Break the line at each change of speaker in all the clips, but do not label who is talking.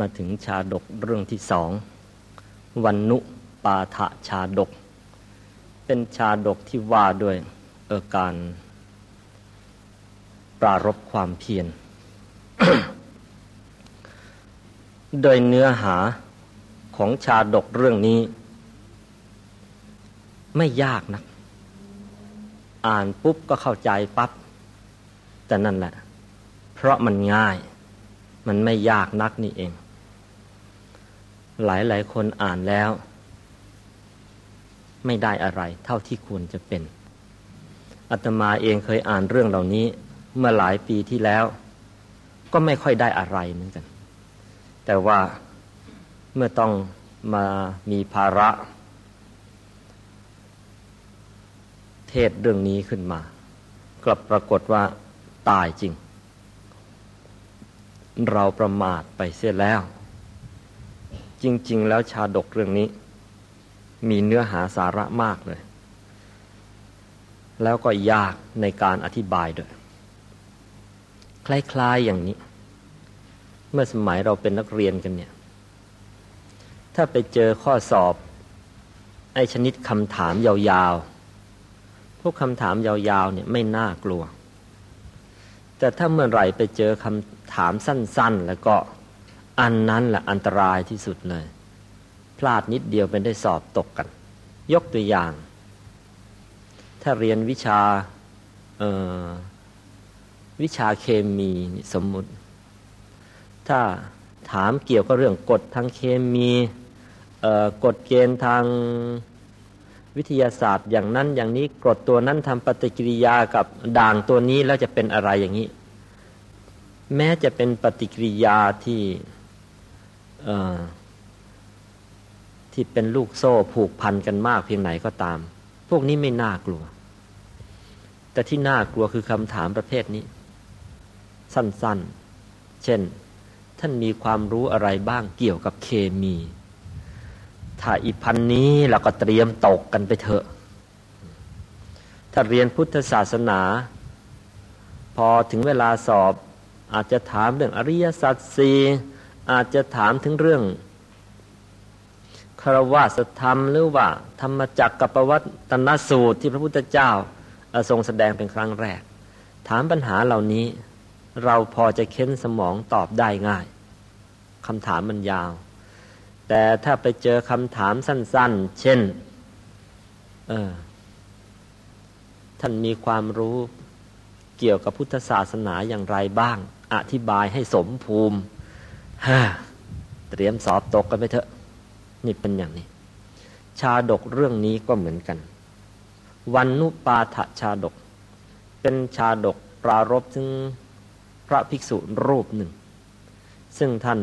มาถึงชาดกเรื่องที่สองวันนุปาทะชาดก เป็นชาดกที่ว่าด้วยเออการปรารบความเพียร โดยเนื้อหาของชาดกเรื่องนี้ ไม่ยากนะอ่านปุ๊บก็เข้าใจปับ๊บแต่นั่นแหละ เพราะมันง่าย มันไม่ยากนักนี่เอง หลายหลายคนอ่านแล้ว ไม่ได้อะไร เท่าที่ควรจะเป็นอาตมาเองเคยอ่านเรื่องเหล่านี้ เมื่อหลายปีที่แล้ว ก็ไม่ค่อยได้อะไรเหมือนกัน แต่ว่าเมื่อต้องมามีภาระ เทศเรื่องนี้ขึ้นมา กลับปรากฏว่าตายจริง เราประมาทไปเสียแล้ว จริง ๆ แล้วชาดกเรื่องนี้ มีเนื้อหาสาระมากเลย แล้วก็ยากในการอธิบายด้วย คล้ายๆอย่างนี้ เมื่อสมัยเราเป็นนักเรียนกันเนี่ย ถ้าไปเจอข้อสอบ ไอชนิดคำถามยาวๆ พวกคำถามยาวๆเนี่ยไม่น่ากลัว แต่ถ้าเมื่อไหร่ไปเจอคำถามสั้น ๆ แล้วก็ อันนั้นแหละอันตรายที่สุดเลย พลาดนิดเดียวเป็นได้สอบตกกัน ยกตัวอย่าง ถ้าเรียนวิชาวิชาเคมีสมมุติ ถ้าถามเกี่ยวกับเรื่องกฎทางเคมีกฎเกณฑ์ทางวิทยาศาสตร์อย่างนั้นอย่างนี้กรดตัวนั้นทำปฏิกิริยากับด่างตัวนี้แล้วจะเป็นอะไรอย่างนี้ แม้จะเป็นปฏิกิริยาที่ ที่เป็นลูกโซ่ผูกพันกันมากเพียงไหนก็ตาม พวกนี้ไม่น่ากลัว แต่ที่น่ากลัวคือคำถามประเภทนี้ สั้นๆ เช่น ท่านมีความรู้อะไรบ้างเกี่ยวกับเคมี ถ้าอีพันนี้เราก็เตรียมตกกันไปเถอะ ถ้าเรียนพุทธศาสนา พอถึงเวลาสอบอาจจะถามเรื่องอริยสัจสี่ อาจจะถามถึงเรื่องคารวะสธรรมหรือว่า ธรรมจักรกับปวัตนสูตรที่พระพุทธเจ้าทรงแสดงเป็นครั้งแรก ถามปัญหาเหล่านี้ เราพอจะเค้นสมองตอบได้ง่ายคำถามมันยาว แต่ถ้าไปเจอคำถามสั้น ๆ เช่น เออ ท่านมีความรู้เกี่ยวกับพุทธศาสนาอย่างไรบ้าง อธิบายให้สมภูมิ ฮ่าเตรียมสอบตกกันไปเถอะ นี่เป็นอย่างนี้ ชาดกเรื่องนี้ก็เหมือนกัน วันนุปาทชาดก เป็นชาดกปรารบถึงพระภิกษุรูปหนึ่ง ซึ่งท่าน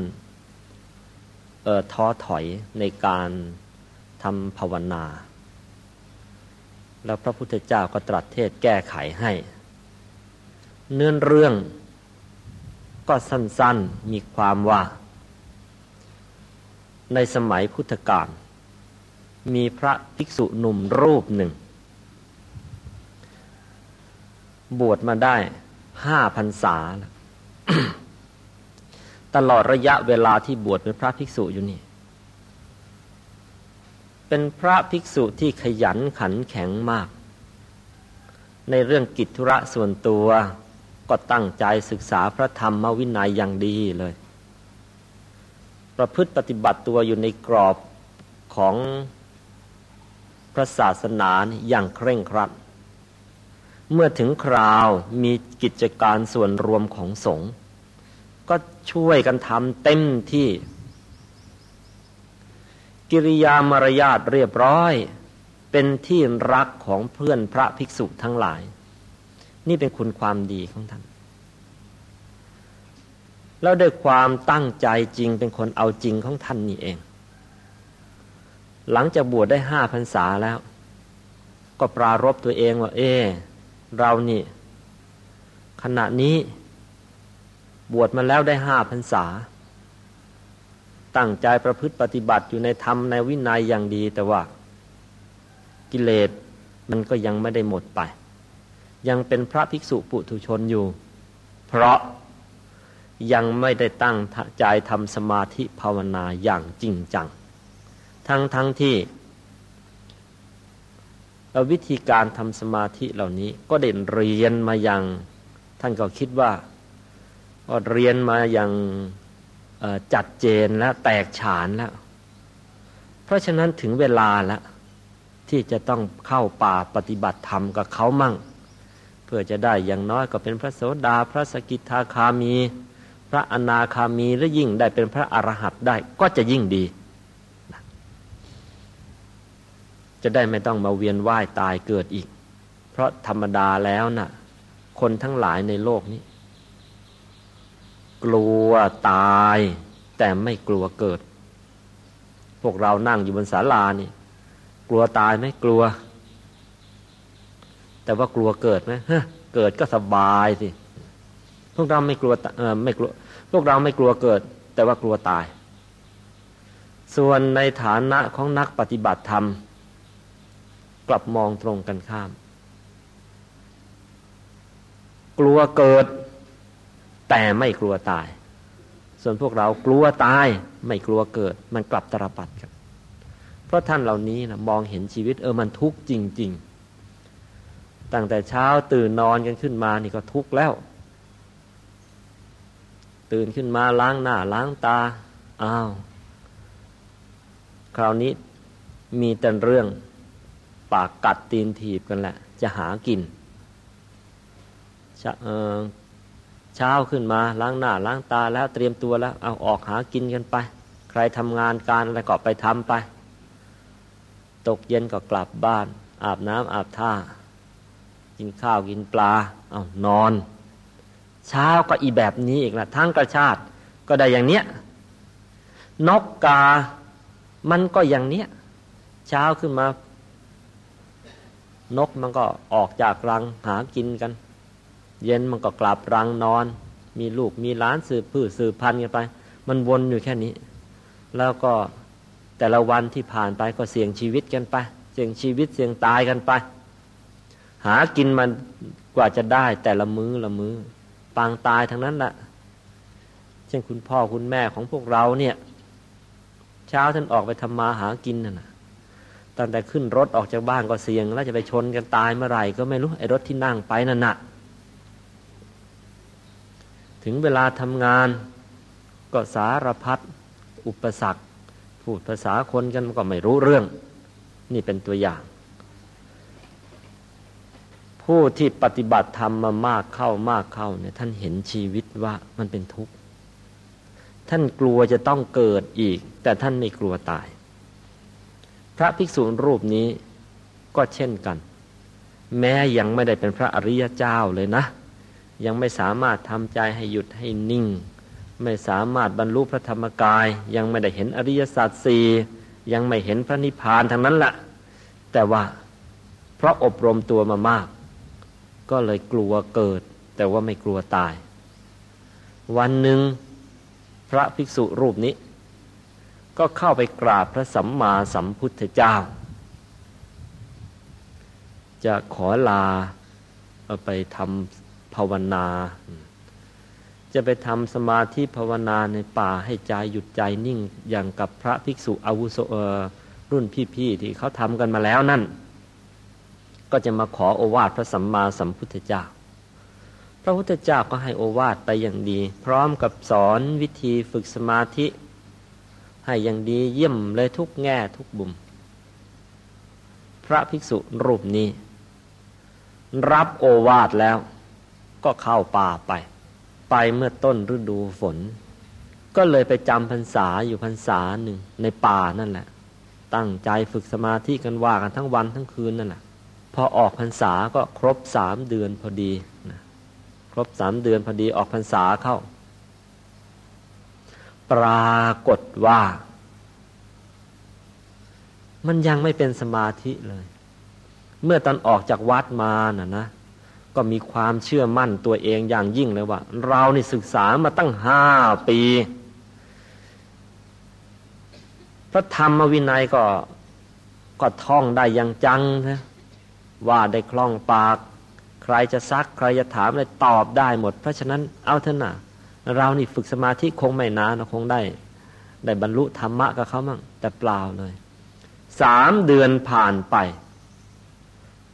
เออท้อถอยในการทำภาวนา แล้วพระพุทธเจ้าก็ตรัสเทศแก้ไขให้ เนื่องเรื่อง ก็สั้นๆมีความว่า ในสมัยพุทธกาลมีพระภิกษุหนุ่มรูปหนึ่ง บวชมาได้ห้าพันษา ตลอดระยะเวลาที่บวชเป็นพระภิกษุอยู่นี่ เป็นพระภิกษุที่ขยันขันแข็งมาก ในเรื่องกิจธุระส่วนตัว ก็ตั้งใจศึกษาพระธรรมวินัยอย่างดีเลย ประพฤติปฏิบัติตัวอยู่ในกรอบของพระศาสนาอย่างเคร่งครัด เมื่อถึงคราวมีกิจการส่วนรวมของสงฆ์ก็ช่วยกันทำเต็มที่ กิริยามารยาทเรียบร้อย เป็นที่รักของเพื่อนพระภิกษุทั้งหลาย นี่เป็นคุณความดีของท่าน แล้วด้วยความตั้งใจจริงเป็นคนเอาจริงของท่านนี่เอง หลังจากบวชได้ห้าพรรษาแล้ว ก็ปรารบตัวเองว่า เอ เรานี่ ขณะนี้ บวชมาแล้วได้ห้าพรรษา ตั้งใจประพฤติปฏิบัติอยู่ในธรรมในวินัยอย่างดีแต่ว่า กิเลสมันก็ยังไม่ได้หมดไป ยังเป็นพระภิกษุปุถุชนอยู่ เพราะยังไม่ได้ตั้งใจทำสมาธิภาวนาอย่างจริงจัง ทั้งทั้งที่วิธีการทำสมาธิเหล่านี้ก็เด่นเรียนมาอย่างท่านก็คิดว่าก็เรียนมาอย่างจัดเจนและแตกฉานแล้ว เพราะฉะนั้นถึงเวลาแล้วที่จะต้องเข้าป่าปฏิบัติธรรมกับเขามั่ง พื่อจะได้อย่างน้อยก็เป็นพระโสดา พระสกิทาคามี พระอนาคามีหรือยิ่งได้เป็นพระอรหันต์ได้ก็จะยิ่งดี จะได้ไม่ต้องมาเวียนว่ายตายเกิดอีก เพราะธรรมดาแล้วนะ่ะ คนทั้งหลายในโลกนี้ กลัวตายแต่ไม่กลัวเกิด พวกเรานั่งอยู่บนศาลานี่ กลัวตายไหมกลัว แต่ว่ากลัวเกิดไหมเกิดก็สบายสิ พวกเราไม่กลัวเออไม่กลัว พวกเราไม่กลัวเกิด แต่ว่ากลัวตาย ส่วนในฐานะของนักปฏิบัติธรรม กลับมองตรงกันข้าม กลัวเกิด แต่ไม่กลัวตาย ส่วนพวกเรากลัวตาย ไม่กลัวเกิด มันกลับตรปัดกันเพราะท่านเหล่านี้นะมองเห็นชีวิตเออมันทุกข์จริง ๆ ตั้งแต่เช้าตื่นนอนกันขึ้นมานี่ก็ทุกข์แล้ว ตื่นขึ้นมาล้างหน้าล้างตาอ้าวคราวนี้มีแต่เรื่องปากกัดตีนถีบกันแหละ จะหากินเช้าขึ้นมาล้างหน้าล้างตาแล้วเตรียมตัวแล้ว เอาออกหากินกันไป ใครทำงานการอะไรก็ไปทำไป ตกเย็นก็กลับบ้าน อาบน้ำอาบท่า กินข้าวกินปลาเอานอน เช้าก็อีแบบนี้อีกละทั้งกระชาติก็ได้อย่างเนี้ยนกกา มันก็อย่างเนี้ยเช้าขึ้นมา นกมันก็ออกจากรังหากินกัน เย็นมันก็กลับรังนอน มีลูกมีหลานสืบพืชสืบพันธุ์กันไป มันวนอยู่แค่นี้ แล้วก็แต่ละวันที่ผ่านไปก็เสี่ยงชีวิตกันไป เสี่ยงชีวิตเสี่ยงตายกันไป หากินมันกว่าจะได้แต่ละมือ้อละมือ้อปางตายทั้งนั้นแหละเช่นคุณพ่อคุณแม่ของพวกเราเนี่ย เช้าท่านออกไปทำมาหากินน่ะนะตั้งแต่ขึ้นรถออกจากบ้านก็เสี่ยง แล้วจะไปชนกันตายเมื่อไหร่ก็ไม่รู้ไอ้รถที่นั่งไปนั่นน่ะถึงเวลาทำงานก็สารพัดอุปสรรค พูดภาษาคนกันก็ไม่รู้เรื่อง นี่เป็นตัวอย่าง ผู้ที่ปฏิบัติธรรมมามากเข้ามากเข้าเนี่ยท่านเห็นชีวิตว่ามันเป็นทุกข์ ท่านกลัวจะต้องเกิดอีก แต่ท่านไม่กลัวตาย พระภิกษุรูปนี้ก็เช่นกัน แม้ยังไม่ได้เป็นพระอริยเจ้าเลยนะ ยังไม่สามารถทำใจให้หยุดให้นิ่ง ไม่สามารถบรรลุพระธรรมกาย ยังไม่ได้เห็นอริยสัจสี่ยังไม่เห็นพระนิพพานทั้งนั้นแหละแต่ว่าเพราะอบรมตัวมามาก ก็เลยกลัวเกิด แต่ว่าไม่กลัวตาย วันหนึ่งพระภิกษุรูปนี้ ก็เข้าไปกราบพระสัมมาสัมพุทธเจ้า จะขอลาไปทำภาวนา จะไปทำสมาธิภาวนาในป่าให้ใจหยุดใจนิ่งอย่างกับพระภิกษุอาวุโสรุ่นพี่ๆที่เขาทำกันมาแล้วนั่น ก็จะมาขอโอวาทพระสัมมาสัมพุทธเจ้า พระพุทธเจ้าก็ให้โอวาทไปอย่างดี พร้อมกับสอนวิธีฝึกสมาธิ ให้อย่างดีเยี่ยมเลยทุกแง่ทุกบุม พระภิกษุรูปนี้ รับโอวาทแล้วก็เข้าป่าไป ไปเมื่อต้นฤดูฝน ก็เลยไปจำพรรษาอยู่พรรษาหนึ่งในป่านั่นแหละ ตั้งใจฝึกสมาธิกันว่ากันทั้งวันทั้งคืนนั่นแหละ อออกพรรษาก็ครบสามเดือนพอดีนะครบสามเดือนพอดีออกพรรษาเข้า ปรากฏว่า มันยังไม่เป็นสมาธิเลย เมื่อตอนออกจากวัดมาน่ะนะ ก็มีความเชื่อมั่นตัวเองอย่างยิ่งเลยว่า เรานี่ศึกษามาตั้งห้าปี พระธรรมวินัยก็ก็ท่องได้อย่างจังนะ ว่าได้คล่องปาก ใครจะซักใครจะถามอะไรตอบได้หมด เพราะฉะนั้นเอาเถอะนะเรานี่ฝึกสมาธิคงไม่นานคงได้ ได้บรรลุธรรมะกับเขามั่งแต่เปล่าเลยสามเดือนผ่านไป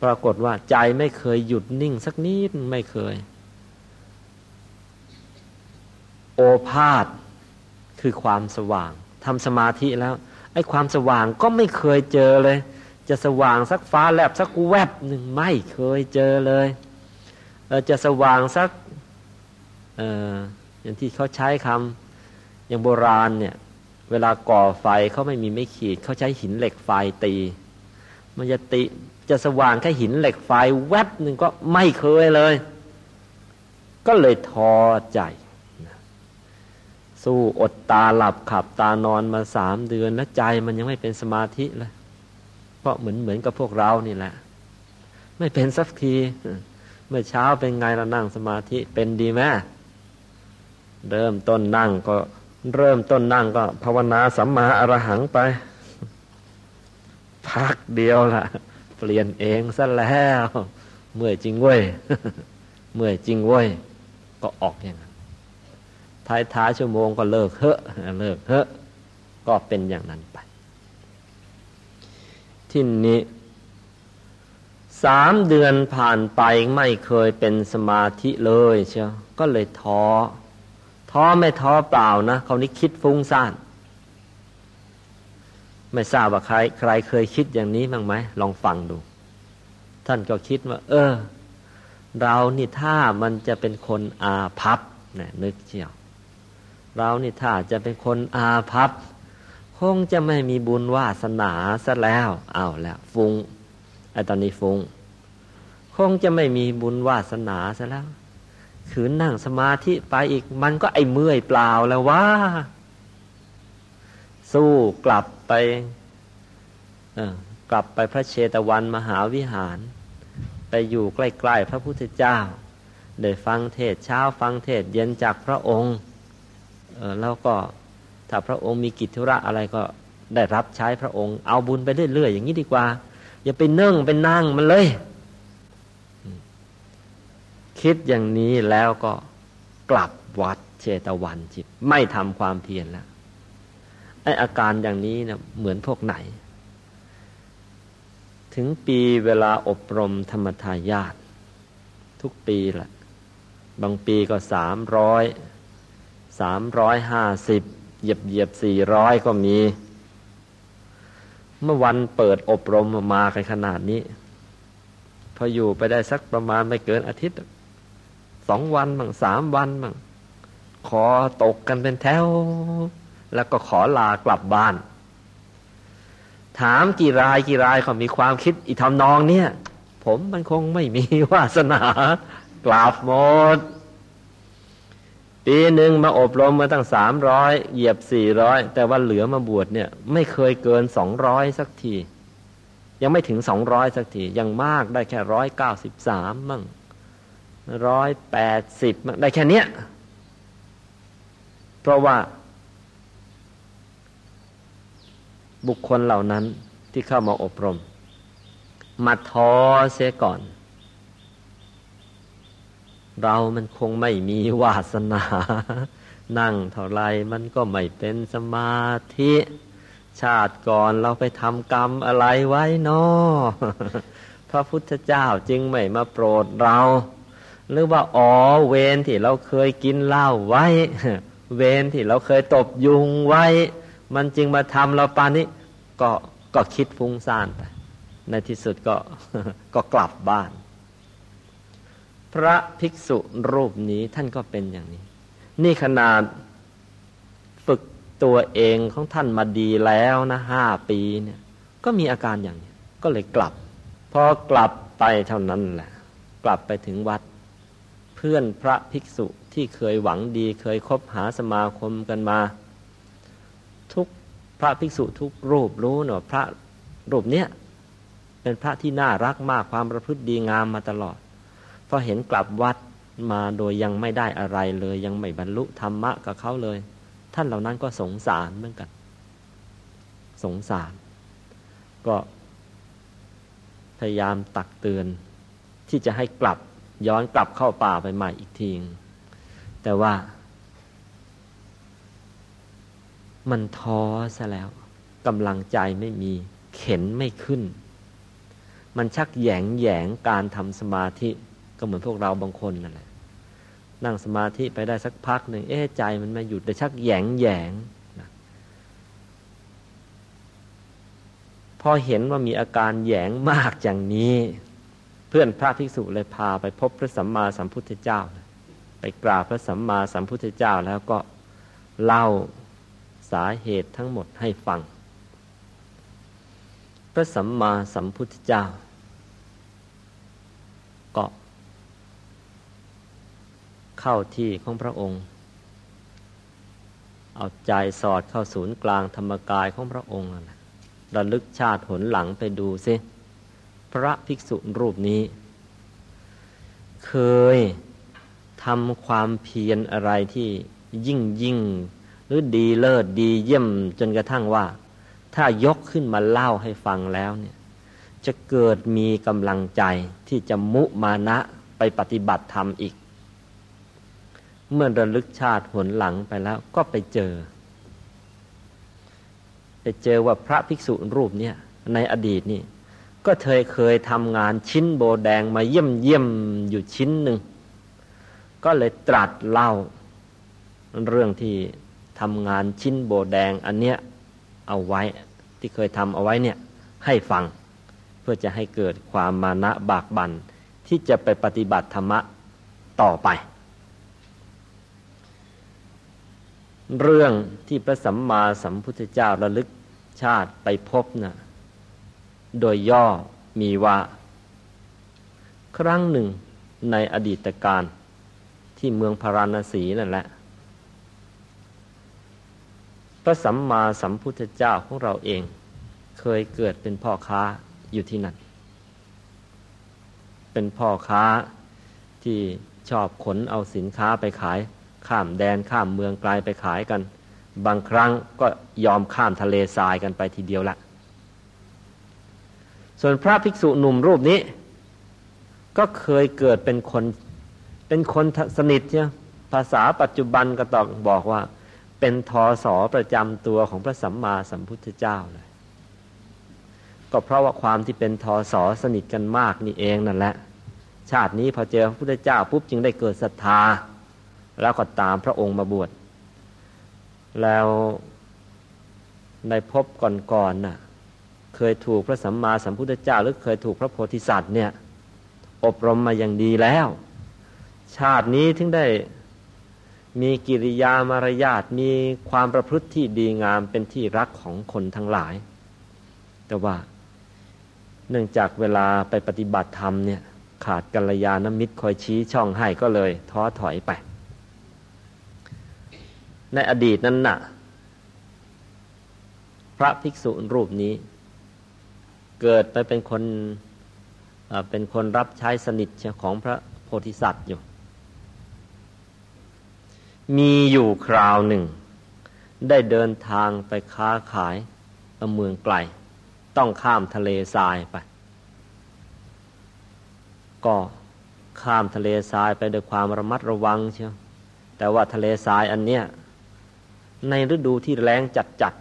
ปรากฏว่าใจไม่เคยหยุดนิ่งสักนิดไม่เคย โอภาษคือความสว่างทำสมาธิแล้วไอ้ความสว่างก็ไม่เคยเจอเลย จะสว่างสักฟ้าแลบสักแวบหนึ่งไม่เคยเจอเลยเจะสว่างสักเอออย่างที่เขาใช้คำอย่างโบราณเนี่ย เวลาก่อไฟเขาไม่มีไม่ขีดเขาใช้หินเหล็กไฟตี มันจะติจะสว่างแค่หินเหล็กไฟแวบหนึ่งก็ไม่เคยเลย ก็เลยท้อใจ สู้อดตาหลับขับตานอนมาสามเดือน แล้วใจมันยังไม่เป็นสมาธิเลย ราะเหมือนเหมือนกับพวกเรานี่แหละ ไม่เป็นสักทีเมื่อเช้าเป็นไงเรานั่งสมาธิเป็นดีไหมเริ่มต้นนั่งก็เริ่มต้นนั่งก็ ภาวนาสัมมาอรหังไป พักเดียวล่ะ เปลี่ยนเองซะแล้ว เมื่อจริงเว้ยเมื่อจริงเว้ยก็ออกอย่างนั้นท้ายท้าชั่วโมงก็เลิกเฮอะเลิกเฮอะก็เป็นอย่างนั้นไป ที่นี้สามเดือนผ่านไปไม่เคยเป็นสมาธิเลยเชียวก็เลยท้อ ท้อไม่ท้อเปล่านะเขานี้คิดฟุ้งซ่านไม่ทราบว่าใคร ใครเคยคิดอย่างนี้บ้างไหมลองฟังดู ท่านก็คิดว่า เออ เรานี่ถ้ามันจะเป็นคนอาพับเนี่ยนึกเชียว เรานี่ถ้าจะเป็นคนอาภัพ งจะไม่มีบุญวาสนาซะแล้วเอาแล้วฟุงไอตอนนี้ฟุงคงจะไม่มีบุญวาสนาซะแล้วขืนนั่งสมาธิไปอีกมันก็ไอเมื่อยเปล่าแล้วว่า สู้กลับไปกลับไปพระเชตวันมหาวิหาร ไปอยู่ใกล้ๆพระพุทธเจ้า ได้ฟังเทศเช้าฟังเทศเย็นจากพระองค์แล้วก็ ถ้าพระองค์มีกิจธุระอะไรก็ได้รับใช้พระองค์ เอาบุญไปเรื่อยๆอย่างนี้ดีกว่า อย่าไปนึ่งไปนั่งมันเลย คิดอย่างนี้แล้วก็กลับวัดเชตวันจิต ไม่ทำความเพียรแล้วไออาการอย่างนี้เนะเหมือนพวกไหน ถึงปีเวลาอบรมธรรมทายาททุกปีแหละ บางปีก็สามร้อยสามร้อยห้าสิบ เหยียบเหยียบสี่ร้อยก็มี เมื่อวันเปิดอบรมมากันขนาดนี้ พออยู่ไปได้สักประมาณไม่เกินอาทิตย์สองวันบ้างสามวันบ้างขอตกกันเป็นแถว แล้วก็ขอลากลับบ้าน ถามกี่รายกี่รายเขามีความคิดอีทำนองเนี่ย ผมมันคงไม่มีวาสนากลับหมด ปีหนึ่งมาอบรมมาตั้งสามร้อยเหยียบสี่ร้อยแต่ว่าเหลือมาบวชเนี่ย ไม่เคยเกินสองร้อยสักที ยังไม่ถึงสองร้อยสักที ยังมากได้แค่ร้อยเก้าสิบสามมั่งร้อยแปดสิบมั่งได้แค่เนี้ย เพราะว่า บุคคลเหล่านั้นที่เข้ามาอบรม มาทอเสียก่อน เรามันคงไม่มีวาสนา นั่งเท่าไรมันก็ไม่เป็นสมาธิ ชาติก่อนเราไปทำกรรมอะไรไว้นอพระพุทธเจ้าจึงไม่มาโปรดเรา หรือว่าอ๋อเวรที่เราเคยกินเหล้าไว้ เวรที่เราเคยตบยุงไว้ มันจึงมาทำเราปานนี้ ก็ก็คิดฟุ้งซ่านไปในที่สุดก็ก็กลับบ้าน พระภิกษุรูปนี้ท่านก็เป็นอย่างนี้ นี่ขนาดฝึกตัวเองของท่านมาดีแล้วนะห้าปีเนี่ย ก็มีอาการอย่างนี้ ก็เลยกลับ พอกลับไปเท่านั้นแหละ กลับไปถึงวัด เพื่อนพระภิกษุที่เคยหวังดี เคยคบหาสมาคมกันมา ทุกพระภิกษุทุกรูปรู้เนาะพระรูปเนี้ยเป็นพระที่น่ารักมากความประพฤติดีงามมาตลอด พอเห็นกลับวัดมาโดยยังไม่ได้อะไรเลย ยังไม่บรรลุธรรมะกับเขาเลย ท่านเหล่านั้นก็สงสารเหมือนกัน สงสาร ก็พยายามตักเตือน ที่จะให้กลับย้อนกลับเข้าป่าไปใหม่อีกทีแต่ว่า มันท้อซะแล้วกำลังใจไม่มี เข็นไม่ขึ้น มันชักแยงแยงการทำสมาธิ ก็เหมือนพวกเราบางคนนั่นแหละนั่งสมาธิไปได้สักพักหนึ่งเอ๊ใจมันไม่หยุดแต่ชักแยงแยงนะพอเห็นว่ามีอาการแยงมากอย่างนี้ เพื่อนพระภิกษุเลยพาไปพบพระสัมมาสัมพุทธเจ้า ไปกราบพระสัมมาสัมพุทธเจ้าแล้วก็เล่าสาเหตุทั้งหมดให้ฟัง พระสัมมาสัมพุทธเจ้า เข้าที่ของพระองค์ เอาใจสอดเข้าศูนย์กลางธรรมกายของพระองค์นะระลึกชาติหนหลังไปดูซิพระภิกษุรูปนี้ เคยทำความเพียรอะไรที่ยิ่งยิ่ง หรือดีเลิศดีเยี่ยมจนกระทั่งว่า ถ้ายกขึ้นมาเล่าให้ฟังแล้วเนี่ยจะเกิดมีกำลังใจที่จะมุมานะไปปฏิบัติธรรมอีก เมื่อระลึกชาติหนหลังไปแล้วก็ไปเจอ ไปเจอว่าพระภิกษุรูปเนี่ยในอดีตนี่ ก็เคยเคยทำงานชิ้นโบแดงมาเยี่ยมเยี่ยมอยู่ชิ้นหนึ่ง ก็เลยตรัสเล่า เรื่องที่ทำงานชิ้นโบแดงอันเนี้ยเอาไว้ที่เคยทำเอาไว้เนี่ยให้ฟัง เพื่อจะให้เกิดความมานะบากบันที่จะไปปฏิบัติธรรมะต่อไป เรื่องที่พระสัมมาสัมพุทธเจ้าระลึกชาติไปพบนะ่ะโดยย่อมีว่า ครั้งหนึ่งในอดีตการที่เมืองพาราณสีนั่นแหละ พระสัมมาสัมพุทธเจ้าของเราเอง เคยเกิดเป็นพ่อค้าอยู่ที่นั่น เป็นพ่อค้าที่ชอบขนเอาสินค้าไปขาย ข้ามแดนข้ามเมืองไกลไปขายกัน บางครั้งก็ยอมข้ามทะเลทรายกันไปทีเดียวละส่วนพระภิกษุหนุ่มรูปนี้ ก็เคยเกิดเป็นคนเป็นคนสนิทเนี่ยภาษาปัจจุบันก็ต้องบอกว่า เป็นทอสอประจำตัวของพระสัมมาสัมพุทธเจ้าเลยก็เพราะว่าความที่เป็นทอสอสนิทกันมากนี่เองนั่นแหละ ชาตินี้พอเจอพระพุทธเจ้าปุ๊บจึงได้เกิดศรัทธา แล้วก็ตามพระองค์มาบวช แล้วในพบก่อนๆน่ะ เคยถูกพระสัมมาสัมพุทธเจ้า หรือเคยถูกพระโพธิสัตว์เนี่ย อบรมมาอย่างดีแล้ว ชาตินี้ถึงได้มีกิริยามารยาทมีความประพฤติที่ดีงามเป็นที่รักของคนทั้งหลาย แต่ว่าเนื่องจากเวลาไปปฏิบัติธรรมเนี่ย ขาดกัลยาณมิตรคอยชี้ช่องให้ก็เลยท้อถอยไป ในอดีตนั้นน่ะ พระภิกษุรูปนี้ เกิดไปเป็นคนเป็นคนรับใช้สนิทของพระโพธิสัตว์อยู่ มีอยู่คราวหนึ่ง ได้เดินทางไปค้าขายเมืองไกล ต้องข้ามทะเลทรายไป ก็ข้ามทะเลทรายไปด้วยความระมัดระวังเชียวแต่ว่าทะเลทรายอันเนี้ย ในฤดูที่แรงจัดจัด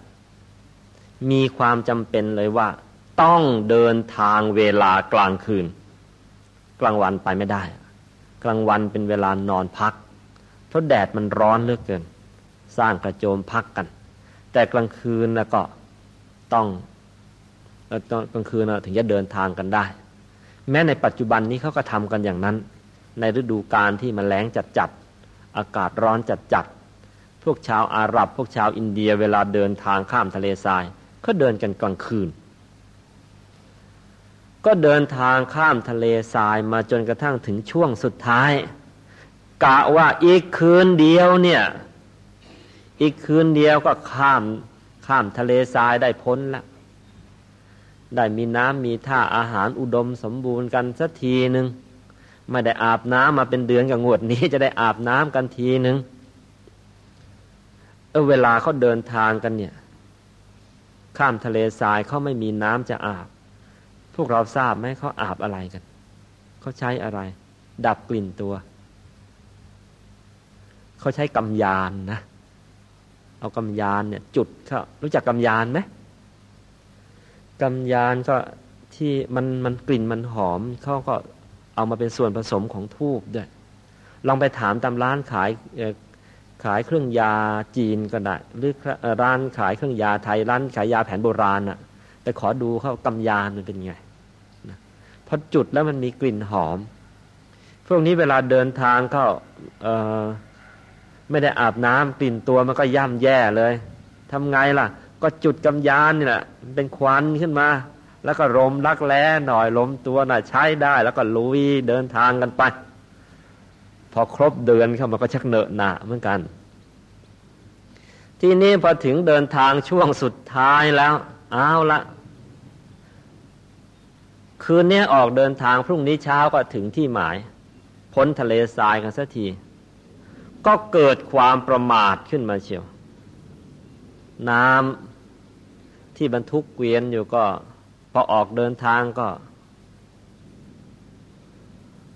มีความจำเป็นเลยว่า ต้องเดินทางเวลากลางคืน กลางวันไปไม่ได้ กลางวันเป็นเวลานอนพัก เพราะแดดมันร้อนเหลือเกิน สร้างกระโจมพักกัน แต่กลางคืนนะก็ต้องกลางคืนนะถึงจะเดินทางกันได้ แม้ในปัจจุบันนี้เขาก็ทำกันอย่างนั้น ในฤดูกาลที่มันแรงจัดจัดอากาศร้อนจัดจัด พวกชาวอาหรับ พวกชาวอินเดียเวลาเดินทางข้ามทะเลทรายก็เดินกันกลางคืน ก็เดินทางข้ามทะเลทรายมาจนกระทั่งถึงช่วงสุดท้าย กะว่าอีกคืนเดียวเนี่ย อีกคืนเดียวก็ข้ามข้ามทะเลทรายได้พ้นละได้มีน้ำมีท่าอาหารอุดมสมบูรณ์กันสักทีหนึ่งไม่ได้อาบน้ำมาเป็นเดือนกับงวดนี้จะได้อาบน้ำกันทีหนึ่ง เออเวลาเขาเดินทางกันเนี่ย ข้ามทะเลทรายเขาไม่มีน้ำจะอาบ พวกเราทราบไหมเขาอาบอะไรกัน เขาใช้อะไร ดับกลิ่นตัว เขาใช้กำยานนะ เอากำยานเนี่ย จุดเขารู้จักกำยานไหมกำยานก็ที่มันมันกลิ่นมันหอมเขาก็เอามาเป็นส่วนผสมของทูบด้วยลองไปถามตามร้านขาย ขายเครื่องยาจีนก็ได้หรือร้านขายเครื่องยาไทยร้านขายยาแผนโบราณอะไปขอดูเขากำยานมันเป็นไงนะพอจุดแล้วมันมีกลิ่นหอม พวกนี้เวลาเดินทางก็ไม่ได้อาบน้ำกลิ่นตัวมันก็ย่ำแย่เลยทำไงล่ะ ก็จุดกำยานนี่แหละเป็นควันขึ้นมา แล้วก็ลมรักแร้หน่อยลมตัวน่ะใช้ได้ แล้วก็ลุยเดินทางกันไป พอครบเดือนเข้ามาก็ชักเนอะหนาเหมือนกัน ที่นี้พอถึงเดินทางช่วงสุดท้ายแล้วเอาละคืนนี้ออกเดินทางพรุ่งนี้เช้าก็ถึงที่หมาย พ้นทะเลทรายกันสักที ก็เกิดความประมาทขึ้นมาเชียว น้ำที่บรรทุกเกวียนอยู่ก็ พอออกเดินทางก็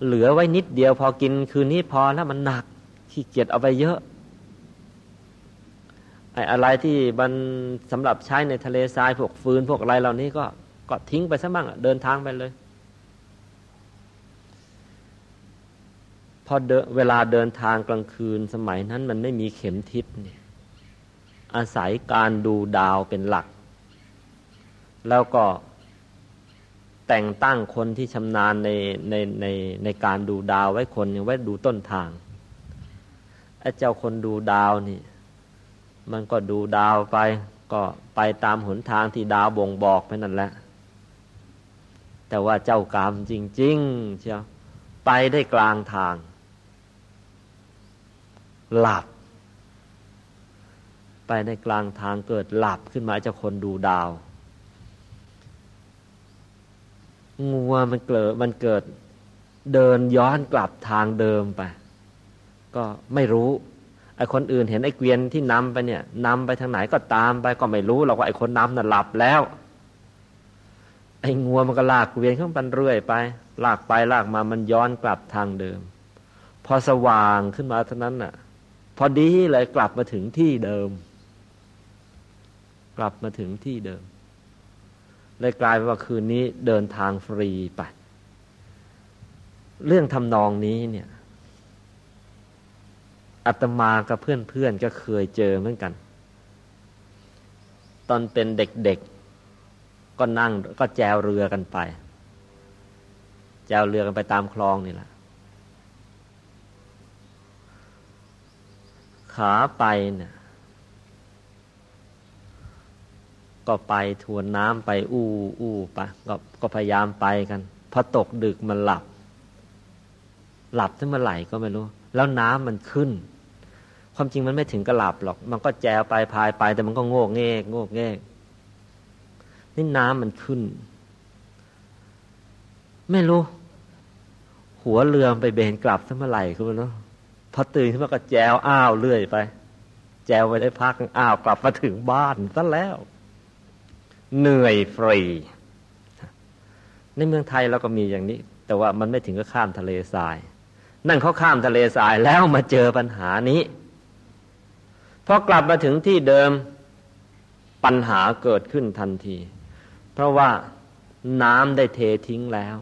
เหลือไว้นิดเดียวพอกินคืนนี้พอแล้วมันหนักขี้เกียจเอาไปเยอะไอ้อะไรที่มันสำหรับใช้ในทะเลทรายพวกฟืนพวกอะไรเหล่านี้ก็ก็ทิ้งไปซะบ้างเดินทางไปเลย พอเดเวลาเดินทางกลางคืนสมัยนั้นมันไม่มีเข็มทิศเนี่ยอาศัยการดูดาวเป็นหลัก แล้วก็ แต่งตั้งคนที่ชำนาญในในในในการดูดาวไว้คนยังไว้ดูต้นทางไอ้เจ้าคนดูดาวนี่ มันก็ดูดาวไป ก็ไปตามหนทางที่ดาวบ่งบอกไปนั่นแหละ แต่ว่าเจ้ากรรมจริง ๆ เชียวไปได้กลางทาง หลับ ไปในกลางทางเกิดหลับขึ้นมาเจ้าคนดูดาว งัวมันเกิดมันเกิดเดินย้อนกลับทางเดิมไป ก็ไม่รู้ไอ้คนอื่นเห็นไอ้เกวียนที่นำไปเนี่ยนำไปทางไหนก็ตามไปก็ไม่รู้หรอกว่าไอ้คนนำน่ะหลับแล้ว ไอ้งัวมันก็ลากเกวียนข้างปันเรื่อยไป ลากไปลากมามันย้อนกลับทางเดิม พอสว่างขึ้นมาเท่านั้นน่ะ พอดีเลยกลับมาถึงที่เดิม กลับมาถึงที่เดิม เลยกลายเป็นว่าคืนนี้เดินทางฟรีไป เรื่องทำนองนี้เนี่ยอาตมากับเพื่อนๆก็เคยเจอเหมือนกัน ตอนเป็นเด็กๆก็นั่งก็แจวเรือกันไป แจวเรือกันไปตามคลองนี่แหละขาไปเนี่ย ก็ไปทวนน้ำไปอู้อู้ไปก็ก็พยายามไปกันพอตกดึกมันหลับ หลับทั้งเมื่อไหร่ก็ไม่รู้ แล้วน้ำมันขึ้น ความจริงมันไม่ถึงกับหลับหรอก มันก็แจวไปพายไป แต่มันก็โงกเงกโงกเงกนี่น้ำมันขึ้น ไม่รู้ หัวเรือไปเบนกลับสักเมื่อไหร่ก็ไม่รู้พอตื่นขึ้นมาก็แจวอ้าวเรื่อยไป แจวไปได้พักอ้าวกลับมาถึงบ้านซะแล้ว เหนื่อยฟรี ในเมืองไทยเราก็มีอย่างนี้ แต่ว่ามันไม่ถึงกับข้ามทะเลทราย นั่นเขาข้ามทะเลทรายแล้วมาเจอปัญหานี้พอกลับมาถึงที่เดิมปัญหาเกิดขึ้นทันที เพราะว่าน้ำได้เททิ้งแล้ว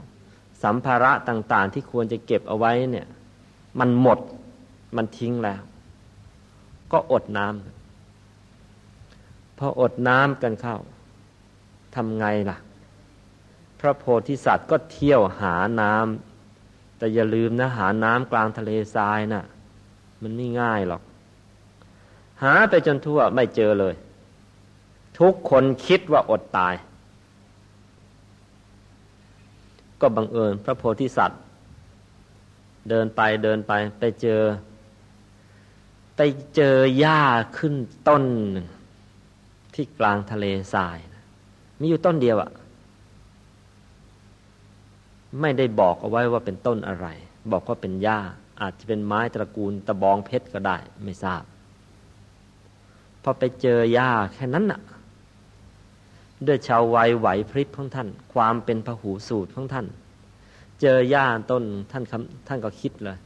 สัมภาระต่างๆที่ควรจะเก็บเอาไว้เนี่ย มันหมดมันทิ้งแล้ว ก็อดน้ำพออดน้ำกันเข้า ทำไงล่ะ พระโพธิสัตว์ก็เที่ยวหาน้ำแต่อย่าลืมนะหาน้ำกลางทะเลทรายนะ่ะ มันไม่ง่ายหรอก หาไปจนทั่วไม่เจอเลย ทุกคนคิดว่าอดตาย ก็บังเอิญพระโพธิสัตว์ เดินไปเดินไปไปเจอ ไปเจอหญ้าขึ้นต้นหนึ่งที่กลางทะเลทราย มีอยู่ต้นเดียวอะไม่ได้บอกเอาไว้ว่าเป็นต้นอะไร บอกว่าเป็นหญ้า อาจจะเป็นไม้ตระกูลตะบองเพชรก็ได้ ไม่ทราบ พอไปเจอหญ้าแค่นั้นน่ะ ด้วยชาววัยไหวพริบของท่าน ความเป็นพหูสูตรของท่าน เจอหญ้าต้นท่านท่านก็คิดเลย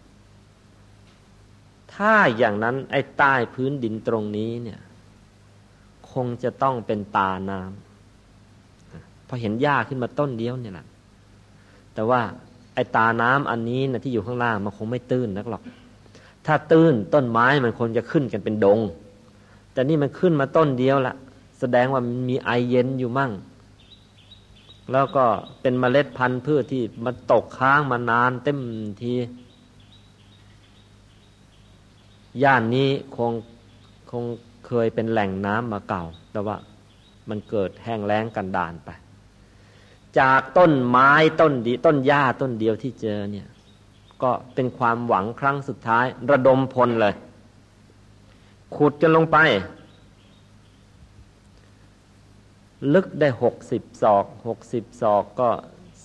ถ้าอย่างนั้นไอ้ใต้พื้นดินตรงนี้เนี่ย คงจะต้องเป็นตาน้ำ พอเห็นหญ้าขึ้นมาต้นเดียวเนี่ยแหละแต่ว่าไอ้ตาน้ำอันนี้นะที่อยู่ข้างล่างมันคงไม่ตื้นนักหรอก ถ้าตื้นต้นไม้มันคงจะขึ้นกันเป็นดง แต่นี่มันขึ้นมาต้นเดียวละแสดงว่ามันมีไอเย็นอยู่มั่ง แล้วก็เป็นเมล็ดพันธุ์พืชที่มันตกค้างมานานเต็มทีย่านนี้คงคงเคยเป็นแหล่งน้ำมาเก่า แต่ว่ามันเกิดแห้งแล้งกันดานไป จากต้นไม้ต้นดีต้นหญ้าต้นเดียวที่เจอเนี่ย ก็เป็นความหวังครั้งสุดท้าย ระดมพลเลย ขุดกันลงไป ลึกได้หกสิบศอกหกสิบศอกก็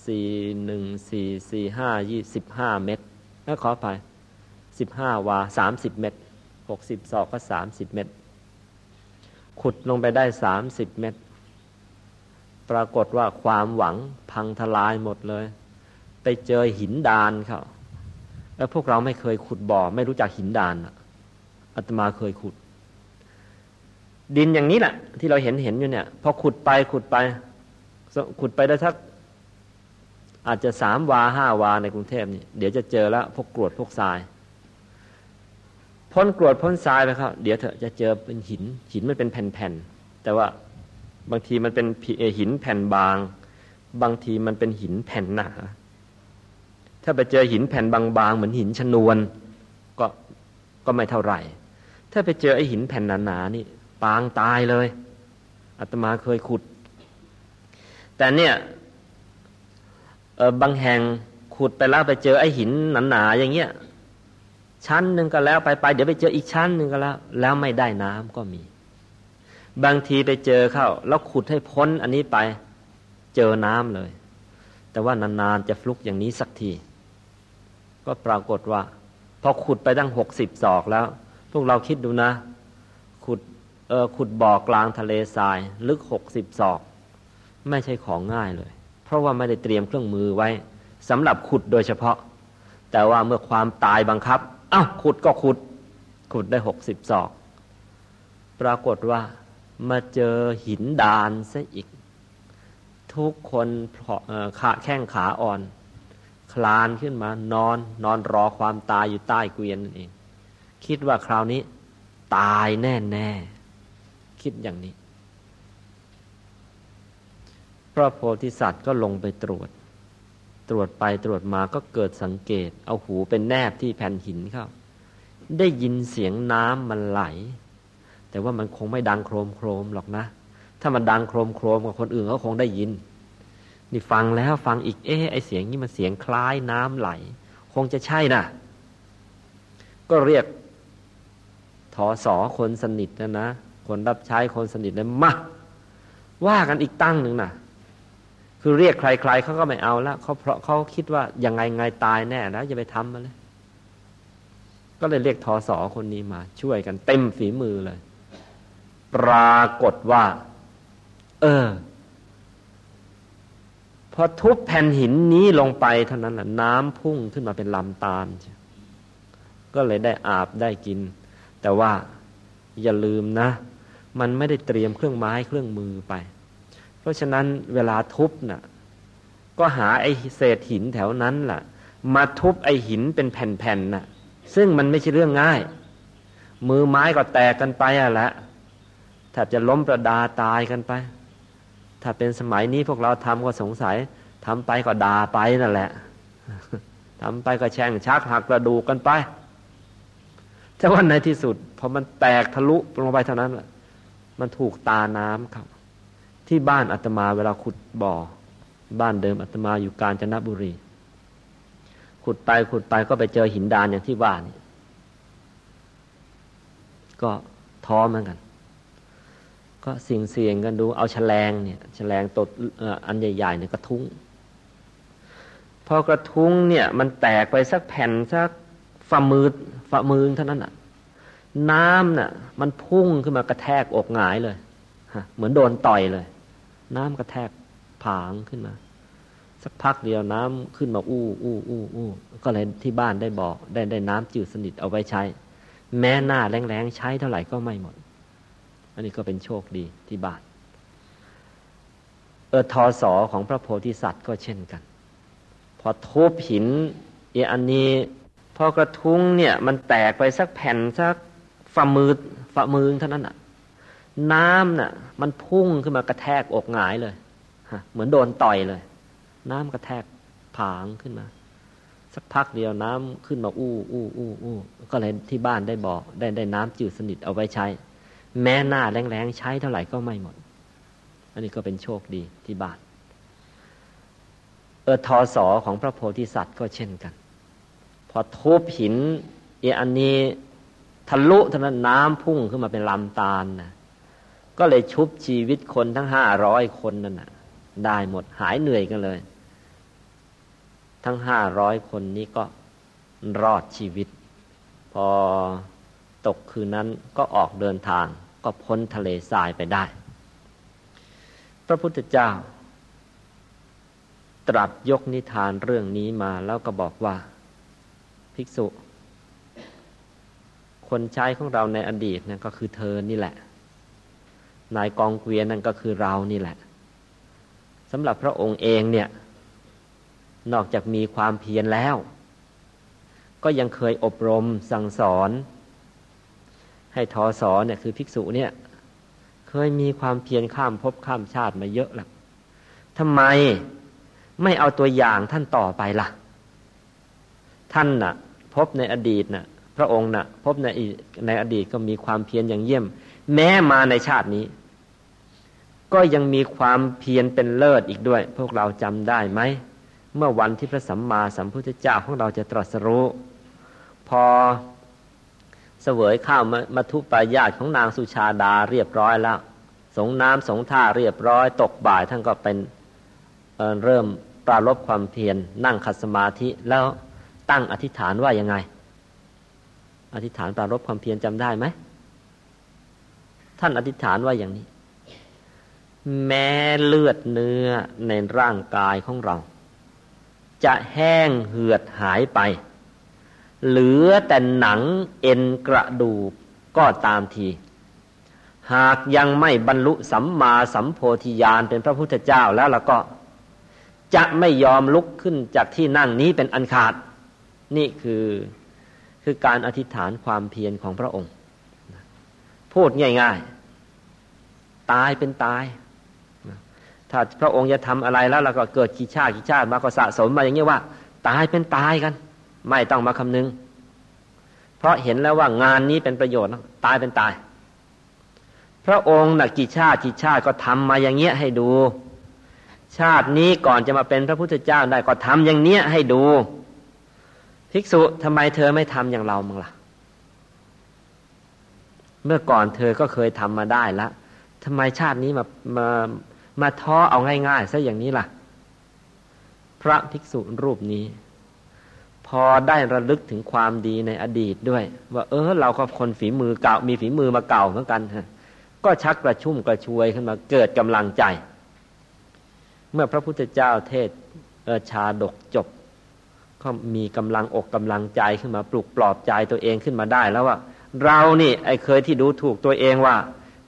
สี่หนึ่งสี่สี่ห้ายี่สิบห้าเมตรแล้วขอไปสิบห้าวาสามสิบเมตรหกสิบศอกก็สามสิบเมตร ขุดลงไปได้สามสิบเมตร ปรากฏว่าความหวังพังทลายหมดเลย ไปเจอหินดานเขาแล้วพวกเราไม่เคยขุดบ่อ ไม่รู้จักหินดานอาตมาเคยขุด ดินอย่างนี้แหละ ที่เราเห็นเห็นอยู่เนี่ย พอขุดไปขุดไป ขุดไปได้สักอาจจะสามวาห้าวาในกรุงเทพนี่เดี๋ยวจะเจอแล้วพวกกรวดพวกทราย พ้นกรวดพ้นทรายไปครับ เดี๋ยวเถอะจะเจอเป็นหิน หินมันเป็นแผ่นๆแต่ว่า บางทีมันเป็นหินแผ่นบาง บางทีมันเป็นหินแผ่นหนา ถ้าไปเจอหินแผ่นบางๆเหมือนหินชนวน ก็ก็ไม่เท่าไหร่ ถ้าไปเจอไอ้หินแผ่นหนาๆนี่ปางตายเลยอาตมาเคยขุด แต่เนี่ยเออบางแห่งขุดไปแล้วไปเจอไอ้หินหนาๆอย่างเงี้ยชั้นหนึ่งก็แล้วไปไปเดี๋ยวไปเจออีกชั้นหนึ่งก็แล้ว แล้วไม่ได้น้ำก็มี บางทีไปเจอเข้า แล้วขุดให้พ้นอันนี้ไปเจอน้ำเลย แต่ว่านานๆจะฟลุกอย่างนี้สักที ก็ปรากฏว่า พอขุดไปตั้งหกสิบศอกแล้ว พวกเราคิดดูนะ ขุดเออขุดบ่อกลางทะเลทราย ลึกหกสิบศอก ไม่ใช่ของง่ายเลย เพราะว่าไม่ได้เตรียมเครื่องมือไว้สำหรับขุดโดยเฉพาะ แต่ว่าเมื่อความตายบังคับอ้าวขุดก็ขุด ขุดได้หกสิบศอก ปรากฏว่า มาเจอหินดานซะอีก ทุกคนขาแข้งขาอ่อน คลานขึ้นมานอนนอนรอความตายอยู่ใต้เกวียนนั่นเอง คิดว่าคราวนี้ ตายแน่แน่คิดอย่างนี้ พระโพธิสัตว์ก็ลงไปตรวจ ตรวจไปตรวจมาก็เกิดสังเกต เอาหูเป็นแนบที่แผ่นหินเข้า ได้ยินเสียงน้ำมันไหล แต่ว่ามันคงไม่ดังโครมโครมหรอกนะ ถ้ามันดังโครมโครมกับคนอื่นเขาคงได้ยิน นี่ฟังแล้วฟังอีก เอ๊ะไอเสียงนี้มันเสียงคล้ายน้ำไหล คงจะใช่นะก็เรียกทอสอคนสนิทนะนะ คนรับใช้คนสนิทเลยมาว่ากันอีกตั้งหนึ่งนะคือเรียกใคร ๆเขาก็ไม่เอาล้วเขาเพราะเขาคิดว่ายังไงไงตายแน่แล้วอย่าไปทำมาเลย ก็เลยเรียกทอสอคนนี้มา ช่วยกันเต็มฝีมือเลย ปรากฏว่า เออ พอทุบแผ่นหินนี้ลงไปเท่านั้นแหละน้ำพุ่งขึ้นมาเป็นลำตาล ก็เลยได้อาบได้กิน แต่ว่าอย่าลืมนะ มันไม่ได้เตรียมเครื่องไม้เครื่องมือไป เพราะฉะนั้นเวลาทุบนะ่ะ ก็หาไอ้เศษหินแถวนั้นล่ะ มาทุบไอ้หินเป็นแผ่นๆน่ะ ซึ่งมันไม่ใช่เรื่องง่าย มือไม้ก็แตกกันไปอะละ แทบจะล้มประดาตายกันไป ถ้าเป็นสมัยนี้พวกเราทำก็สงสัยทำไปก็ด่าไปนั่นแหละทำไปก็แช่งชักหักกระดูกกันไปแต่ว่าในที่สุดพอมันแตกทะลุลงไปเท่านั้นแหละมันถูกตาน้ำครับ ที่บ้านอาตมาเวลาขุดบ่อ บ้านเดิมอาตมาอยู่กาญจนบุรี ขุดไปขุดไปก็ไปเจอหินดานอย่างที่ว่านี่ก็ท้อเหมือนกัน ก็เสี่ยงเสี่ยงกันดู เอาแฉลงเนี่ยแฉลงตดอันใหญ่ๆเนี่ยกระทุ้ง พอกระทุ้งเนี่ยมันแตกไปสักแผ่นสักฝ่ามือฝ่ามือเท่านั้นอะ น้ำน่ะ มันพุ่งขึ้นมากระแทกอกหงายเลยเหมือนโดนต่อยเลย น้ำกระแทกผางขึ้นมา สักพักเดียวน้ำขึ้นมาอู้อู้อู้อู้ก็เลยที่บ้านได้บอก ได้ได้น้ำจืดสนิทเอาไว้ใช้ แม้หน้าแรงๆใช้เท่าไหร่ก็ไม่หมด อันนี้ก็เป็นโชคดีที่บ้านเออทอสอของพระโพธิสัตว์ก็เช่นกัน พอทุบหินเออันนี้พอกระทุ้งเนี่ย มันแตกไปสักแผ่นสักฝ่ามือฝ่ามือเท่านั้นอะ น้ำน่ะ มันพุ่งขึ้นมากระแทกอกหงายเลยเหมือนโดนต่อยเลย น้ำกระแทกผางขึ้นมา สักพักเดียวน้ำขึ้นมาอู้อู้อู้อู้ก็เลยที่บ้านได้บอกได้ได้น้ำจืดสนิทเอาไว้ใช้ แม้หน้าแรงๆใช้เท่าไหร่ก็ไม่หมด อันนี้ก็เป็นโชคดีที่บ้านเออทอสอของพระโพธิสัตว์ก็เช่นกัน พอทุบหินเออันนี้ทะลุท่านั้นน้ำพุ่งขึ้นมาเป็นลำตาลนะก็เลยชุบชีวิตคนทั้งห้าร้อยคนนั่นนะได้หมดหายเหนื่อยกันเลย ทั้งห้าร้อยคนนี้ก็รอดชีวิต พอตกคืนนั้นก็ออกเดินทาง ก็พ้นทะเลทรายไปได้ พระพุทธเจ้า ตรัสยกนิทานเรื่องนี้มาแล้วก็บอกว่า ภิกษุ คนใช้ของเราในอดีตนั่นก็คือเธอนี่แหละ นายกองเกวียนนั่นก็คือเรานี่แหละสำหรับพระองค์เองเนี่ย นอกจากมีความเพียรแล้ว ก็ยังเคยอบรมสั่งสอน ให้ทอสอเนี่ยคือภิกษุเนี่ย เคยมีความเพียรข้ามภพข้ามชาติมาเยอะแล้วทำไมไม่เอาตัวอย่างท่านต่อไปล่ะ ท่านน่ะ พบในอดีตน่ะ พระองค์น่ะ พบในในอดีตก็มีความเพียรอย่างเยี่ยม แม้มาในชาตินี้ ก็ยังมีความเพียรเป็นเลิศอีกด้วย พวกเราจำได้ไหมเมื่อวันที่พระสัมมาสัมพุทธเจ้าของเราจะตรัสรู้ พอ สวยข้าวมาทุปายาตของนางสุชาดาเรียบร้อยแล้ว สงน้ำสงท่าเรียบร้อย ตกบ่ายท่านก็เป็นเเริ่มปราลบความเพียรนั่งขัดสมาธิแล้วตั้งอธิษฐานว่ายังไง อธิษฐานปรารบความเพียรจำได้ไหมท่านอธิษฐานว่าอย่างนี้ แม้เลือดเนื้อในร่างกายของเรา จะแห้งเหือดหายไป เหลือแต่หนังเอ็นกระดูกก็ตามที หากยังไม่บรรลุสัมมาสัมโพธิญาณเป็นพระพุทธเจ้าแล้วล่ะก็ จะไม่ยอมลุกขึ้นจากที่นั่งนี้เป็นอันขาด นี่คือคือการอธิษฐานความเพียรของพระองค์ พูดง่ายๆ ตายเป็นตาย ถ้าพระองค์จะทำอะไรแล้วเราก็เกิดกี่ชาติกี่ชาติมาก็สะสมมาอย่างนี้ว่า ตายเป็นตายกัน ไม่ต้องมาคำนึง เพราะเห็นแล้วว่างานนี้เป็นประโยชน์ตายเป็นตาย พระองค์นะกี่ชาติกี่ชาติก็ทำมาอย่างเงี้ยให้ดู ชาตินี้ก่อนจะมาเป็นพระพุทธเจ้าได้ก็ทำอย่างเนี้ยให้ดู ภิกษุทำไมเธอไม่ทำอย่างเรามั้งล่ะ เมื่อก่อนเธอก็เคยทำมาได้ล้วทำไมชาตินี้มามามาท้อเอาง่ายๆซะอย่างนี้ล่ะ พระภิกษุรูปนี้ พอได้ระลึกถึงความดีในอดีตด้วย ว่า เออ เราก็คนฝีมือเก่า มีฝีมือมาเก่าเหมือนกันฮะก็ชักกระชุ่มกระชวยขึ้นมาเกิดกำลังใจ เมื่อพระพุทธเจ้าเทศชาดกจบ ก็มีกำลังอกกำลังใจขึ้นมาปลุกปลอบใจตัวเองขึ้นมาได้แล้วว่า เรานี่ ไอ้เคยที่ดูถูกตัวเองว่า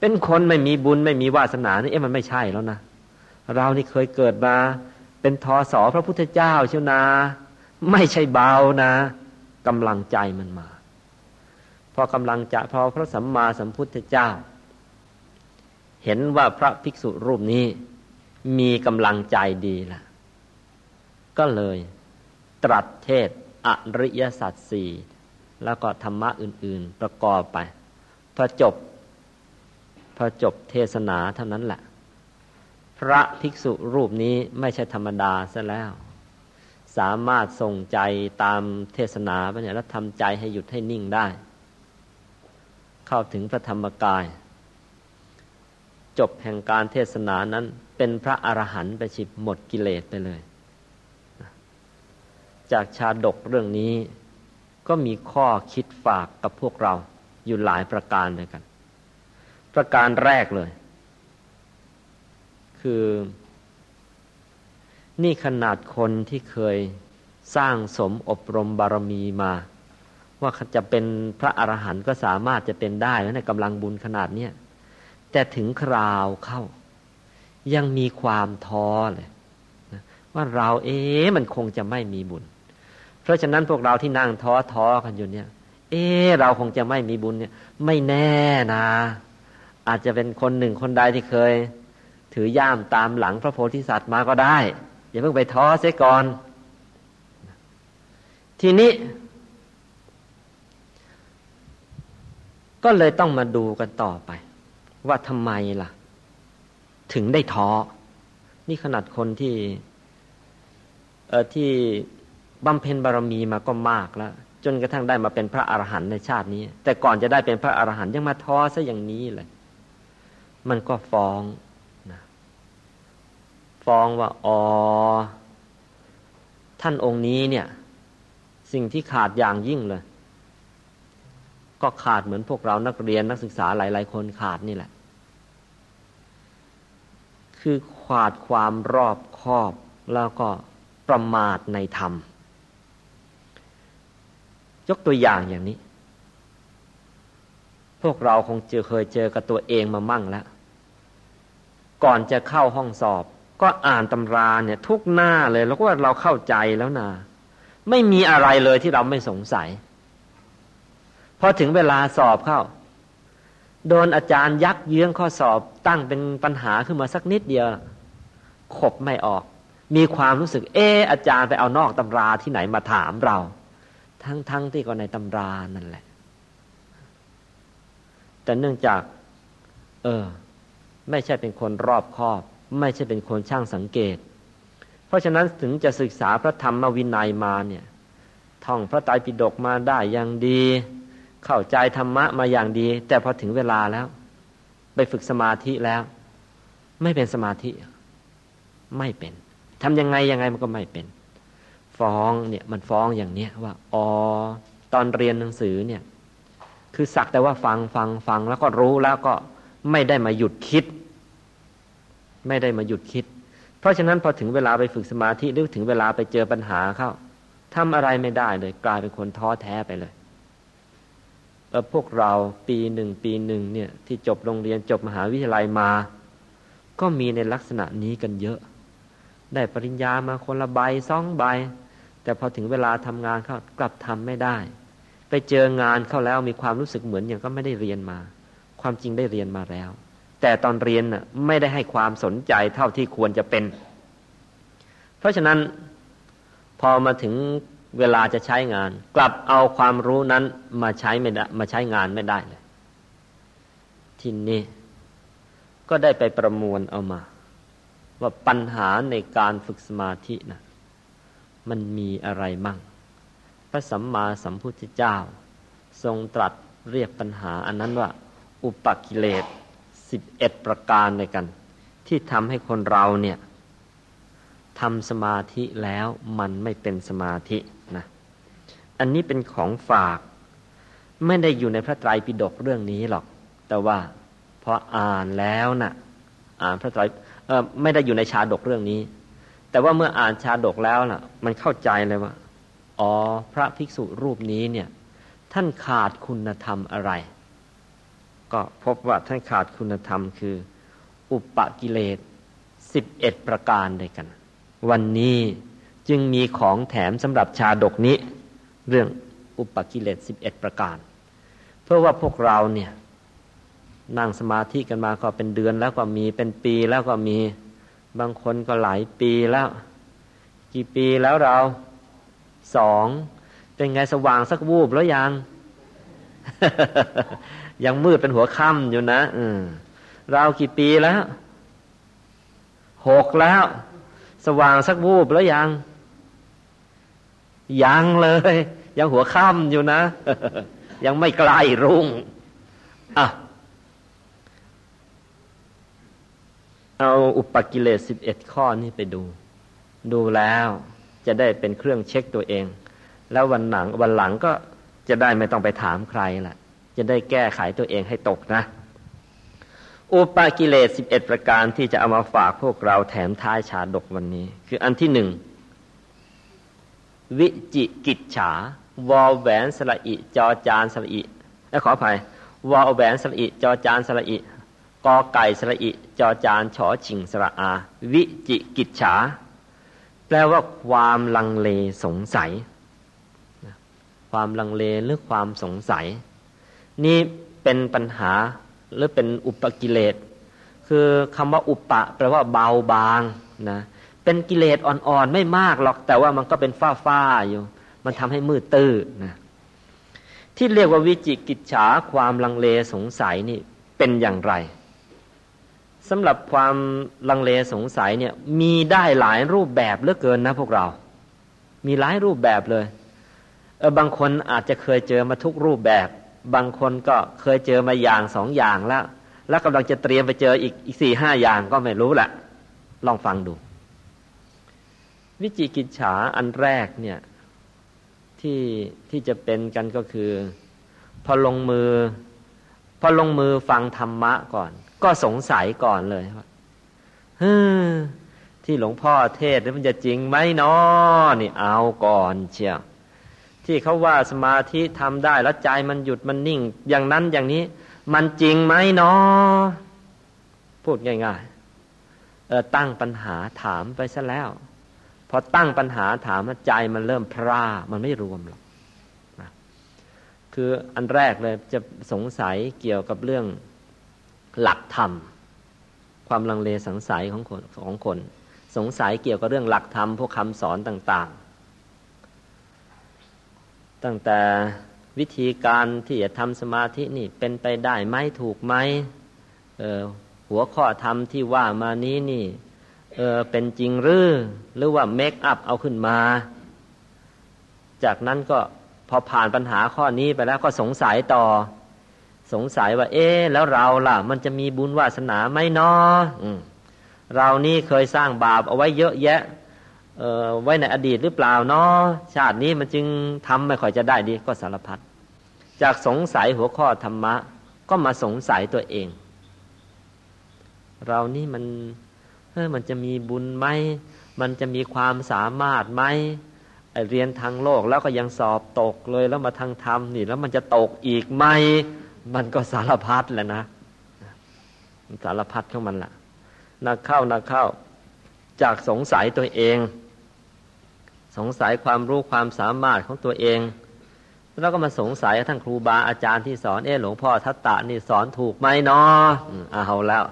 เป็นคนไม่มีบุญไม่มีวาสนานี่เอ๊ะมันไม่ใช่แล้วนะเรานี่เคยเกิดมา เป็นทอสอพระพุทธเจ้าเชียวนา ไม่ใช่เบานะกำลังใจมันมา พอกำลังจะพอพระสัมมาสัมพุทธเจ้า เห็นว่าพระภิกษุรูปนี้ มีกำลังใจดีละก็เลยตรัสเทศอริยสัจสี่แล้วก็ธรรมะอื่น ๆ ประกอบไปพอจบพอจบเทศนาเท่านั้นแหละ พระภิกษุรูปนี้ไม่ใช่ธรรมดาซะแล้ว สามารถส่งใจตามเทศนาไปเนี่ยแล้วทำใจให้หยุดให้นิ่งได้ เข้าถึงพระธรรมกาย จบแห่งการเทศนานั้นเป็นพระอรหันต์ไปฉิบหมดกิเลสไปเลย จากชาดกเรื่องนี้ก็มีข้อคิดฝากกับพวกเราอยู่หลายประการด้วยกัน ประการแรกเลย คือ นี่ขนาดคนที่เคยสร้างสมอบรมบารมีมา ว่าจะเป็นพระอรหันต์ก็สามารถจะเป็นได้แล้วในกำลังบุญขนาดเนี้ยแต่ถึงคราวเข้า ยังมีความท้อเลยว่าเราเอ๊ะมันคงจะไม่มีบุญ เพราะฉะนั้นพวกเราที่นั่งท้อท้อกันอยู่เนี่ย เอ๊ะเราคงจะไม่มีบุญเนี่ย ไม่แน่นะ อาจจะเป็นคนหนึ่งคนใดที่เคย ถือย่ามตามหลังพระโพธิสัตว์มาก็ได้ อย่าเพิ่งไปท้อเสียก่อน ทีนี้ ก็เลยต้องมาดูกันต่อไป ว่าทำไมล่ะ ถึงได้ท้อ นี่ขนาดคนที่เออที่บำเพ็ญบารมีมาก็มากแล้ว จนกระทั่งได้มาเป็นพระอรหันต์ในชาตินี้ แต่ก่อนจะได้เป็นพระอรหันต์ยังมาท้อซะอย่างนี้เลย มันก็ฟ้อง ฟ้องว่าอ๋อท่านองค์นี้เนี่ย สิ่งที่ขาดอย่างยิ่งเลย ก็ขาดเหมือนพวกเรานักเรียนนักศึกษาหลาย ๆ คนขาดนี่แหละ คือขาดความรอบคอบแล้วก็ประมาทในธรรม ยกตัวอย่างอย่างนี้ พวกเราคงเจอเคยเจอกับตัวเองมามั่งแล้ว ก่อนจะเข้าห้องสอบ ก็อ่านตำราเนี่ยทุกหน้าเลย แล้วก็ว่าเราเข้าใจแล้วนะไม่มีอะไรเลยที่เราไม่สงสัยพอถึงเวลาสอบเข้า โดนอาจารย์ยักเยื้องข้อสอบตั้งเป็นปัญหาขึ้นมาสักนิดเดียว ขบไม่ออก มีความรู้สึก เอออาจารย์ไปเอานอกตำราที่ไหนมาถามเรา ทั้งทั้งที่ก็ในตำรานั่นแหละ แต่เนื่องจาก เออ ไม่ใช่เป็นคนรอบคอบ ไม่ใช่เป็นคนช่างสังเกต เพราะฉะนั้นถึงจะศึกษาพระธรรมวินัยมาเนี่ยท่องพระไตรปิฎกมาได้อย่างดี เข้าใจธรรมะมาอย่างดี แต่พอถึงเวลาแล้ว ไปฝึกสมาธิแล้ว ไม่เป็นสมาธิ ไม่เป็นทำยังไงยังไงมันก็ไม่เป็น ฟ้องเนี่ยมันฟ้องอย่างเนี้ยว่าอ๋อตอนเรียนหนังสือเนี่ย คือสักแต่ว่าฟังฟังฟังแล้วก็รู้แล้วก็ไม่ได้มาหยุดคิด ไม่ได้มาหยุดคิด เพราะฉะนั้นพอถึงเวลาไปฝึกสมาธิหรือถึงเวลาไปเจอปัญหาเข้าทำอะไรไม่ได้เลย กลายเป็นคนท้อแท้ไปเลยพวกเราปีหนึ่งปีหนึ่งเนี่ยที่จบโรงเรียนจบมหาวิทยาลัยมา ก็มีในลักษณะนี้กันเยอะ ได้ปริญญามาคนละใบสองใบ แต่พอถึงเวลาทำงานเขากลับทำไม่ได้ ไปเจองานเข้าแล้วมีความรู้สึกเหมือนอย่างก็ไม่ได้เรียนมา ความจริงได้เรียนมาแล้ว แต่ตอนเรียนไม่ได้ให้ความสนใจเท่าที่ควรจะเป็น เพราะฉะนั้นพอมาถึงเวลาจะใช้งาน กลับเอาความรู้นั้นมาใช้ไม่ได้มาใช้งานไม่ได้เลยทีนี้ก็ได้ไปประมวลเอามา ว่าปัญหาในการฝึกสมาธินะมันมีอะไรมั่ง พระสัมมาสัมพุทธเจ้า ทรงตรัสเรียกปัญหาอันนั้นว่า อุปกิเลส สิบเอ็ดประการในกัน ที่ทำให้คนเราเนี่ยทำสมาธิแล้วมันไม่เป็นสมาธินะ อันนี้เป็นของฝาก ไม่ได้อยู่ในพระไตรปิฎกเรื่องนี้หรอก แต่ว่าพออ่านแล้วนะ่ะ อ่านพระไตรเออไม่ได้อยู่ในชาดกเรื่องนี้ แต่ว่าเมื่ออ่านชาดกแล้วนะ่ะ มันเข้าใจเลยว่า อ๋อ พระภิกษุรูปนี้เนี่ย ท่านขาดคุณธรรมอะไร ก็พบว่าท่านขาดคุณธรรมคือ อุปกิเลสสิบเอ็ดประการด้วยกัน วันนี้จึงมีของแถมสำหรับชาดกนี้ เรื่องอุปกิเลสสิบเอ็ดประการ เพื่อว่าพวกเราเนี่ยนั่งสมาธิกันมาก็เป็นเดือนแล้วก็มีเป็นปีแล้วก็มีบางคนก็หลายปีแล้ว กี่ปีแล้วเราสองเป็นไงสว่างสักวูบแล้วยัง ยังมืดเป็นหัวค่ำอยู่นะอืเรากี่ปีแล้วหกแล้ว สว่างสักวูบแล้วยัง ยังเลย ยังหัวค่ำอยู่นะ ยังไม่ใกล้รุ่งอะเอาอุปกิเลสสิบเอ็ดข้อนี้ไปดู ดูแล้วจะได้เป็นเครื่องเช็คตัวเอง แล้ววันหลังวันหลังก็จะได้ไม่ต้องไปถามใครละ จะได้แก้ไขตัวเองให้ตกนะ อุปกิเลสสิบเอ็ดประการที่จะเอามาฝากพวกเราแถมท้ายชาดกวันนี้ คืออันที่หนึ่ง วิจิกิจฉาวอลแหวนสระอิ จอจานสระอิและขออภัยวอลแหวนสระอิ จอจานสระอิกอไก่สระอิ จอจานฉอฉิงสระอา วิจิกิจฉา แปลว่าความลังเลสงสัย ความลังเลหรือความสงสัย นี่เป็นปัญหาหรือเป็นอุปกิเลส คือคำว่าอุปะแปลว่าเบาบางนะเป็นกิเลสอ่อนๆไม่มากหรอกแต่ว่ามันก็เป็นฝ้าๆอยู่ มันทำให้มืดตื้อนะที่เรียกว่าวิจิกิจฉาความลังเลสงสัยนี่เป็นอย่างไรสำหรับความลังเลสงสัยเนี่ยมีได้หลายรูปแบบเหลือเกินนะพวกเรา มีหลายรูปแบบเลยเออบางคนอาจจะเคยเจอมาทุกรูปแบบ บางคนก็เคยเจอมาอย่างสองอย่างแล้ว แล้วกำลังจะเตรียมไปเจออีกอีกสี่ห้าอย่างก็ไม่รู้แหละลองฟังดู วิจิกิจฉาอันแรกเนี่ยที่ที่จะเป็นกันก็คือ พอลงมือ พอลงมือฟังธรรมะก่อน ก็สงสัยก่อนเลยว่าฮึที่หลวงพ่อเทศมันจะจริงไหมเนาะนี่เอาก่อนเชียว ที่เขาว่าสมาธิทำได้แล้วใจมันหยุดมันนิ่ง อย่างนั้นอย่างนี้ มันจริงไหมเนาะพูดง่ายๆเออตั้งปัญหาถามไปซะแล้ว พอตั้งปัญหาถามใจมันเริ่มพร่ามันไม่รวมหรอกนะคืออันแรกเลยจะสงสัยเกี่ยวกับเรื่องหลักธรรม ความลังเลสงสัยของคนของคน สงสัยเกี่ยวกับเรื่องหลักธรรมพวกคำสอนต่างๆ ตั้งแต่วิธีการที่จะทำสมาธินี่เป็นไปได้ไหมถูกไหมหัวข้อธรรมที่ว่ามานี้นี่เออเป็นจริงหรือหรือว่าเมคอัพเอาขึ้นมา จากนั้นก็พอผ่านปัญหาข้อนี้ไปแล้วก็สงสัยต่อ สงสัยว่า เอ๊แล้วเราล่ะ มันจะมีบุญวาสนาไหมเนาะเรานี่เคยสร้างบาปเอาไว้เยอะแยะ ไว้ในอดีตหรือเปล่าเนาะชาตินี้มันจึงทำไม่ค่อยจะได้ดีก็สารพัดจากสงสัยหัวข้อธรรมะ ก็มาสงสัยตัวเอง เรานี่มันเอมันจะมีบุญไหมมันจะมีความสามารถไหมเรียนทางโลกแล้วก็ยังสอบตกเลยแล้วมาทางธรรมนี่ แล้วมันจะตกอีกไหมมันก็สารพัดแหละนะสารพัดของมันละ่ะนักเข้านักเข้าจากสงสัยตัวเอง สงสัยความรู้ความสามารถของตัวเอง แล้วก็มาสงสัยทั้งครูบาอาจารย์ที่สอนเออหลวงพ่อทัตตะนี่สอนถูกไหมเนาะเอาแล้ว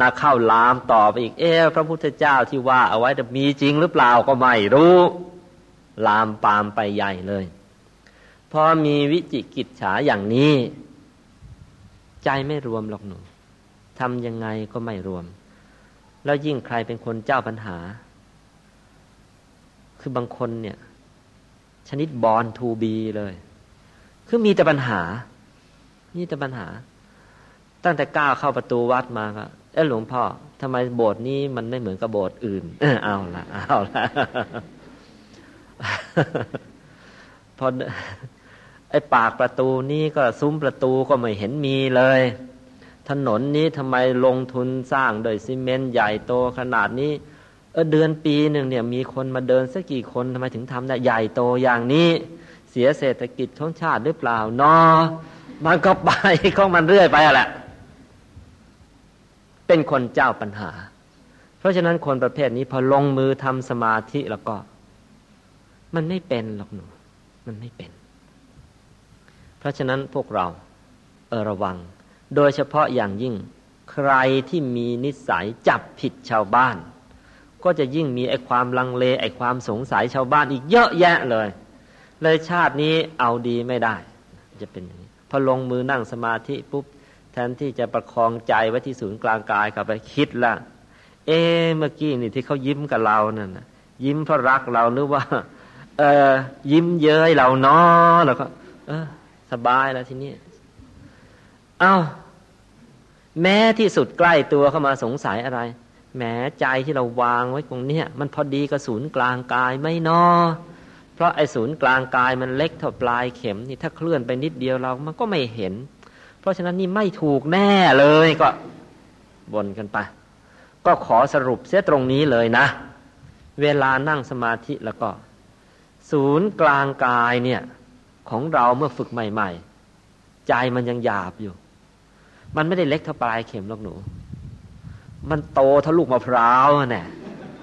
นาเข้าลามต่อไปอีกเอ๊พระพุทธเจ้าที่ว่าเอาไว้จะมีจริงหรือเปล่าก็ไม่รู้ ลามปามไปใหญ่เลยพอมีวิจิกิจฉาอย่างนี้ ใจไม่รวมหรอกหนูทำยังไงก็ไม่รวม แล้วยิ่งใครเป็นคนเจ้าปัญหา คือบางคนเนี่ย ชนิดบอลทูบีเลย คือมีแต่ปัญหา มีแต่ปัญหา ตั้งแต่ก้าวเข้าประตูวัดมาก็เออหลวงพ่อทำไมโบสถ์นี้มันไม่เหมือนกับโบสถ์อื่น เอาละเอาละพอไอ้ปากประตูนี้ก็ซุ้มประตูก็ไม่เห็นมีเลย ถนนนี้ทำไมลงทุนสร้างโดยซีเมนต์ใหญ่โตขนาดนี้ เออเดือนปีหนึ่งเนี่ยมีคนมาเดินสักกี่คนทำไมถึงทำได้ใหญ่โตอย่างนี้ เสียเศรษฐกิจของชาติหรือเปล่าเนาะมันก็ไปของมันเรื่อยไปแหละ เป็นคนเจ้าปัญหา เพราะฉะนั้นคนประเภทนี้พอลงมือทำสมาธิแล้วก็ มันไม่เป็นหรอกหนู มันไม่เป็น เพราะฉะนั้นพวกเราเออระวัง โดยเฉพาะอย่างยิ่ง ใครที่มีนิสัยจับผิดชาวบ้าน ก็จะยิ่งมีไอ้ความลังเลไอ้ความสงสัยชาวบ้านอีกเยอะแยะเลย เลยชาตินี้เอาดีไม่ได้ จะเป็นอย่างนี้พอลงมือนั่งสมาธิปุ๊บแทนที่จะประคองใจไว้ที่ศูนย์กลางกายกลับไปคิดละเอ๊เมื่อกี้นี่ที่เขายิ้มกับเรานั่นนะยิ้มเพราะรักเราหรือว่า เออยิ้มเย้ยเราเนาะแล้วก็เออ สบายแล้วทีนี้เอา้าแม้ที่สุดใกล้ตัวเข้ามาสงสัยอะไร แหมใจที่เราวางไว้ตรงเนี้ยมันพอดีกับศูนย์กลางกายไม่นอ เพราะไอ้ศูนย์กลางกายมันเล็กเท่าปลายเข็มนี่ถ้าเคลื่อนไปนิดเดียวเรามันก็ไม่เห็น เพราะฉะนั้นนี่ไม่ถูกแน่เลยก็บนกันไป ก็ขอสรุปเสียตรงนี้เลยนะ เวลานั่งสมาธิแล้วก็ ศูนย์กลางกายเนี่ย ของเราเมื่อฝึกใหม่ ๆ ใจมันยังหยาบอยู่ มันไม่ได้เล็กเท่าปลายเข็มหรอกหนู มันโตท่าลูกมะพร้าวน่ะ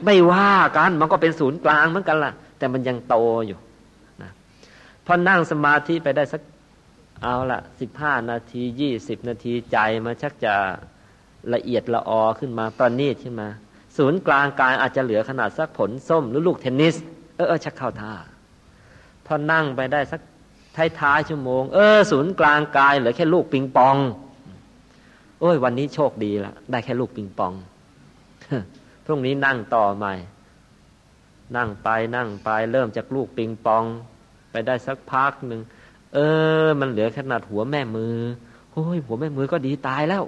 ไม่ว่ากันมันก็เป็นศูนย์กลางเหมือนกันล่ะ แต่มันยังโตอยู่นะพอนั่งสมาธิไปได้สักเอาละสิบห้านาทียี่สิบนาทีใจมันชักจะละเอียดละออขึ้นมาประณีตขึ้นมา ศูนย์กลางกายอาจจะเหลือขนาดสักผลส้มหรือลูกเทนนิส เออเออชักเข้าท่า พอนั่งไปได้สักท้ายท้ายชั่วโมง เออ ศูนย์กลางกายเหลือแค่ลูกปิงปอง โอ้ย วันนี้โชคดีละได้แค่ลูกปิงปองพรุ่งนี้นั่งต่อใหม่ นั่งไปนั่งไป เริ่มจากลูกปิงปอง ไปได้สักพักหนึ่งเออ มันเหลือขนาดหัวแม่มือโอ้ยหัวแม่มือก็ดีตายแล้ว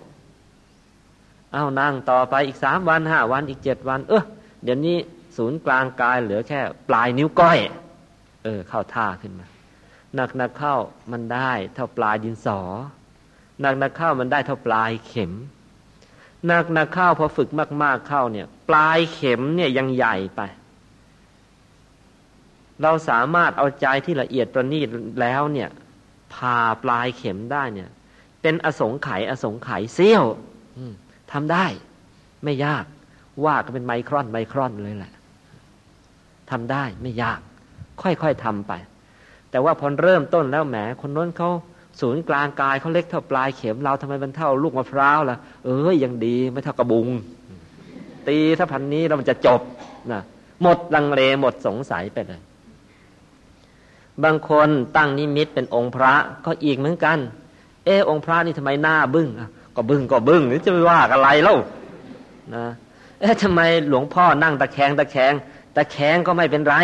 เอานั่งต่อไปอีกสามวันห้าวันอีกเจ็ดวัน เออเดี๋ยวนี้ศูนย์กลางกายเหลือแค่ ปลายนิ้วก้อย เออ เข้าท่าขึ้นมาหนักหนักเข้ามันได้ เท่าปลายดินสอ หนักหนักเข้ามันได้เท่าปลายเข็มหนักหนักเข้าพอฝึกมาก ๆเข้าเนี่ย ปลายเข็มเนี่ยยังใหญ่ไป เราสามารถเอาใจที่ละเอียดประณีตแล้วเนี่ยผ่าปลายเข็มได้เนี่ย เป็นอสงไขยอสงไขยเซี่ยวทำได้ ไม่ยาก ว่าก็เป็นไมครอนไมครอนเลยแหละทำได้ไม่ยาก ค่อยๆทำไป แต่ว่าพอเริ่มต้นแล้วแหมคนน้นเขา ศูนย์กลางกายเขาเล็กเท่าปลายเข็มเราทำไมมันเท่าลูกมะพร้าวล่ะ เอ้ยยังดีไม่เท่ากระบุง ตีถ้าพันนี้เรามันจะจบนะหมดลังเลหมดสงสัยไปเลย บางคนตั้งนิมิตเป็นองค์พระก็อีกเหมือนกัน เออองค์พระนี่ทำไมหน้าบึง้งก็บึ้งก็บึ้งหรือจะไม่ว่าอะไรเล่านะเอ๊ะทำไมหลวงพ่อนั่งตะแคงตะแคงตะแคงก็ไม่เป็นไร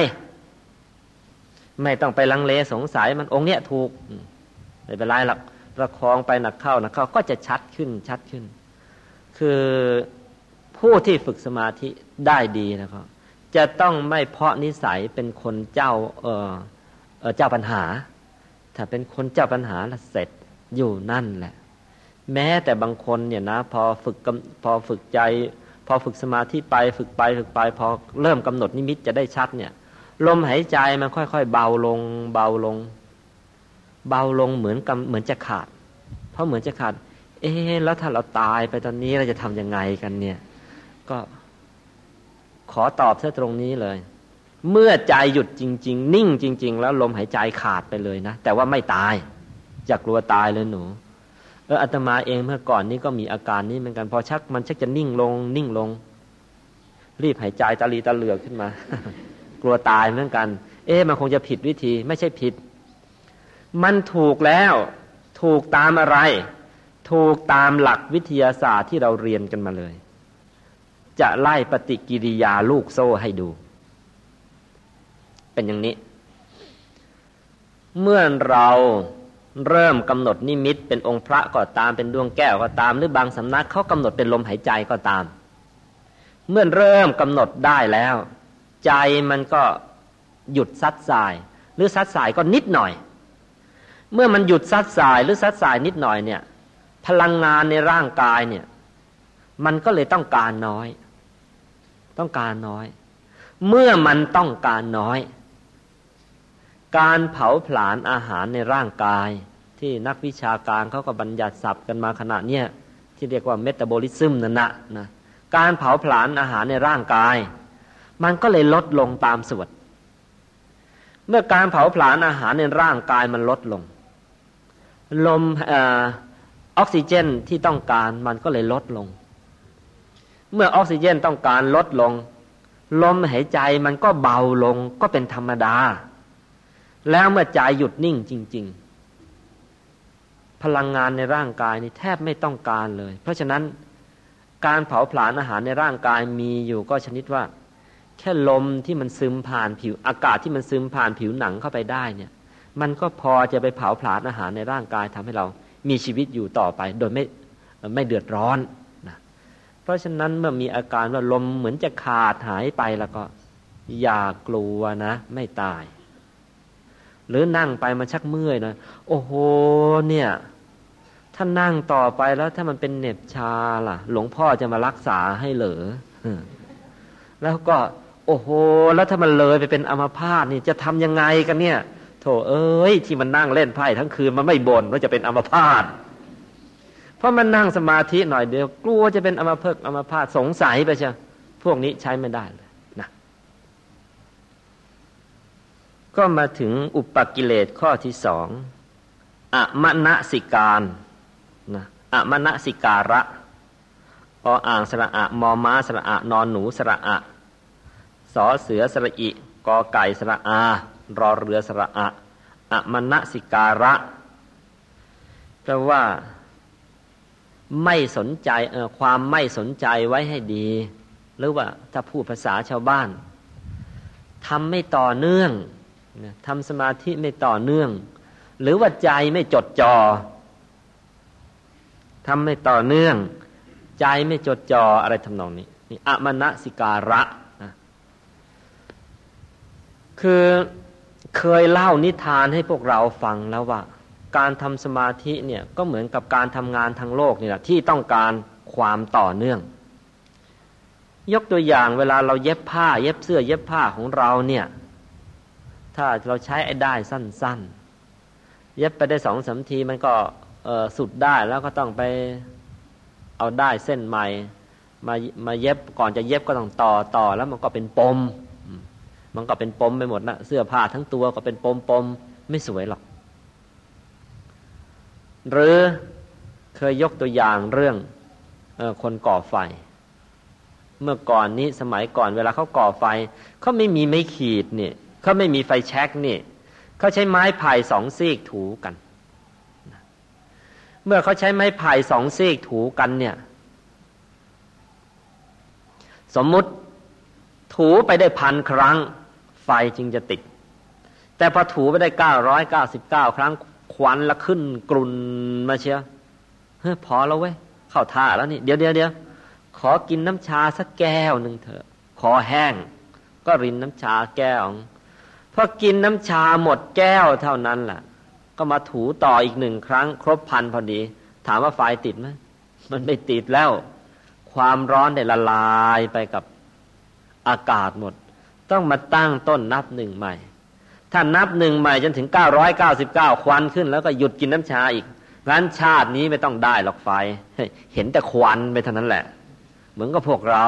ไม่ต้องไปลังเลสงสัยมันองค์เนี้ยถูก ไม่เป็นไรหรอกประคองไปหนักเข้าหนักเข้าก็จะชัดขึ้นชัดขึ้น คือผู้ที่ฝึกสมาธิได้ดีนะครับ จะต้องไม่เพาะนิสัยเป็นคนเจ้าเออเออเจ้าปัญหา ถ้าเป็นคนเจ้าปัญหาละเสร็จอยู่นั่นแหละ แม้แต่บางคนเนี่ยนะ พอฝึกพอฝึกใจ พอฝึกสมาธิไปฝึกไปฝึกไป พอเริ่มกำหนดนิมิตจะได้ชัดเนี่ย ลมหายใจมันค่อยๆ เบาลง เบาลง เบาลงเหมือนกับเหมือนจะขาด เพราะเหมือนจะขาด เอ๊แล้วถ้าเราตายไปตอนนี้เราจะทำยังไงกันเนี่ย ก็ขอตอบเสียตรงนี้เลย เมื่อใจหยุดจริง ๆ นิ่งจริง ๆ แล้วลมหายใจขาดไปเลยนะ แต่ว่าไม่ตายจะกลัวตายเลยหนูเอออาตมาเองเมื่อก่อนนี้ก็มีอาการนี้เหมือนกันพอชักมันชักจะนิ่งลง นิ่งลง รีบหายใจตาลีตาเหลือกขึ้นมา กลัวตายเหมือนกัน เอ๊ะมันคงจะผิดวิธี ไม่ใช่ผิด มันถูกแล้วถูกตามอะไร ถูกตามหลักวิทยาศาสตร์ที่เราเรียนกันมาเลย จะไล่ปฏิกิริยาลูกโซ่ให้ดู เป็นอย่างนี้ เมื่อเราเริ่มกำหนดนิมิต เป็นองค์พระก็ตามเป็นดวงแก้วก็ตาม หรือบางสำนักเขากำหนดเป็นลมหายใจก็ตาม เมื่อเริ่มกำหนดได้แล้ว ใจมันก็หยุดซัดสาย หรือซัดสายก็นิดหน่อย เมื่อมันหยุดซัดสายหรือซัดสายนิดหน่อยเนี่ย พลังงานในร่างกายเนี่ย มันก็เลยต้องการน้อย ต้องการน้อย เมื่อมันต้องการน้อย การเผาผลาญอาหารในร่างกาย ที่นักวิชาการเขาก็บัญญัติศัพท์กันมาขณะเนี้ยที่เรียกว่าเมตาบอลิซึมนั่นนะนะการเผาผลาญอาหารในร่างกาย มันก็เลยลดลงตามส่วนเมื่อการเผาผลาญอาหารในร่างกายมันลดลง ลมออกซิเจนที่ต้องการมันก็เลยลดลง เมื่อออกซิเจนต้องการลดลง ลมหายใจมันก็เบาลงก็เป็นธรรมดา แล้วเมื่อใจหยุดนิ่งจริง ๆ พลังงานในร่างกายนี่แทบไม่ต้องการเลย เพราะฉะนั้นการเผาผลาญอาหารในร่างกายมีอยู่ก็ชนิดว่า แค่ลมที่มันซึมผ่านผิวอากาศที่มันซึมผ่านผิวหนังเข้าไปได้เนี่ย มันก็พอจะไปเผาผลาญอาหารในร่างกายทำให้เรามีชีวิตอยู่ต่อไป โดยไม่ไม่เดือดร้อนนะเพราะฉะนั้นเมื่อมีอาการว่าลมเหมือนจะขาดหายไปแล้วก็อย่ากลัวนะ ไม่ตาย หรือนั่งไปมันชักเมื่อยนะโอ้โหเนี่ย ถ้านั่งต่อไปแล้วถ้ามันเป็นเน็บชาล่ะ หลวงพ่อจะมารักษาให้เหรอแล้วก็ โอ้โห แล้วถ้ามันเลยไปเป็นอัมพาตนี่จะทำยังไงกันเนี่ย โถเอ้ย ที่มันนั่งเล่นไพ่ทั้งคืนมันไม่บ่นว่าจะเป็นอัมพาตเพราะมันนั่งสมาธิหน่อยเดียว กลัวจะเป็นอมาเพิกอมพาดสงสัยไปเชียพวกนี้ใช้ไม่ได้เลยนะก็มาถึงอุปกิเลสข้อที่สองอะมณสิการนะอะมณสิการะออ่างสระอะมอม้าสระอะนอนหนูสระอะสอเสือสระอิกอไก่สระอา รอเรือสระอะอะมณสิการะแปลว่า ไม่สนใจเออความไม่สนใจไว้ให้ดี หรือว่าถ้าพูดภาษาชาวบ้านทำไม่ต่อเนื่องทำสมาธิไม่ต่อเนื่อง หรือว่าใจไม่จดจอ่อทำไม่ต่อเนื่อง ใจไม่จดจอ่ออะไรทำนองนี้นี่อมณสิการะนะคือ เคยเล่านิทานให้พวกเราฟังแล้วว่า การทำสมาธิเนี่ยก็เหมือนกับการทำงานทางโลกนี่แหละที่ต้องการความต่อเนื่อง ยกตัวอย่างเวลาเราเย็บผ้า เย็บเสื้อเย็บผ้าของเราเนี่ย ถ้าเราใช้ไอ้ได้สั้น ๆ เย็บไปได้สองสามทีมันก็สุดได้แล้วก็ต้องไปเอาได้เส้นใหม่มามาเย็บก่อนจะเย็บก็ต้องต่อต่อแล้วมันก็เป็นปม มันก็เป็นปมไปหมดนะเสื้อผ้าทั้งตัวก็เป็นปมปมไม่สวยหรอก หรือเคยยกตัวอย่างเรื่องอคนก่อไฟ เมื่อก่อนนี้สมัยก่อนเวลาเขาก่อไฟเขาไม่มีไม้ขีดเนี่ยเขาไม่มีไฟแช็กนี่เขาใช้ไม้ไผ่สองซีกถูกัน เมื่อเขาใช้ไม้ไผ่สองซีกถูกันเนี่ย สมมุติถูไปได้พันครั้ง ไฟจึงจะติด แต่พอถูไปได้เก้าร้อยเก้าสิบเก้าครั้งควันละขึ้นกลุ่นมาเชียวเฮ้ยพอแล้วเว้ยเข้าท่าแล้วนี่ เดี๋ยวเดี๋ยวเดี๋ยวขอกินน้ำชาสักแก้วหนึ่งเถอะ ขอแห้ง ก็รินน้ำชาแก้วพอกินน้ำชาหมดแก้วเท่านั้นแหละก็มาถูต่ออีกหนึ่งครั้ง ครบพันพอดี ถามว่าไฟติดไหมมันไม่ติดแล้ว ความร้อนได้ละลายไปกับอากาศหมด ต้องมาตั้งต้นนับหนึ่งใหม่ ถ้านับหนึ่งใหม่จนถึงเก้าร้อยเก้าสิบเก้าควันขึ้น แล้วก็หยุดกินน้ำชาอีกงั้นชาตินี้ไม่ต้องได้หรอกไฟ เห็นแต่ควันไปเท่านั้นแหละ เหมือนกับพวกเรา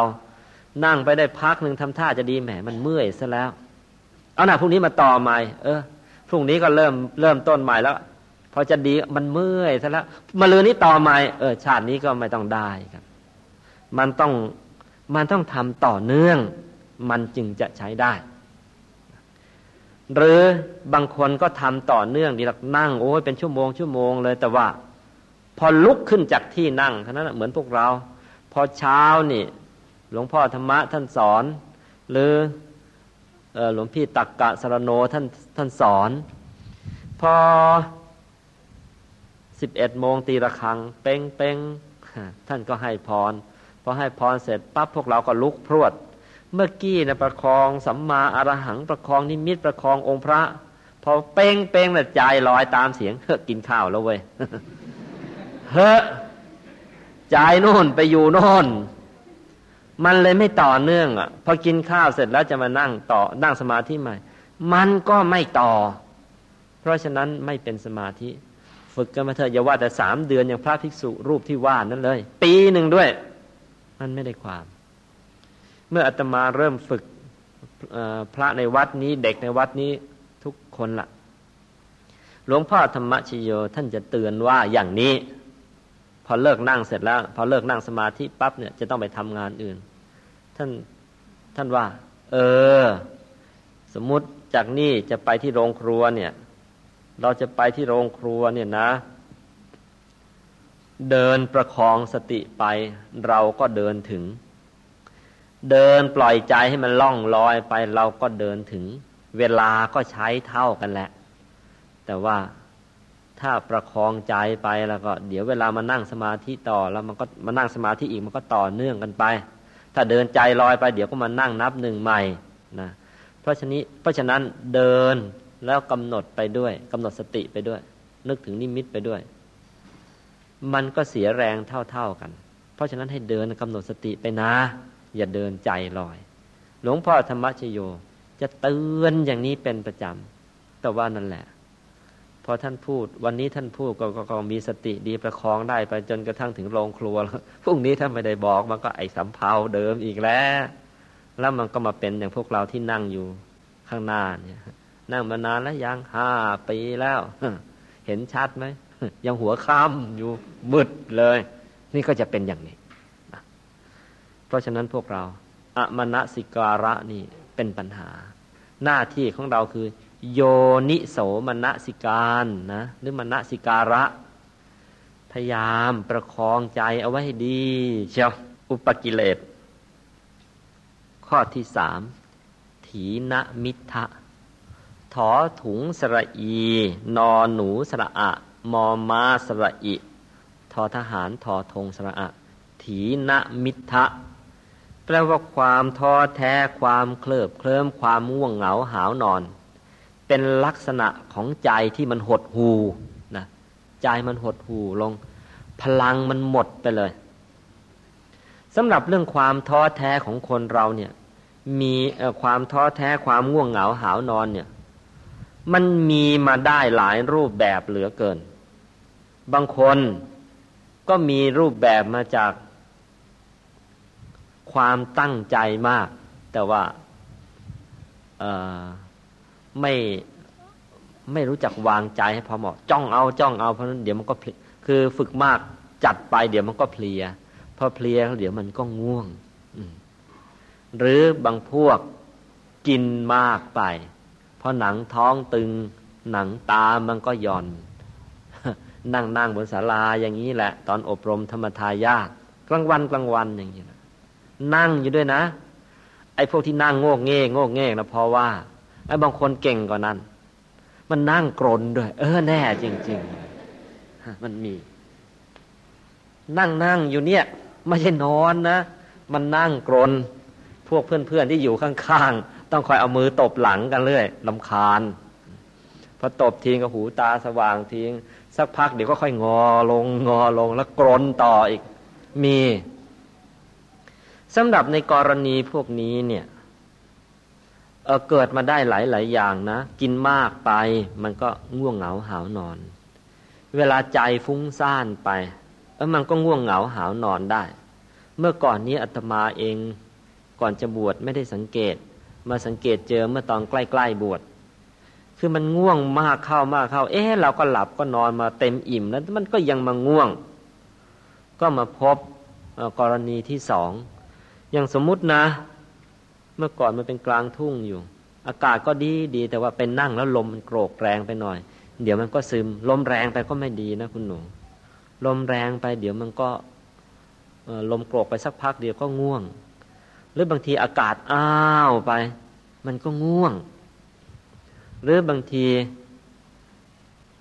นั่งไปได้พักหนึ่งทำท่าจะดีแหมมันเมื่อยซะแล้ว เอาหน่าพรุ่งนี้มาต่อใหม่ เออพรุ่งนี้ก็เริ่มเริ่มต้นใหม่แล้วพอจะดีมันเมื่อยซะแล้วมาลือนี้ต่อใหม่เออชาตินี้ก็ไม่ต้องได้ครับ มันต้องมันต้องทำต่อเนื่อง มันจึงจะใช้ได้ หรือบางคนก็ทำต่อเนื่องดีลักนั่งโอ้ยเป็นชั่วโมงชั่วโมงเลยแต่ว่า พอลุกขึ้นจากที่นั่งเท่านั้นเหมือนพวกเรา พอเช้านี่ หลวงพ่อธรรมะท่านสอน หรือหลวงพี่ตักกะสรโนท่านท่านสอน พอสิบเอ็ดโมงตีระฆัง เป้งเป้งท่านก็ให้พรพอให้พรเสร็จปั๊บพวกเราก็ลุกพรวด เมื่อกี้นะประคองสัมมาอรหังประคองนิมิตประคององค์พระ พอเป้งเป้งแล้วใจลอยตามเสียงเฮ้กินข้าวแล้วเว้ยเฮ้ใจโน่นไปอยู่โน่น มันเลยไม่ต่อเนื่องอะพอกินข้าวเสร็จแล้วจะมานั่งต่อนั่งสมาธิใหม่ มันก็ไม่ต่อ เพราะฉะนั้นไม่เป็นสมาธิ ฝึกกันมาเถอะอย่าว่าแต่สามเดือนอย่างพระภิกษุรูปที่ว่านั้นเลย ปีหนึ่งด้วย มันไม่ได้ความ เมื่ออาตมาเริ่มฝึกพระในวัดนี้เด็กในวัดนี้ทุกคนละหลวงพ่อธรรมชโยท่านจะเตือนว่าอย่างนี้ พอเลิกนั่งเสร็จแล้ว พอเลิกนั่งสมาธิปั๊บเนี่ยจะต้องไปทำงานอื่น ท่านท่านว่า เออ สมมุติจากนี่จะไปที่โรงครัวเนี่ย เราจะไปที่โรงครัวเนี่ยนะ เดินประคองสติไป เราก็เดินถึง เดินปล่อยใจให้มันล่องลอยไปเราก็เดินถึง เวลาก็ใช้เท่ากันแหละ แต่ว่าถ้าประคองใจไปแล้วก็ เดี๋ยวเวลามานั่งสมาธิต่อแล้วมันก็มานั่งสมาธิอีกมันก็ต่อเนื่องกันไป ถ้าเดินใจลอยไป เดี๋ยวก็มานั่งนับหนึ่งใหม่นะเพราะฉะนี้เพราะฉะนั้นเดินแล้วกำหนดไปด้วยกำหนดสติไปด้วย นึกถึงนิมิตไปด้วย มันก็เสียแรงเท่าๆกัน เพราะฉะนั้นให้เดินกำหนดสติไปนะ อย่าเดินใจลอย หลวงพ่อธรรมชโย จะเตือนอย่างนี้เป็นประจำแต่ว่านั่นแหละ พอท่านพูด วันนี้ท่านพูดก็ก็มีสติดีประคองได้ไปจนกระทั่งถึงโรงครัวแล้วพรุ่งนี้ถ้าไม่ได้บอกมันก็ไอ้สำเพาเดิมอีกแล้ว แล้วมันก็มาเป็นอย่างพวกเราที่นั่งอยู่ข้างหน้าเนี่ยนั่งมานานแล้วยังห้าปีแล้วเห็นชัดไหมยังหัวค่ำอยู่มืดเลย นี่ก็จะเป็นอย่างนี้ เพราะฉะนั้นพวกเราอมณสิการะนี่เป็นปัญหา หน้าที่ของเราคือ โยนิโสมณสิการนะหรือมณสิการะ พยายามประคองใจเอาไว้ให้ดีเชียวอุปกิเลส ข้อที่สามถีนมิทะถอถุงสระอี นอหนูสระอะ มอมาสระอิ ทอทหารทอทงสระอะถีนมิทะ แปลว่าความท้อแท้ความเคลิบเคลิ้มความง่วงเหงาหาวนอน เป็นลักษณะของใจที่มันหดหูนะใจมันหดหูลง พลังมันหมดไปเลยสำหรับเรื่องความท้อแท้ของคนเราเนี่ย มีความท้อแท้ความง่วงเหงาหาวนอนเนี่ย มันมีมาได้หลายรูปแบบเหลือเกิน บางคนก็มีรูปแบบมาจาก ความตั้งใจมาก แต่ว่าไม่ไม่รู้จักวางใจให้พอเหมาะ จ้องเอาจ้องเอาเพราะนั้นเดี๋ยวมันก็คือฝึกมากจัดไปเดี๋ยวมันก็เพลียพอเพลียเดี๋ยวมันก็ง่วงหรือบางพวกกินมากไปพอหนังท้องตึง หนังตามันก็ย่อน นั่งนั่งบนศาลาอย่างนี้แหละ ตอนอบรมธรรมทายากกลางวันกลางวันอย่างนี้นะ นั่งอยู่ด้วยนะ ไอ้พวกที่นั่งโง่เง่โง่เง่นะเพราะว่าไอ้บางคนเก่งกว่านั้น มันนั่งกรนด้วย เออแน่ จริงๆมันมี นั่งนั่งอยู่เนี่ย ไม่ใช่นอนนะ มันนั่งกรน พวกเพื่อนๆที่อยู่ข้างๆ ต้องคอยเอามือตบหลังกันเรื่อยลำคาญพอตบทิ้งก็หูตาสว่างทิ้งสักพักเดี๋ยวก็ค่อยงอลงงอลงแล้วกรนต่ออีก มี สำหรับในกรณีพวกนี้เนี่ยเเกิดมาได้หลายๆอย่างนะ กินมากไปมันก็ง่วงเหงาหาวนอน เวลาใจฟุ้งซ่านไปเออมันก็ง่วงเหงาหาวนอนได้ เมื่อก่อนนี้อาตมาเองก่อนจะบวชไม่ได้สังเกต มาสังเกตเจอเมื่อตอนใกล้ๆบวชคือมันง่วงมากเข้ามากเข้า เอ๊ะเราก็หลับก็นอนมาเต็มอิ่มแล้วมันก็ยังมาง่วง ก็มาพบกรณีที่สอง อย่างสมมุตินะ เมื่อก่อนมันเป็นกลางทุ่งอยู่ อากาศก็ดีดีแต่ว่าเป็นนั่งแล้วลมมันโกรกแรงไปหน่อย เดี๋ยวมันก็ซึม ลมแรงไปก็ไม่ดีนะคุณหนู ลมแรงไป เดี๋ยวมันก็ลมโกรกไปสักพักเดียวก็ง่วง หรือบางทีอากาศอ้าวไป มันก็ง่วง หรือบางที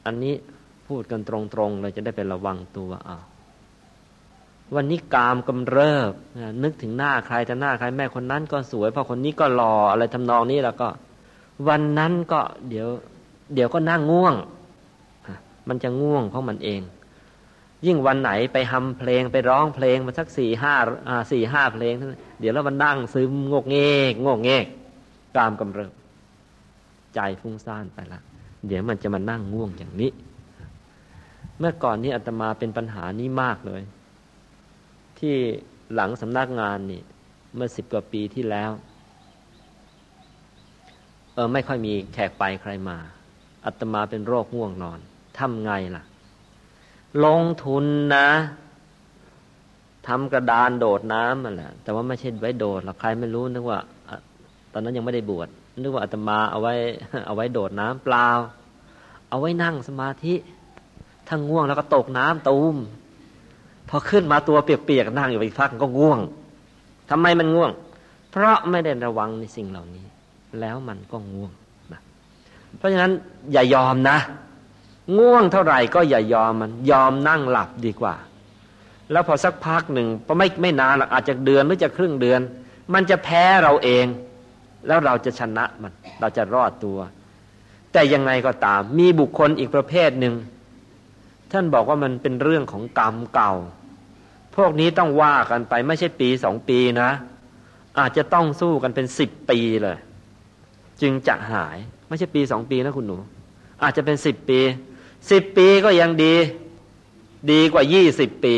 อันนี้พูดกันตรงๆเลยจะได้เป็นระวังตัวอ้าว วันนี้กามกำเริบนึกถึงหน้าใครแต่หน้าใครแม่คนนั้นก็สวยพอคนนี้ก็หล่ออะไรทำนองนี้แล้วก็ วันนั้นก็เดี๋ยว เดี๋ยวก็นั่งง่วงมันจะง่วงเพราะมันเอง ยิ่งวันไหนไปทำเพลงไปร้องเพลงมาสักสี่ห้าสี่ห้าเพลง เดี๋ยวแล้วมันนั่งซึมงกเงกงกเงกตามกำเริบ ใจฟุ้งซ่านไปละเดี๋ยวมันจะมานั่งง่วงอย่างนี้ เมื่อก่อนนี้อาตมาเป็นปัญหานี้มากเลย ที่หลังสำนักงานนี่ เมื่อสิบกว่าปีที่แล้ว เออไม่ค่อยมีแขกไปใครมาอาตมาเป็นโรคง่วงนอนทำไงล่ะ ลงทุนนะทำกระดานโดดน้ำมันแหละ แต่ว่าไม่ใช่ไว้โดดหรอกใครไม่รู้นึกว่า ตอนนั้นยังไม่ได้บวชนึกว่าอาตมาเอาไว้ เอาไว้โดดน้ำเปล่า เอาไว้นั่งสมาธิถ้าง่วงแล้วก็ตกน้ำตูม พอขึ้นมาตัวเปียกๆนั่งอยู่อีกพักก็ง่วงทำไมมันง่วง เพราะไม่ได้ระวังในสิ่งเหล่านี้ แล้วมันก็ง่วงนะเพราะฉะนั้นอย่ายอมนะ ง่วงเท่าไหร่ก็อย่ายอมมันยอมนั่งหลับดีกว่า แล้วพอสักพักหนึ่งพอไม่ไม่นานหรอกอาจจะเดือนหรือจะครึ่งเดือน มันจะแพ้เราเอง แล้วเราจะชนะมัน เราจะรอดตัว แต่ยังไงก็ตาม มีบุคคลอีกประเภทหนึ่งท่านบอกว่ามันเป็นเรื่องของกรรมเก่า พวกนี้ต้องว่ากันไปไม่ใช่ปีสองปีนะ อาจจะต้องสู้กันเป็นสิบปีเลย จึงจะหาย ไม่ใช่ปีสองปีนะคุณหนู อาจจะเป็นสิบปีสิบปีก็ยังดี ดีกว่ายี่สิบปี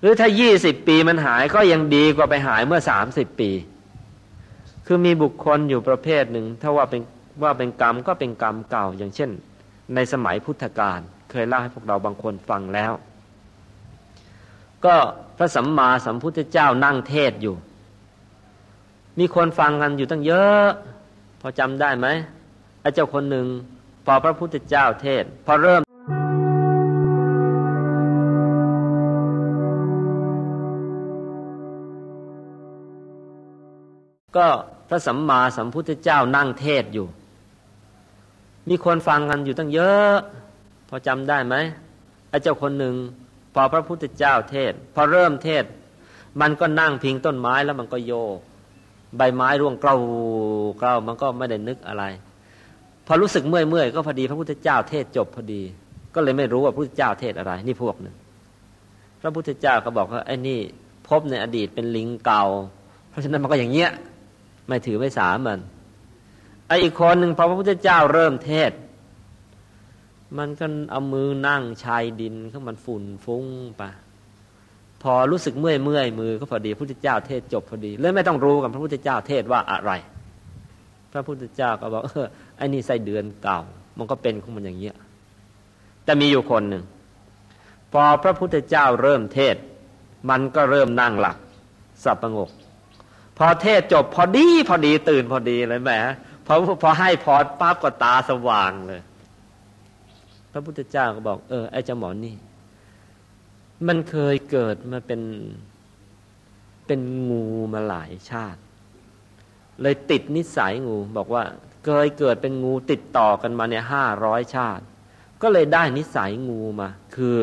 หรือถ้ายี่สิบปีมันหายก็ยังดีกว่าไปหายเมื่อสามสิบปี คือมีบุคคลอยู่ประเภทหนึ่งถ้าว่าเป็นว่าเป็นกรรมก็เป็นกรรมเก่าอย่างเช่น ในสมัยพุทธกาลเคยเล่าให้พวกเราบางคนฟังแล้ว ก็พระสัมมาสัมพุทธเจ้านั่งเทศอยู่ มีคนฟังกันอยู่ตั้งเยอะ พอจำได้ไหมไอ้เจ้าคนหนึ่งพอพระพุทธเจ้าเทศ พอเริ่มก็พระสัมมาสัมพุทธเจ้านั่งเทศอยู่ มีคนฟังกันอยู่ตั้งเยอะ พอจำได้ไหมไอ้เจ้าคนหนึ่ง พอพระพุทธเจ้าเทศ พอเริ่มเทศ มันก็นั่งพิงต้นไม้แล้วมันก็โยก ใบไม้ร่วงเกล้าเกล้ามันก็ไม่ได้นึกอะไร พอรู้สึกเมื่อยเมื่อยก็พอดีพระพุทธเจ้าเทศจบพอดี ก็เลยไม่รู้ว่าพระพุทธเจ้าเทศอะไร นี่พวกหนึ่งพระพุทธเจ้าก็บอกว่าไอ้นี่พบในอดีตเป็นลิงเก่า เพราะฉะนั้นมันก็อย่างเงี้ยไม่ถือไม่สามันไออีกคนหนึ่งพอพระพุทธเจ้าเริ่มเทศ มันก็เอามือนั่งชายดินเขามันฝุ่นฟุ้งไปพอรู้สึกเมื่อยเมื่อยมือก็พอดีพระพุทธเจ้าเทศจบพอดีเลยไม่ต้องรู้กับพระพุทธเจ้าเทศว่าอะไร พระพุทธเจ้าก็บอกเออไอ้นี่ไส้เดือนเก่า มันก็เป็นของมันอย่างเงี้ยแต่มีอยู่คนหนึ่งพอพระพุทธเจ้าเริ่มเทศ มันก็เริ่มนั่งหลับสับประงก พอเทศจบพอดีพอดีตื่นพอดีเลยแหมพอพอให้พอปั๊บก็ตาสว่างเลย พระพุทธเจ้าก็บอก เออไอ้เจ้าหมอนนี่ มันเคยเกิดมาเป็นเป็นงูมาหลายชาติ เลยติดนิสัยงู บอกว่า เคยเกิดเป็นงูติดต่อกันมาเนี่ยห้าร้อยชาติ ก็เลยได้นิสัยงูมา คือ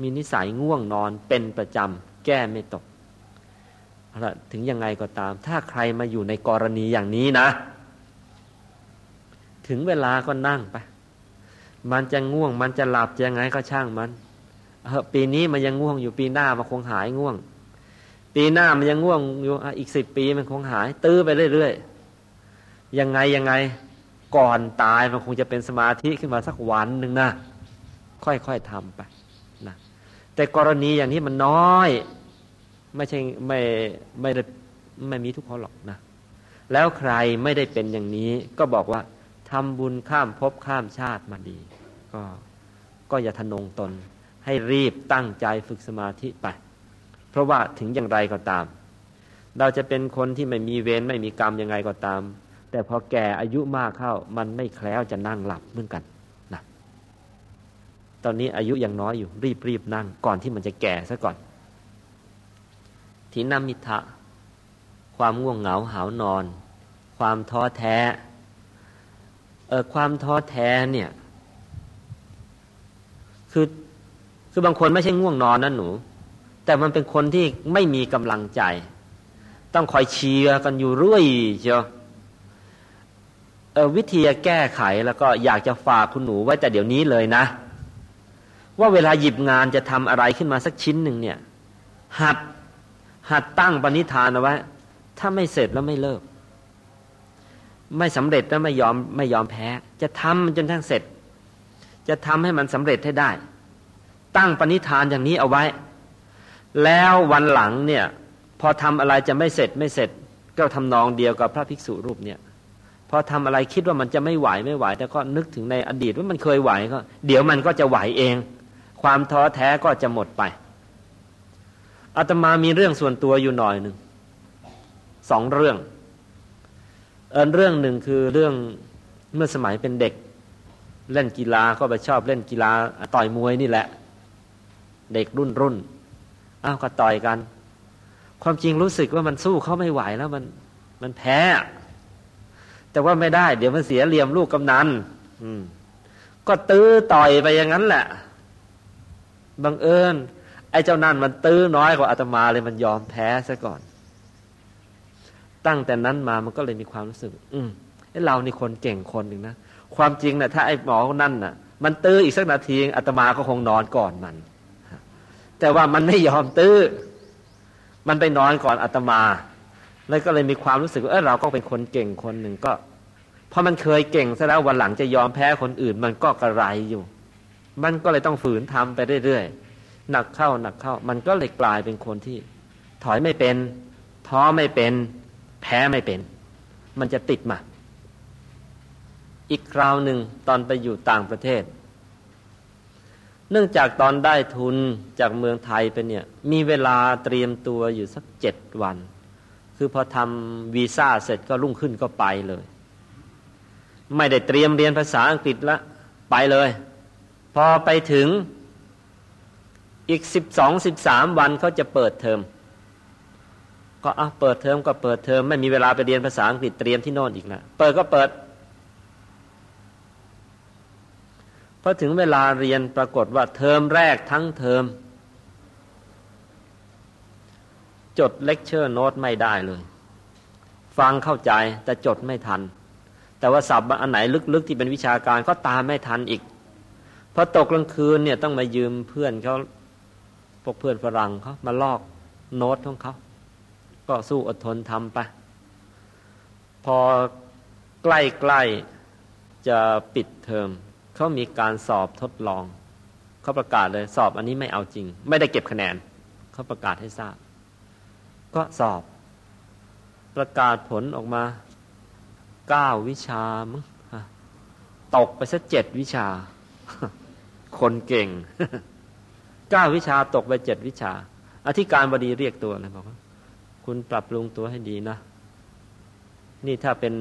มีนิสัยง่วงนอนเป็นประจำแก้ไม่ตกละถึงยังไงก็ตาม ถ้าใครมาอยู่ในกรณีอย่างนี้นะ ถึงเวลาก็นั่งไป มันจะง่วง มันจะหลับยังไงก็ช่างมันเออปีนี้มันยังง่วงอยู่ปีหน้ามันคงหายง่วง ปีหน้ามันยังง่วงอยู่อีกสิบปีมันคงหาย ตื้อไปเรื่อยๆยังไงยังไง ก่อนตายมันคงจะเป็นสมาธิขึ้นมาสักวันหนึ่งนะค่อยๆทำไปนะแต่กรณีอย่างนี้มันน้อย ไม่ใช่ไม่ไม่ได้ไม่มีทุกคนหรอกนะแล้วใครไม่ได้เป็นอย่างนี้ก็บอกว่าทำบุญข้ามภพข้ามชาติมาดี ก็ก็อย่าทนงตน ให้รีบตั้งใจฝึกสมาธิไป เพราะว่าถึงอย่างไรก็ตาม เราจะเป็นคนที่ไม่มีเวรไม่มีกรรมยังไงก็ตาม แต่พอแก่อายุมากเข้า มันไม่แคล้วจะนั่งหลับเหมือนกันนะตอนนี้อายุยังน้อยอยู่รีบรีบนั่งก่อนที่มันจะแก่ซะก่อนทีนามิทะความง่วงเหงาหาวนอน ความท้อแท้เออความท้อแท้เนี่ย คือ คือบางคนไม่ใช่ง่วงนอนนะหนู แต่มันเป็นคนที่ไม่มีกำลังใจ ต้องคอยเชียร์กันอยู่เรื่อยเชียววิธีแก้ไขแล้วก็อยากจะฝากคุณหนูไว้แต่เดี๋ยวนี้เลยนะ ว่าเวลาหยิบงานจะทำอะไรขึ้นมาสักชิ้นหนึ่งเนี่ย หัดหัดตั้งปณิธานเอาไว้ถ้าไม่เสร็จแล้วไม่เลิก ไม่สำเร็จแล้วไม่ยอมไม่ยอมแพ้ จะทำมันจนทั้งเสร็จ จะทำให้มันสำเร็จให้ได้ ตั้งปณิธานอย่างนี้เอาไว้ แล้ววันหลังเนี่ย พอทำอะไรจะไม่เสร็จไม่เสร็จ ก็ทำนองเดียวกับพระภิกษุรูปเนี่ย พอทำอะไรคิดว่ามันจะไม่ไหวไม่ไหว แต่ก็นึกถึงในอดีตว่ามันเคยไหวก็ เดี๋ยวมันก็จะไหวเอง ความท้อแท้ก็จะหมดไปอาตมามีเรื่องส่วนตัวอยู่หน่อยหนึ่งสองเรื่องเออเรื่องหนึ่งคือเรื่องเมื่อสมัยเป็นเด็ก เล่นกีฬาก็ไปชอบเล่นกีฬาต่อยมวยนี่แหละ เด็กรุ่นรุ่นอ้าวก็ต่อยกัน ความจริงรู้สึกว่ามันสู้เขาไม่ไหวแล้วมันมันแพ้ แต่ว่าไม่ได้ เดี๋ยวมันเสียเหลี่ยมลูกกำนันก็ตื้อต่อยไปอย่างนั้นแหละบังเอิญไอ้เจ้านั่นมันตื้อน้อยกว่าอาตมาเลยมันยอมแพ้ซะก่อน ตั้งแต่นั้นมามันก็เลยมีความรู้สึก อืม เรานี่คนเก่งคนหนึ่งนะ ความจริงนะ่ะถ้าไอ้หมอนั่นน่ะ มันตื้ออีกสักนาทีอาตมาก็คงนอนก่อนมัน แต่ว่ามันไม่ยอมตื้อ มันไปนอนก่อนอาตมา แล้วก็เลยมีความรู้สึกว่าเออเราก็เป็นคนเก่งคนหนึ่งก็พอมันเคยเก่งซะแล้ววันหลังจะยอมแพ้คนอื่น มันก็กระไรอยู่ มันก็เลยต้องฝืนทำไปเรื่อยๆหนักเข้าหนักเข้า มันก็เลยกลายเป็นคนที่ ถอยไม่เป็นท้อไม่เป็น แพ้ไม่เป็น มันจะติดมา อีกคราวหนึ่งตอนไปอยู่ต่างประเทศ เนื่องจากตอนได้ทุนจากเมืองไทยไปเนี่ย มีเวลาเตรียมตัวอยู่สักเจ็ดวัน คือพอทำวีซ่าเสร็จก็รุ่งขึ้นก็ไปเลย ไม่ได้เตรียมเรียนภาษาอังกฤษละไปเลย พอไปถึงอีกสิบสองสิบสามวันเขาจะเปิดเทอมก็อะเปิดเทอมก็เปิดเทอมไม่มีเวลาไปเรียนภาษาอังกฤษเตรียมที่โน่นอีกแล้วเปิดก็เปิดพ อถึงเวลาเรียนปรากฏว่าเทอมแรกทั้งเทอม จด lecture note ไม่ได้เลย ฟังเข้าใจแต่จดไม่ทัน แต่ว่าศัพท์อันไหนลึกๆที่เป็นวิชาการก็ตามไม่ทันอีกพอตกกลางคืนเนี่ยต้องมายืมเพื่อนเขาพวกเพื่อนฝรั่งเขามาลอกโน้ตของเขา ก็สู้อดทนทำไป พอใกล้ๆจะปิดเทอม เขามีการสอบทดลอง เขาประกาศเลยสอบอันนี้ไม่เอาจริง ไม่ได้เก็บคะแนน เขาประกาศให้ทราบ ก็สอบ ประกาศผลออกมาเก้าวิชามั้งตกไปสักเจ็ดวิชา คนเก่งเก้าวิชาตกไปเจ็ดวิชา อธิการบดีเรียกตัวเลยบอกว่า คุณปรับปรุงตัวให้ดีนะ นี่ถ้าเป็น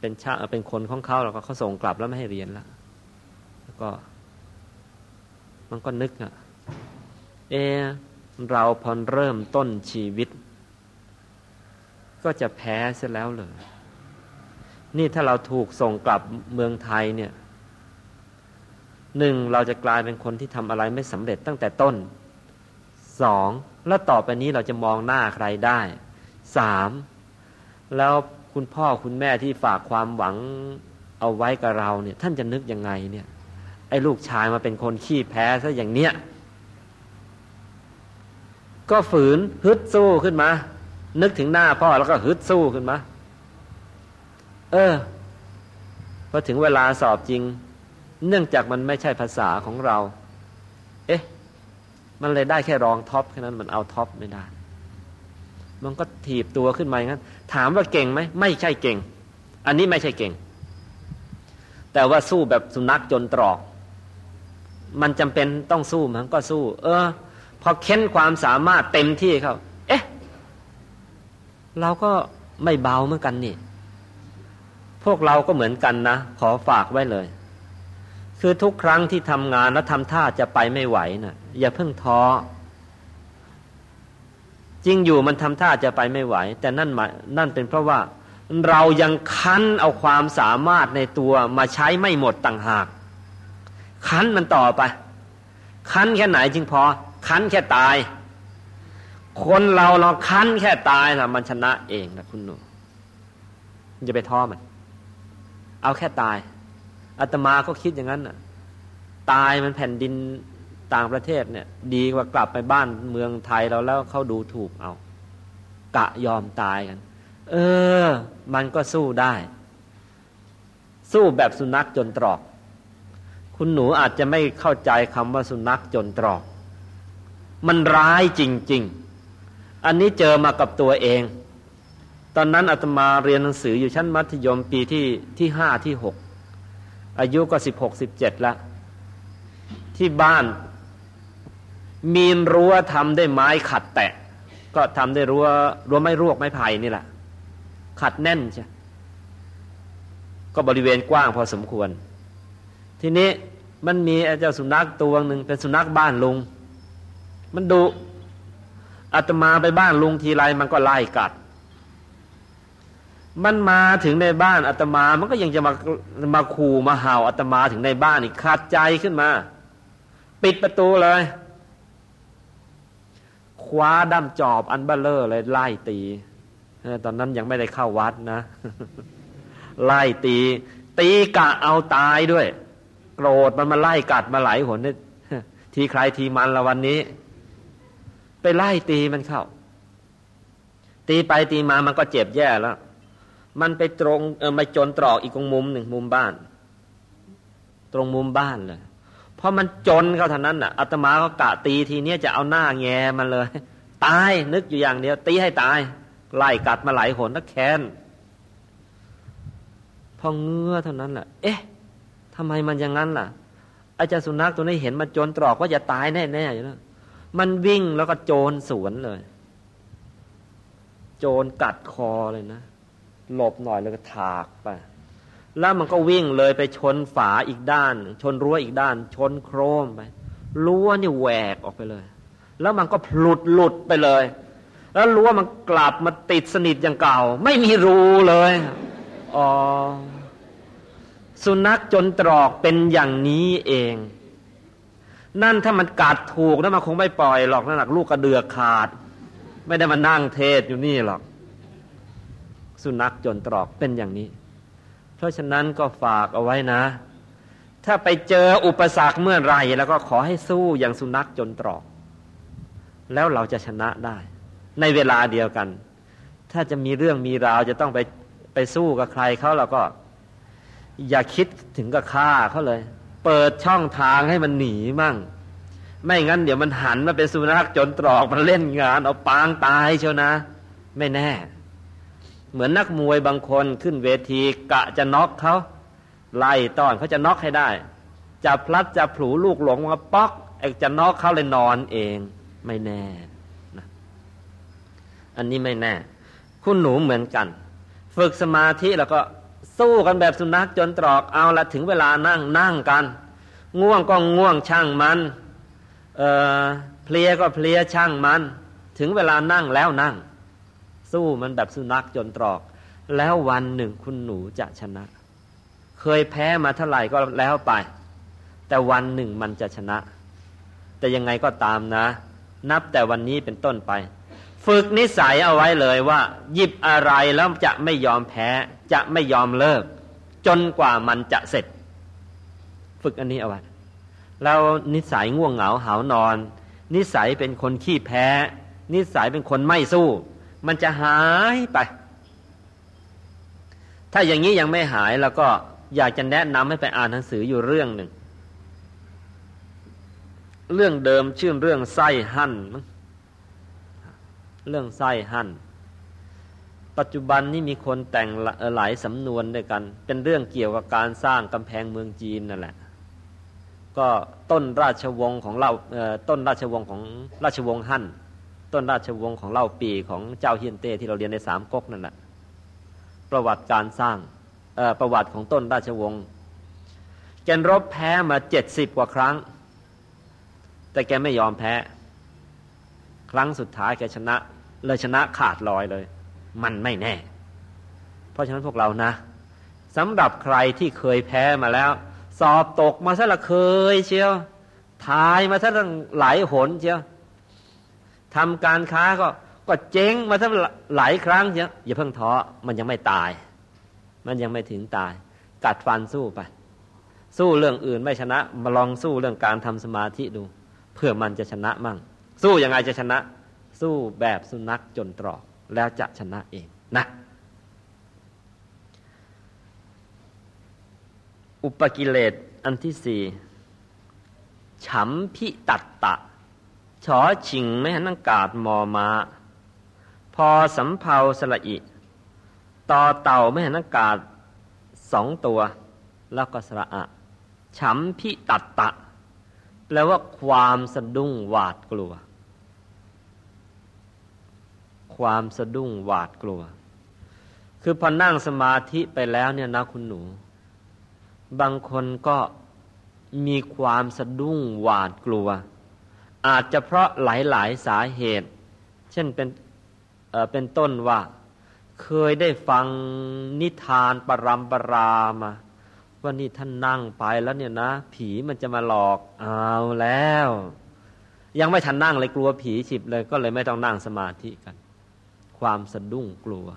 เป็นชาเป็นคนของเขาเราก็เขาส่งกลับแล้วไม่ให้เรียนแล้วแล้วก็ มันก็นึกอะเอ เราพอเริ่มต้นชีวิต ก็จะแพ้เสียแล้วเลยนี่ถ้าเราถูกส่งกลับเมืองไทยเนี่ยหนึ่งเราจะกลายเป็นคนที่ทำอะไรไม่สำเร็จตั้งแต่ต้นสองแล้วต่อไปนี้เราจะมองหน้าใครได้สามแล้ว คุณพ่อคุณแม่ที่ฝากความหวังเอาไว้กับเราเนี่ย ท่านจะนึกยังไงเนี่ย ไอ้ลูกชายมาเป็นคนขี้แพ้ซะอย่างเนี้ยก็ฝืนฮึดสู้ขึ้นมา นึกถึงหน้าพ่อแล้วก็ฮึดสู้ขึ้นมา เออพอถึงเวลาสอบจริง เนื่องจากมันไม่ใช่ภาษาของเรา เอ๊ะ มันเลยได้แค่รอง top แค่นั้นมันเอา top ไม่ได้ มันก็ถีบตัวขึ้นมาอย่างนั้น ถามว่าเก่งไหมไม่ใช่เก่ง อันนี้ไม่ใช่เก่ง แต่ว่าสู้แบบสุนัขจนตรอก มันจำเป็นต้องสู้มันก็สู้ เออ พอเค้นความสามารถเต็มที่เขาเราก็ไม่เบาเหมือนกันนี่ พวกเราก็เหมือนกันนะ ขอฝากไว้เลย คือทุกครั้งที่ทำงานแล้วทำท่าจะไปไม่ไหวนะ่ะ อย่าเพิ่งท้อ จริงอยู่มันทำท่าจะไปไม่ไหว แต่นั่นมายนั่นเป็นเพราะว่าเรายังคั้นเอาความสามารถในตัวมาใช้ไม่หมดต่างหาก คั้นมันต่อไป คั้นแค่ไหนจึงพอ คั้นแค่ตาย คนเราเราคั้นแค่ตายนะมันชนะเองนะคุณหนูอย่าไปท้อมัน เอาแค่ตายอาตมาก็คิดอย่างนั้นน่ะ ตายมันแผ่นดิน ต่างประเทศเนี่ย ดีกว่ากลับไปบ้านเมืองไทยเราแล้วเขาดูถูกเอา กะยอมตายกัน เออ มันก็สู้ได้ สู้แบบสุนัขจนตรอก คุณหนูอาจจะไม่เข้าใจคำว่าสุนัขจนตรอก มันร้ายจริง ๆ อันนี้เจอมากับตัวเอง ตอนนั้นอาตมาเรียนหนังสืออยู่ชั้นมัธยมปีที่ที่ห้าที่หกอายุก็สิบหกสิบเจ็ดล้วที่บ้าน มีนรั้วทำได้ไม้ขัดแตะ ก็ทำได้รั้วรั้วไม้รวกไม้ไผ่นี่แหละ ขัดแน่นใช่ก็บริเวณกว้างพอสมควร ทีนี้มันมีเจ้าสุนัขตัวหนึ่งเป็นสุนัขบ้านลุง มันดุอาตมาไปบ้านลุงทีไรมันก็ไล่กัด มันมาถึงในบ้านอาตมามันก็ยังจะมามาขู่มาเห่าอาตมาถึงในบ้านอีกขาดใจขึ้นมา ปิดประตูเลย คว้าดั้มจอบอันเบลเลอร์เลยไล่ตีตอนนั้นยังไม่ได้เข้าวัดนะ ไล่ตี ตีกะเอาตายด้วย โกรธมันมาไล่กัดมาไหลหนทีใครทีมันละวันนี้ ไปไล่ตีมันเข้า ตีไปตีมามันก็เจ็บแย่แล้ว มันไปตรงเออมาจนตรอกอีกตรงมุมหนึ่งมุมบ้าน ตรงมุมบ้านเลย พราะมันจนเขาเท่านั้นน่ะอาตมาก็กะตีทีเนี้ยจะเอาหน้าแงมันเลย ตายนึกอยู่อย่างเดียว ตีให้ตาย ไล่กัดมาหลายหนนักแค้นพอเงื้อเท่านั้นแหละเอ๊ะทำไมมันอย่างนั้นล่ะอาจารย์สุนัขตัวนี้เห็นมันโจรตรอกว่าจะตายแน่ๆอยู่แล้วมันวิ่งแล้วก็โจรสวนเลย โจรกัดคอเลยนะหลบหน่อยแล้วก็ถากไป แล้วมันก็วิ่งเลยไปชนฝาอีกด้าน ชนรั้วอีกด้าน ชนโครมไปรั้วนี่แหวกออกไปเลย แล้วมันก็พลุดหลุดไปเลย แล้วรั้วมันกลับมาติดสนิทอย่างเก่า ไม่มีรูเลยอ๋อสุนัขจนตรอกเป็นอย่างนี้เอง นั่นถ้ามันกัดถูกแล้วมันคงไม่ปล่อยหรอกนั่นหนักลูกกระเดือกขาด ไม่ได้มานั่งเทศอยู่นี่หรอก สุนัขจนตรอกเป็นอย่างนี้ เพราะฉะนั้นก็ฝากเอาไว้นะ ถ้าไปเจออุปสรรคเมื่อไรแล้วก็ขอให้สู้อย่างสุนัขจนตรอก แล้วเราจะชนะได้ ในเวลาเดียวกัน ถ้าจะมีเรื่องมีราวจะต้องไปไปสู้กับใครเขาเราก็ อย่าคิดถึงกับฆ่าเขาเลย เปิดช่องทางให้มันหนีมั่ง ไม่งั้นเดี๋ยวมันหันมาเป็นสุนัขจนตรอกมันเล่นงานเอาปางตายเชียวนะ ไม่แน่ เหมือนนักมวยบางคนขึ้นเวทีกะจะน็อกเขาไล่ต้อนเขาจะน็อกให้ได้จะพลัดจะผูลูกหลงมาป๊อกไอ้จะน็อกเขาเลยนอนเอง ไม่แน่นะอันนี้ไม่แน่ คุณหนูเหมือนกัน ฝึกสมาธิแล้วก็สู้กันแบบสุนัขจนตรอกเอาละถึงเวลานั่งนั่งกัน ง่วงก็ง่วงช่างมันเออเพลียก็เพลียช่างมัน ถึงเวลานั่งแล้วนั่ง สู้มันแบบสุนัขจนตรอก แล้ววันหนึ่งคุณหนูจะชนะ เคยแพ้มาเท่าไหร่ก็แล้วไป แต่วันหนึ่งมันจะชนะ แต่ยังไงก็ตามนะ นับแต่วันนี้เป็นต้นไป ฝึกนิสัยเอาไว้เลยว่า หยิบอะไรแล้วจะไม่ยอมแพ้ จะไม่ยอมเลิก จนกว่ามันจะเสร็จ ฝึกอันนี้เอาไว้แล้วนิสัยง่วงเหงาหานอน นิสัยเป็นคนขี้แพ้ นิสัยเป็นคนไม่สู้ มันจะหายไป ถ้าอย่างนี้ยังไม่หายแล้วก็อยากจะแนะนำให้ไปอ่านหนังสืออยู่เรื่องหนึ่ง เรื่องเดิมชื่อเรื่องไส้หั่นเรื่องไส้หั่น ปัจจุบันนี้มีคนแต่งหลายสำนวนด้วยกัน เป็นเรื่องเกี่ยวกับการสร้างกำแพงเมืองจีนนั่นแหละ ก็ต้นราชวงศ์ของเราต้นราชวงศ์ของราชวงศ์หั่น ต้นราชวงศ์ของเล่าปีของเจ้าเฮียนเต้ที่เราเรียนในสามก๊กนั่นแหละประวัติการสร้างประวัติของต้นราชวงศ์แกนรบแพ้มาเจ็ดสิบกว่าครั้ง แต่แกไม่ยอมแพ้ ครั้งสุดท้ายแกชนะ เลยชนะขาดลอยเลย มันไม่แน่ เพราะฉะนั้นพวกเรานะสำหรับใครที่เคยแพ้มาแล้ว สอบตกมาซะละเคยเชียวทายมาซะตั้งหลายหนเชียว ทำการค้าก็ก็เจ๊งมาทั้งหลายครั้งเยอะอย่าเพิ่งท้อมันยังไม่ตาย มันยังไม่ถึงตาย กัดฟันสู้ไป สู้เรื่องอื่นไม่ชนะ มาลองสู้เรื่องการทำสมาธิดู เพื่อมันจะชนะมั่ง สู้ยังไงจะชนะ สู้แบบสุนัขจนตรอกแล้วจะชนะเองนะอุปกิเลสอันที่สี่ฉัมพิตัตตะ ชอชิงไม่หันอากาศมอมาพอสำเพาสละอิต่อเต่าไม่หันอากาศสองตัว แล้วก็สระอะฉัมพิตัดตะ แปลว่าความสะดุ้งหวาดกลัว ความสะดุ้งหวาดกลัว คือพอนั่งสมาธิไปแล้วเนี่ยนะคุณหนู บางคนก็มีความสะดุ้งหวาดกลัว อาจจะเพราะหลาย ๆ สาเหตุ เช่นเป็นเเป็นต้นว่า เคยได้ฟังนิทานปรำปรามาว่านี่ท่านนั่งไปแล้วเนี่ยนะ ผีมันจะมาหลอกเอาแล้ว ยังไม่ทันนั่งเลยกลัวผีฉิบเลยก็เลยไม่ต้องนั่งสมาธิกัน ความสะดุ้งกลัว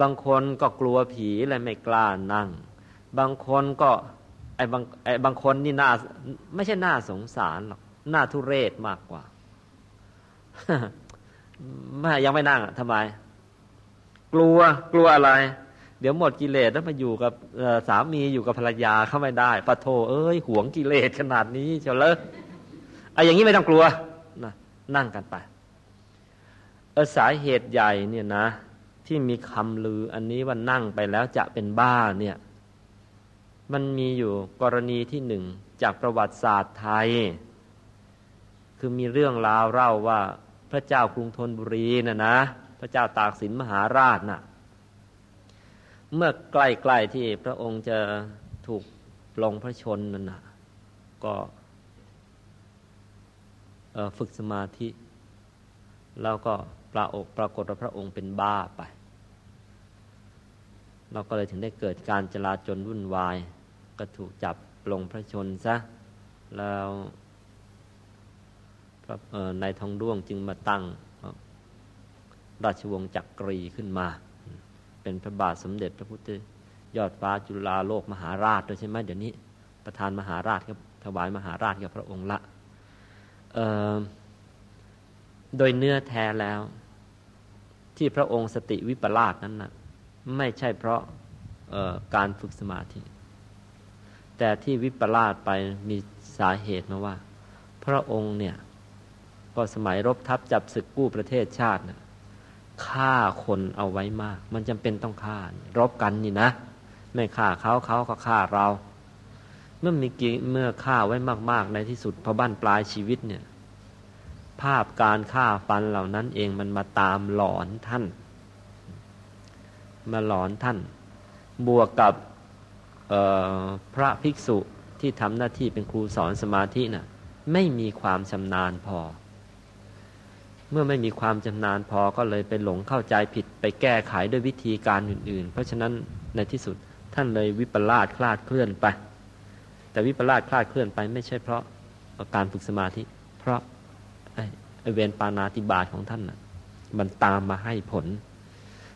บางคนก็กลัวผีเลยไม่กล้านั่ง บางคนก็ไอ้บางไอ้บางคนนี่น่าไม่ใช่น่าสงสารหรอก หน้าทุเรศมากกว่าไม่ยังไม่นั่งทำไม กลัวกลัวอะไร เดี๋ยวหมดกิเลสแล้วมาอยู่กับสามีอยู่กับภรรยาเข้าไม่ได้ปะโทเอ้ยหวงกิเลสขนาดนี้เชียวเลยไอ้อย่างนี้ไม่ต้องกลัวนะนั่งกันไปเออสาเหตุใหญ่เนี่ยนะ ที่มีคำลืออันนี้ว่านั่งไปแล้วจะเป็นบ้าเนี่ย มันมีอยู่กรณีที่หนึ่งจากประวัติศาสตร์ไทย คือมีเรื่องราวเล่าว่าพระเจ้ากรุงธนบุรีน่ะนะ พระเจ้าตากสินมหาราชน่ะ เมื่อใกล้ๆที่พระองค์จะถูกลงพระชนนั่นนะก็ฝึกสมาธิ แล้วก็ปราอกปรากฏว่าพระองค์เป็นบ้าไป เราก็เลยถึงได้เกิดการจลาจลวุ่นวาย ก็ถูกจับลงพระชนซะ แล้ว นายทองด้วงจึงมาตั้ง ราชวงศ์จักรีขึ้นมา เป็นพระบาทสมเด็จพระพุทธยอดฟ้าจุฬาโลกมหาราชด้วยใช่ไหมเดี๋ยวนี้ ประธานมหาราชก็ถวายมหาราชกับพระองค์ละโดยเนื้อแท้แล้ว ที่พระองค์สติวิปลาสนั้นนะไม่ใช่เพราะการฝึกสมาธิ แต่ที่วิปลาสไปมีสาเหตุมาว่า พระองค์เนี่ย พอสมัยรบทัพจับศึกกู้ประเทศชาตินะฆ่าคนเอาไว้มาก มันจำเป็นต้องฆ่ารบกันนี่นะ ไม่ฆ่าเขาเขาก็ฆ่าเรา เมื่อมีกีเมื่อฆ่าไว้มาก ๆ ในที่สุดพอบ้านปลายชีวิตเนี่ย ภาพการฆ่าฟันเหล่านั้นเองมันมาตามหลอนท่าน มาหลอนท่าน บวกกับพระภิกษุที่ทำหน้าที่เป็นครูสอนสมาธินะ่ะไม่มีความชำนาญพอ เมื่อไม่มีความชำนาญพอก็เลยไปหลงเข้าใจผิดไปแก้ไขด้วยวิธีการอื่น ๆ เพราะฉะนั้นในที่สุดท่านเลยวิปลาสคลาดเคลื่อนไป แต่วิปลาสคลาดเคลื่อนไปไม่ใช่เพราะการฝึกสมาธิ เพราะไอเวรปานาติบาตของท่านน่ะมันตามมาให้ผล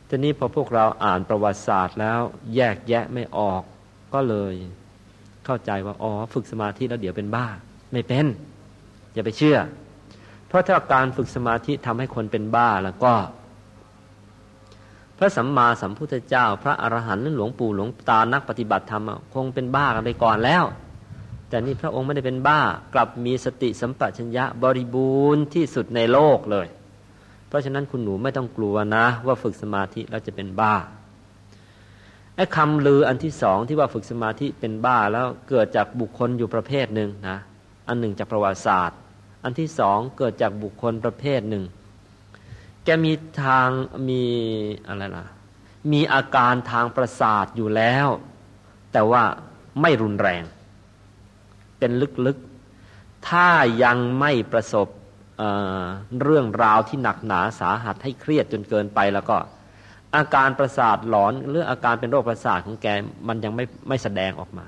ทีนี้พอพวกเราอ่านประวัติศาสตร์แล้วแยกแยะไม่ออกก็เลยเข้าใจว่าอ๋อฝึกสมาธิแล้วเดี๋ยวเป็นบ้า ไม่เป็น อย่าไปเชื่อ เพราะถ้าการฝึกสมาธิทำให้คนเป็นบ้าแล้วก็ พระสัมมาสัมพุทธเจ้า พระอรหันต์หรือหลวงปู่หลวงตานักปฏิบัติธรรมคงเป็นบ้ากันไปก่อนแล้ว แต่นี่พระองค์ไม่ได้เป็นบ้ากลับมีสติสัมปชัญญะบริบูรณ์ที่สุดในโลกเลย เพราะฉะนั้นคุณหนูไม่ต้องกลัวนะ ว่าฝึกสมาธิแล้วจะเป็นบ้าไอ้คำลืออันที่สองที่ว่าฝึกสมาธิเป็นบ้าแล้วเกิดจากบุคคลอยู่ประเภทหนึ่งนะ อันหนึ่งจากประวัติศาสตร์ อันที่สองเกิดจากบุคคลประเภทหนึ่ง แกมีทางมีอะไรล่ะ มีอาการทางประสาทอยู่แล้ว แต่ว่าไม่รุนแรง เป็นลึกๆ ถ้ายังไม่ประสบเเรื่องราวที่หนักหนาสาหัสให้เครียดจนเกินไปแล้วก็ อาการประสาทหลอนหรืออาการเป็นโรคประสาทของแกมันยังไม่ไม่แสดงออกมา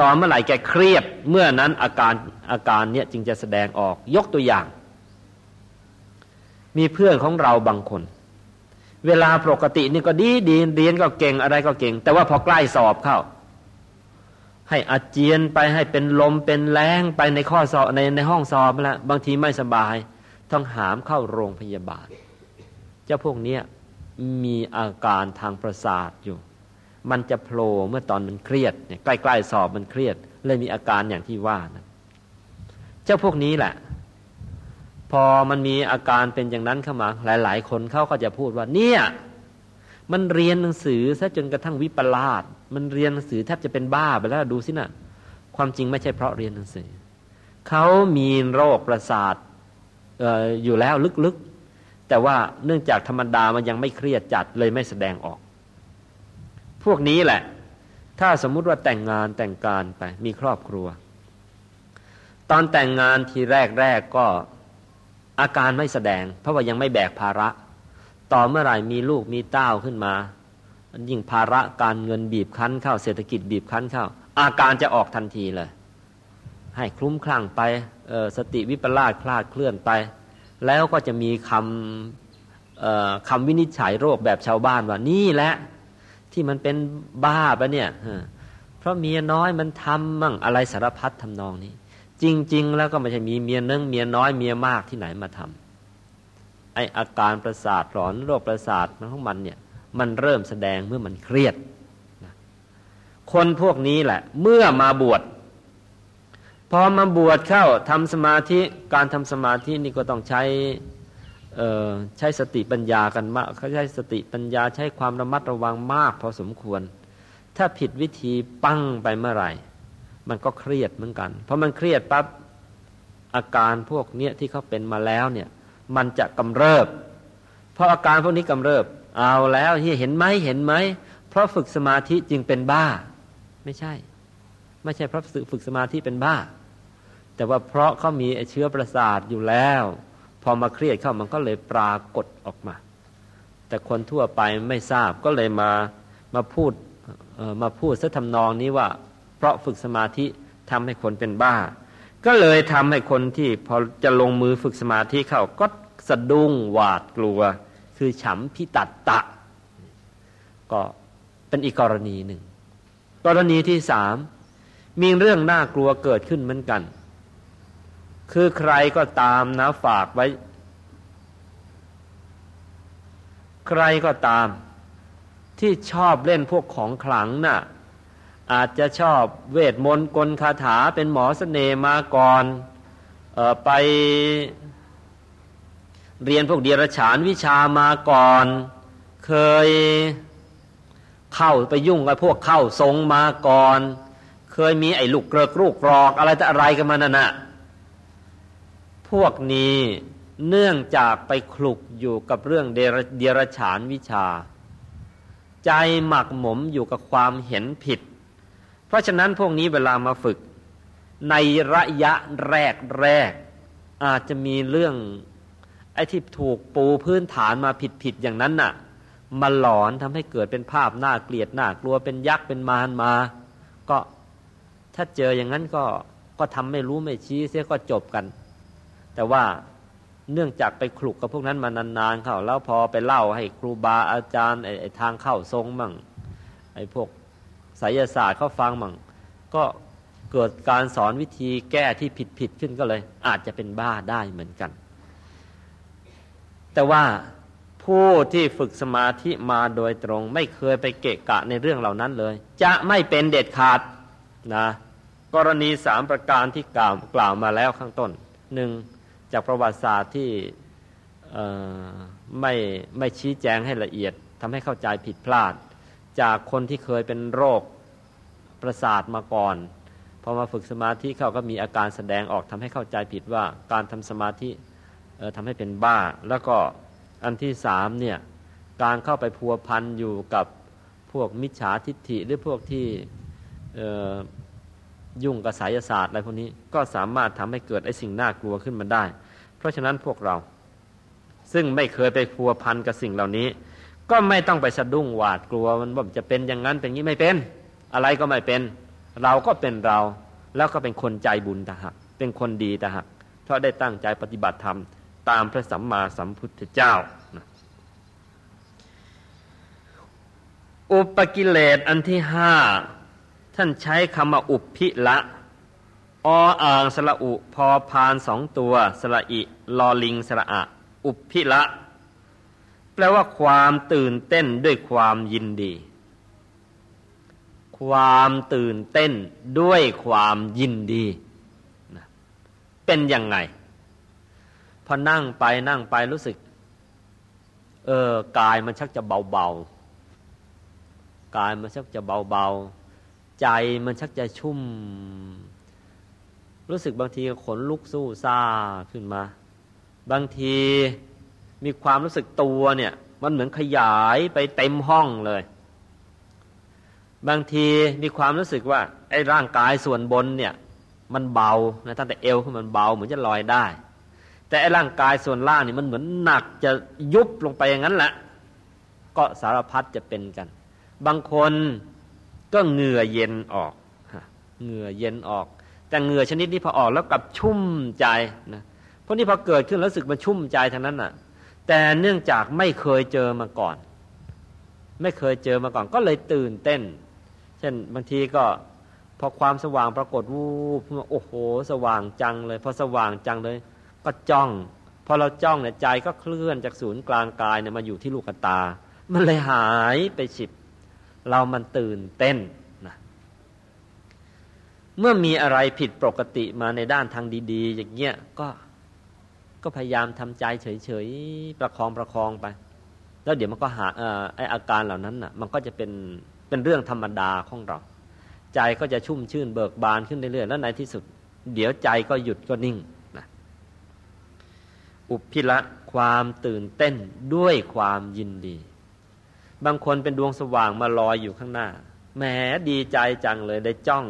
ตอนเมื่อไหร่แกเครียดเมื่อนั้นอาการอาการเนี้ยจึงจะแสดงออกยกตัวอย่าง มีเพื่อนของเราบางคน เวลาปกตินี่ก็ดีดีเรียนก็เก่งอะไรก็เก่ง แต่ว่าพอใกล้สอบเข้า ให้อาเจียนไปให้เป็นลมเป็นแรงไปในข้อสอบในในห้องสอบแล้วบางทีไม่สบาย ต้องหามเข้าโรงพยาบาล เจ้าพวกนี้มีอาการทางประสาทอยู่ มันจะโผล่เมื่อตอนมันเครียดเนี่ยใกล้ๆสอบมันเครียดเลยมีอาการอย่างที่ว่านะเจ้าพวกนี้แหละ พอมันมีอาการเป็นอย่างนั้นเข้ามา หลาย ๆ คนเขาก็จะพูดว่า เนี่ย มันเรียนหนังสือซะจนกระทั่งวิปลาสมันเรียนหนังสือแทบจะเป็นบ้าไปแล้วดูสินะความจริงไม่ใช่เพราะเรียนหนังสือเขามีโรคประสาทอออยู่แล้วลึกๆ แต่ว่าเนื่องจากธรรมดามันยังไม่เครียดจัดเลยไม่แสดงออก พวกนี้แหละ ถ้าสมมุติว่าแต่งงานแต่งการไปมีครอบครัว ตอนแต่งงานทีแรกแรกก็อาการไม่แสดง เพราะว่ายังไม่แบกภาระ ต่อเมื่อไหร่มีลูกมีเต้าขึ้นมายิ่งภาระการเงินบีบคั้นเข้าเศรษฐกิจบีบคั้นเข้า อาการจะออกทันทีเลย ให้คลุ้มคลั่งไปสติวิปลาสคลาดเคลื่อนไป แล้วก็จะมีคำคำวินิจฉัยโรคแบบชาวบ้านว่านี่แหละ ที่มันเป็นบ้าปะเนี่ยเพราะเมียน้อยมันทำมั่งอะไรสารพัดทำนองนี้ จริง ๆ แล้วก็ไม่ใช่มีเมียนึงเมียน้อยเมียมากที่ไหนมาทำไออาการประสาทหลอนโรคประสาทของมันเนี่ย มันเริ่มแสดงเมื่อมันเครียดคนพวกนี้แหละ เมื่อมาบวชพอมาบวชเข้าทำสมาธิการทำสมาธินี่ก็ต้องใช้ ใช้สติปัญญากันมากเขาใช้สติปัญญาใช้ความระมัดระวังมากพอสมควร ถ้าผิดวิธีปั้งไปเมื่อไหร่ มันก็เครียดเหมือนกัน เพราะมันเครียดปั๊บอาการพวกเนี้ยที่เขาเป็นมาแล้วเนี่ย มันจะกำเริบ เพราะอาการพวกนี้กำเริบ เอาแล้วที่เห็นไหมเห็นไหมเพราะฝึกสมาธิจึงเป็นบ้า ไม่ใช่ ไม่ใช่เพราะฝึกสมาธิเป็นบ้า แต่ว่าเพราะเขามีเชื้อประสาทอยู่แล้ว พอมาเครียดเข้ามันก็เลยปรากฏออกมา แต่คนทั่วไปไม่ทราบก็เลยมามาพูดมาพูดซะทำนองนี้ว่า เพราะฝึกสมาธิทำให้คนเป็นบ้า ก็เลยทำให้คนที่พอจะลงมือฝึกสมาธิเข้าก็สะดุ้งหวาดกลัว คือฉำพิตัตตะ ก็เป็นอีกกรณีหนึ่ง กรณีที่สามมีเรื่องน่ากลัวเกิดขึ้นเหมือนกัน คือใครก็ตามนะฝากไว้ ใครก็ตาม ที่ชอบเล่นพวกของขลังนะ่ะ อาจจะชอบเวทมนต์กลคาถาเป็นหมอสเสน่ห์มาก่อนออไปเรียนพวกเดียรฉานวิชามาก่อน เคยเข้าไปยุ่งกับพวกเข้าทรงมาก่อน เคยมีไอ้ลูกเกลือกลูกกรอกอะไรแต่อะไรกันมานั่นน่ะ พวกนี้เนื่องจากไปคลุกอยู่กับเรื่องเดรฉานวิชา ใจหมักหมมอยู่กับความเห็นผิด เพราะฉะนั้นพวกนี้เวลามาฝึก ในระยะแรกแรก อาจจะมีเรื่องไอ้ที่ถูกปูพื้นฐานมาผิดผิดอย่างนั้นน่ะ มาหลอนทำให้เกิดเป็นภาพน่าเกลียดน่ากลัวเป็นยักษ์เป็นมารมา ก็ถ้าเจออย่างนั้นก็ก็ทำไม่รู้ไม่ชี้เสียก็จบกัน แต่ว่าเนื่องจากไปคลุกกับพวกนั้นมานานๆเข้าแล้วพอไปเล่าให้ครูบาอาจารย์ไอ้ทางเข้าทรงมั่งไอ้พวกไสยศาสตร์เขาฟังมั่งก็เกิดการสอนวิธีแก้ที่ผิดๆขึ้นก็เลย อาจจะเป็นบ้าได้เหมือนกัน แต่ว่าผู้ที่ฝึกสมาธิมาโดยตรง ไม่เคยไปเกะกะในเรื่องเหล่านั้นเลย จะไม่เป็นเด็ดขาดนะกรณีสามประการที่กล่าวกล่าวมาแล้วข้างต้นหนึ่ง จากประวัติศาสตร์ที่ไม่ไม่ชี้แจงให้ละเอียดทำให้เข้าใจผิดพลาด จากคนที่เคยเป็นโรคประสาทมาก่อนพอมาฝึกสมาธิเขาก็มีอาการแสดงออกทำให้เข้าใจผิดว่าการทำสมาธิทำให้เป็นบ้า แล้วก็อันที่สามเนี่ยการเข้าไปพัวพันอยู่กับพวกมิจฉาทิฏฐิหรือพวกที่ ยุ่งกับสายศาสตร์อะไรพวกนี้ก็สามารถทำให้เกิดไอ้สิ่งน่ากลัวขึ้นมาได้ เพราะฉะนั้นพวกเรา ซึ่งไม่เคยไปพัวพันกับสิ่งเหล่านี้ ก็ไม่ต้องไปสะดุ้งหวาดกลัวมันว่าจะเป็นอย่างนั้นเป็นงี้ไม่เป็น อะไรก็ไม่เป็น เราก็เป็นเรา แล้วก็เป็นคนใจบุญตะหักเป็นคนดีตะหักเพราะได้ตั้งใจปฏิบัติธรรมตามพระสัมมาสัมพุทธเจ้าอุปกิเลสอันที่ห้า ท่านใช้คำว่าอุปพิละออ่างสระอุ พอพานสองตัวสระอิลอลิงสระอะ อุปพิละ แปลว่าความตื่นเต้นด้วยความยินดี ความตื่นเต้นด้วยความยินดี เป็นยังไง พอนั่งไปนั่งไปรู้สึก เออกายมันชักจะเบาๆ กายมันชักจะเบาๆ ใจมันชักจะชุ่ม รู้สึกบางทีขนลุกสู้ซาขึ้นมา บางทีมีความรู้สึกตัวเนี่ย มันเหมือนขยายไปเต็มห้องเลย บางทีมีความรู้สึกว่า ไอ้ร่างกายส่วนบนเนี่ย มันเบานะตั้งแต่เอวขึ้นมันเบาเหมือนจะลอยได้ แต่ไอ้ร่างกายส่วนล่างนี่มันเหมือนหนักจะยุบลงไปอย่างนั้นแหละก็สารพัดจะเป็นกัน บางคน ก็เหงื่อเย็นออกเหงื่อเย็นออก แต่เหงื่อชนิดนี้พอออกแล้วกับชุ่มใจนะเพราะนี่พอเกิดขึ้นแล้วรู้สึกมันชุ่มใจทางนั้นน่ะ แต่เนื่องจากไม่เคยเจอมาก่อน ไม่เคยเจอมาก่อน ก็เลยตื่นเต้น เช่นบางทีก็พอความสว่างปรากฏวูบโอ้โห สว่างจังเลย พอสว่างจังเลย ก็จ้อง พอเราจ้องเนี่ยใจก็เคลื่อนจากศูนย์กลางกายเนี่ยมาอยู่ที่ลูกตา มันเลยหายไปฉิบ เรามันตื่นเต้นนะเมื่อมีอะไรผิดปกติมาในด้านทางดี ๆ อย่างเงี้ยก็ก็พยายามทำใจเฉยๆประคองประคองไป แล้วเดี๋ยวมันก็หาไออาการเหล่านั้นน่ะ มันก็จะเป็นเป็นเรื่องธรรมดาของเรา ใจก็จะชุ่มชื่นเบิกบานขึ้นเรื่อยๆแล้วในที่สุด เดี๋ยวใจก็หยุดก็นิ่งนะอุพิละความตื่นเต้นด้วยความยินดี บางคนเป็นดวงสว่างมาลอยอยู่ข้างหน้าแหมดีใจจังเลยได้จ้อง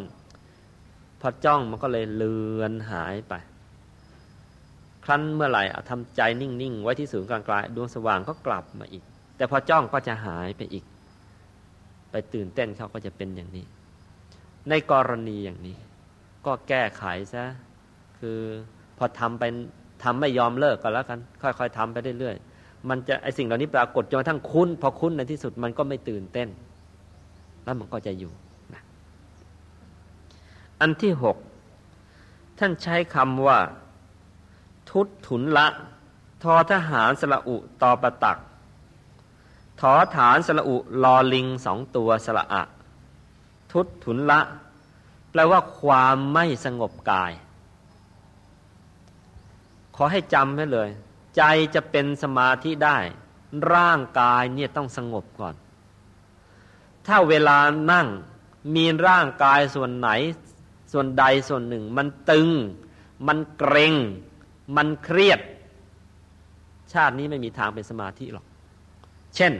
พอจ้องมันก็เลยเลือนหายไป ครั้นเมื่อไหร่ทำใจนิ่งๆ ไว้ที่ศูนย์กลางกลายดวงสว่างก็กลับมาอีก แต่พอจ้องก็จะหายไปอีก ไปตื่นเต้นเขาก็จะเป็นอย่างนี้ ในกรณีอย่างนี้ ก็แก้ไขซะคือพอทำไปทำไม่ยอมเลิกก็แล้วกัน ค่อยๆทำไปเรื่อยๆ มันจะไอสิ่งเหล่านี้ปรากฏจนกระทั่งคุ้น พอคุ้นในที่สุดมันก็ไม่ตื่นเต้น แล้วมันก็จะอยู่นะอันที่หกท่านใช้คำว่า ทุตถุนละ ทอทหารสละอุตอประตักทอฐานสละอุลอลิงสองตัวสละอะ ทุตถุนละ แปลว่าความไม่สงบกาย ขอให้จำไว้เลย ใจจะเป็นสมาธิได้ ร่างกายเนี่ยต้องสงบก่อน ถ้าเวลานั่งมีร่างกายส่วนไหน ส่วนใดส่วนหนึ่ง มันตึง มันเกรง มันเครียด ชาตินี้ไม่มีทางเป็นสมาธิหรอก เช่น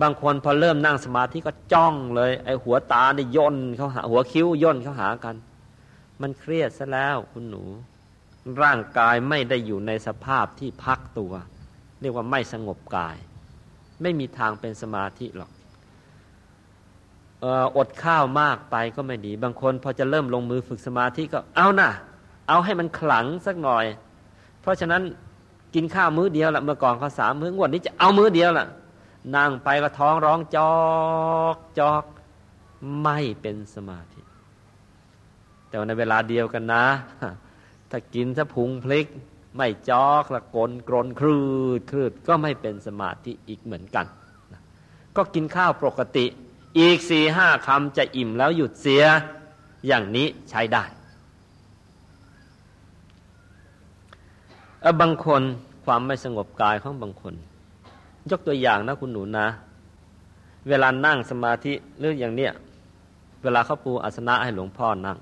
บางคนพอเริ่มนั่งสมาธิก็จ้องเลย ไอ้หัวตาเนี่ยย่นเขาหาหัวคิ้วย่นเขาหากัน มันเครียดซะแล้วคุณหนู ร่างกายไม่ได้อยู่ในสภาพที่พักตัว เรียกว่าไม่สงบกาย ไม่มีทางเป็นสมาธิหรอกอดข้าวมากไปก็ไม่ดี บางคนพอจะเริ่มลงมือฝึกสมาธิก็เอานะ่ะ เอาให้มันขลังสักหน่อย เพราะฉะนั้นกินข้าวมื้อเดียวละเมื่อก่อนเขาสามมื้องวดนี้จะเอามื้อเดียวละนั่งไปก็ท้องร้องจอกจอกไม่เป็นสมาธิ แต่ในเวลาเดียวกันนะ ถ้ากินถ้าพุงพลิก ไม่จอกละกลกรนคลืดคลืดก็ไม่เป็นสมาธิอีกเหมือนกันก็กินข้าวปกติ อีกสี่ห้าคำจะอิ่มแล้วหยุดเสียอย่างนี้ใช้ได้บางคนความไม่สงบกายของบางคน ยกตัวอย่างนะคุณหนูนะ เวลานั่งสมาธิหรืออย่างเนี้ยเวลาเขาปูอาสนะให้หลวงพ่อนั่ง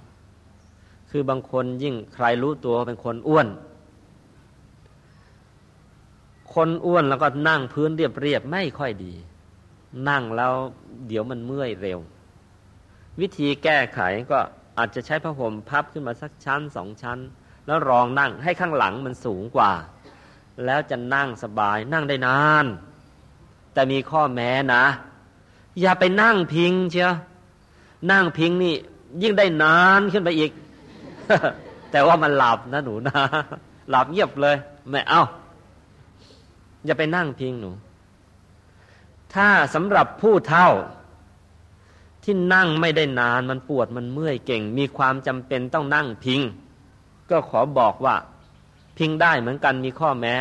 คือบางคนยิ่งใครรู้ตัวเป็นคนอ้วน คนอ้วนแล้วก็นั่งพื้นเรียบๆไม่ค่อยดี นั่งแล้วเดี๋ยวมันเมื่อยเร็ว วิธีแก้ไขก็อาจจะใช้ผ้าห่มพับขึ้นมาสักชั้นสองชั้น แล้วรองนั่งให้ข้างหลังมันสูงกว่า แล้วจะนั่งสบายนั่งได้นาน แต่มีข้อแม้นะ อย่าไปนั่งพิงเชียวนั่งพิงนี่ยิ่งได้นานขึ้นไปอีก แต่ว่ามันหลับนะหนูนะ หลับเงียบเลย ไม่เอาอย่าไปนั่งพิงหนู ถ้าสำหรับผู้เท่า ที่นั่งไม่ได้นานมันปวดมันเมื่อยเก่ง มีความจำเป็นต้องนั่งพิง ก็ขอบอกว่า พิงได้เหมือนกันมีข้อแม้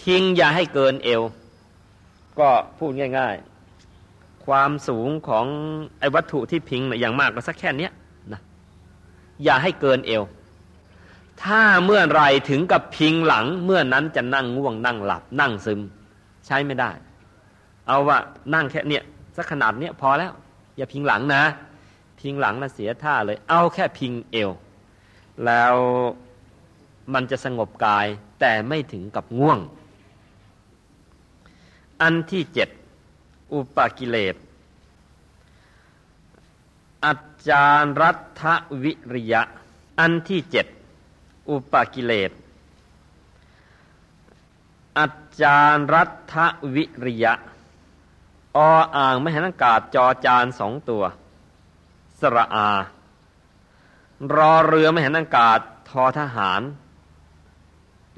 พิงอย่าให้เกินเอว ก็พูดง่าย ๆ ความสูงของไอ้วัตถุที่พิงอย่างมากก็สักแค่นี้ อย่าให้เกินเอว ถ้าเมื่อไรถึงกับพิงหลังเมื่อนั้นจะนั่งง่วงนั่งหลับ นั่งซึม ใช้ไม่ได้ เอาว่านั่งแค่เนี้ยสักขนาดเนี้ยพอแล้ว อย่าพิงหลังนะ พิงหลังนะเสียท่าเลย เอาแค่พิงเอว แล้วมันจะสงบกายแต่ไม่ถึงกับง่วง อันที่เจ็ดอุปกิเลส อาจารรัฐวิริยะ อันที่เจ็ดอุปกิเลสอาจารรัฐวิริยะ ออ่างไม่เห็นอากาศจอจานสองตัว สระอา รอเรือไม่เห็นอากาศทอทหาร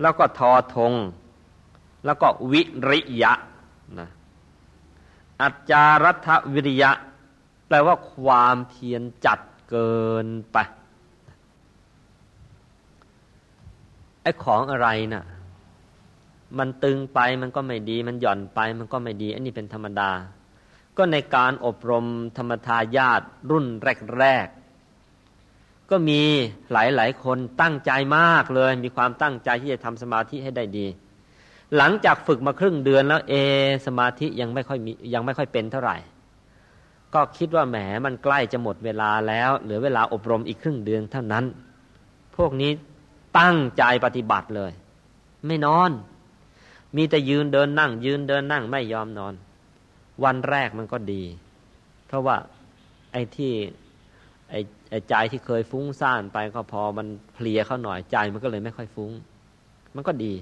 แล้วก็ทอธง แล้วก็วิริยะนะอัจจารัฐวิริยะ แปลว่าความเพียรจัดเกินไปไอ้ของอะไรนะ่ะ มันตึงไปมันก็ไม่ดี มันหย่อนไปมันก็ไม่ดี อันนี้เป็นธรรมดา ก็ในการอบรมธรรมทายาทรุ่นแรกๆก็มีหลายๆคนตั้งใจมากเลย มีความตั้งใจที่จะทำสมาธิให้ได้ดี หลังจากฝึกมาครึ่งเดือนแล้วเอ สมาธิยังไม่ค่อยมียังไม่ค่อยเป็นเท่าไหร่ ก็คิดว่าแหมมันใกล้จะหมดเวลาแล้ว เหลือเวลาอบรมอีกครึ่งเดือนเท่านั้น พวกนี้ตั้งใจปฏิบัติเลย ไม่นอน มีแต่ยืนเดินนั่ง ยืนเดินนั่งไม่ยอมนอน วันแรกมันก็ดี เพราะว่าไอ้ที่ไอ้ไอ้ใจที่เคยฟุ้งซ่านไปก็พอมันเพลียเข้าหน่อยใจมันก็เลยไม่ค่อยฟุ้ง มันก็ดี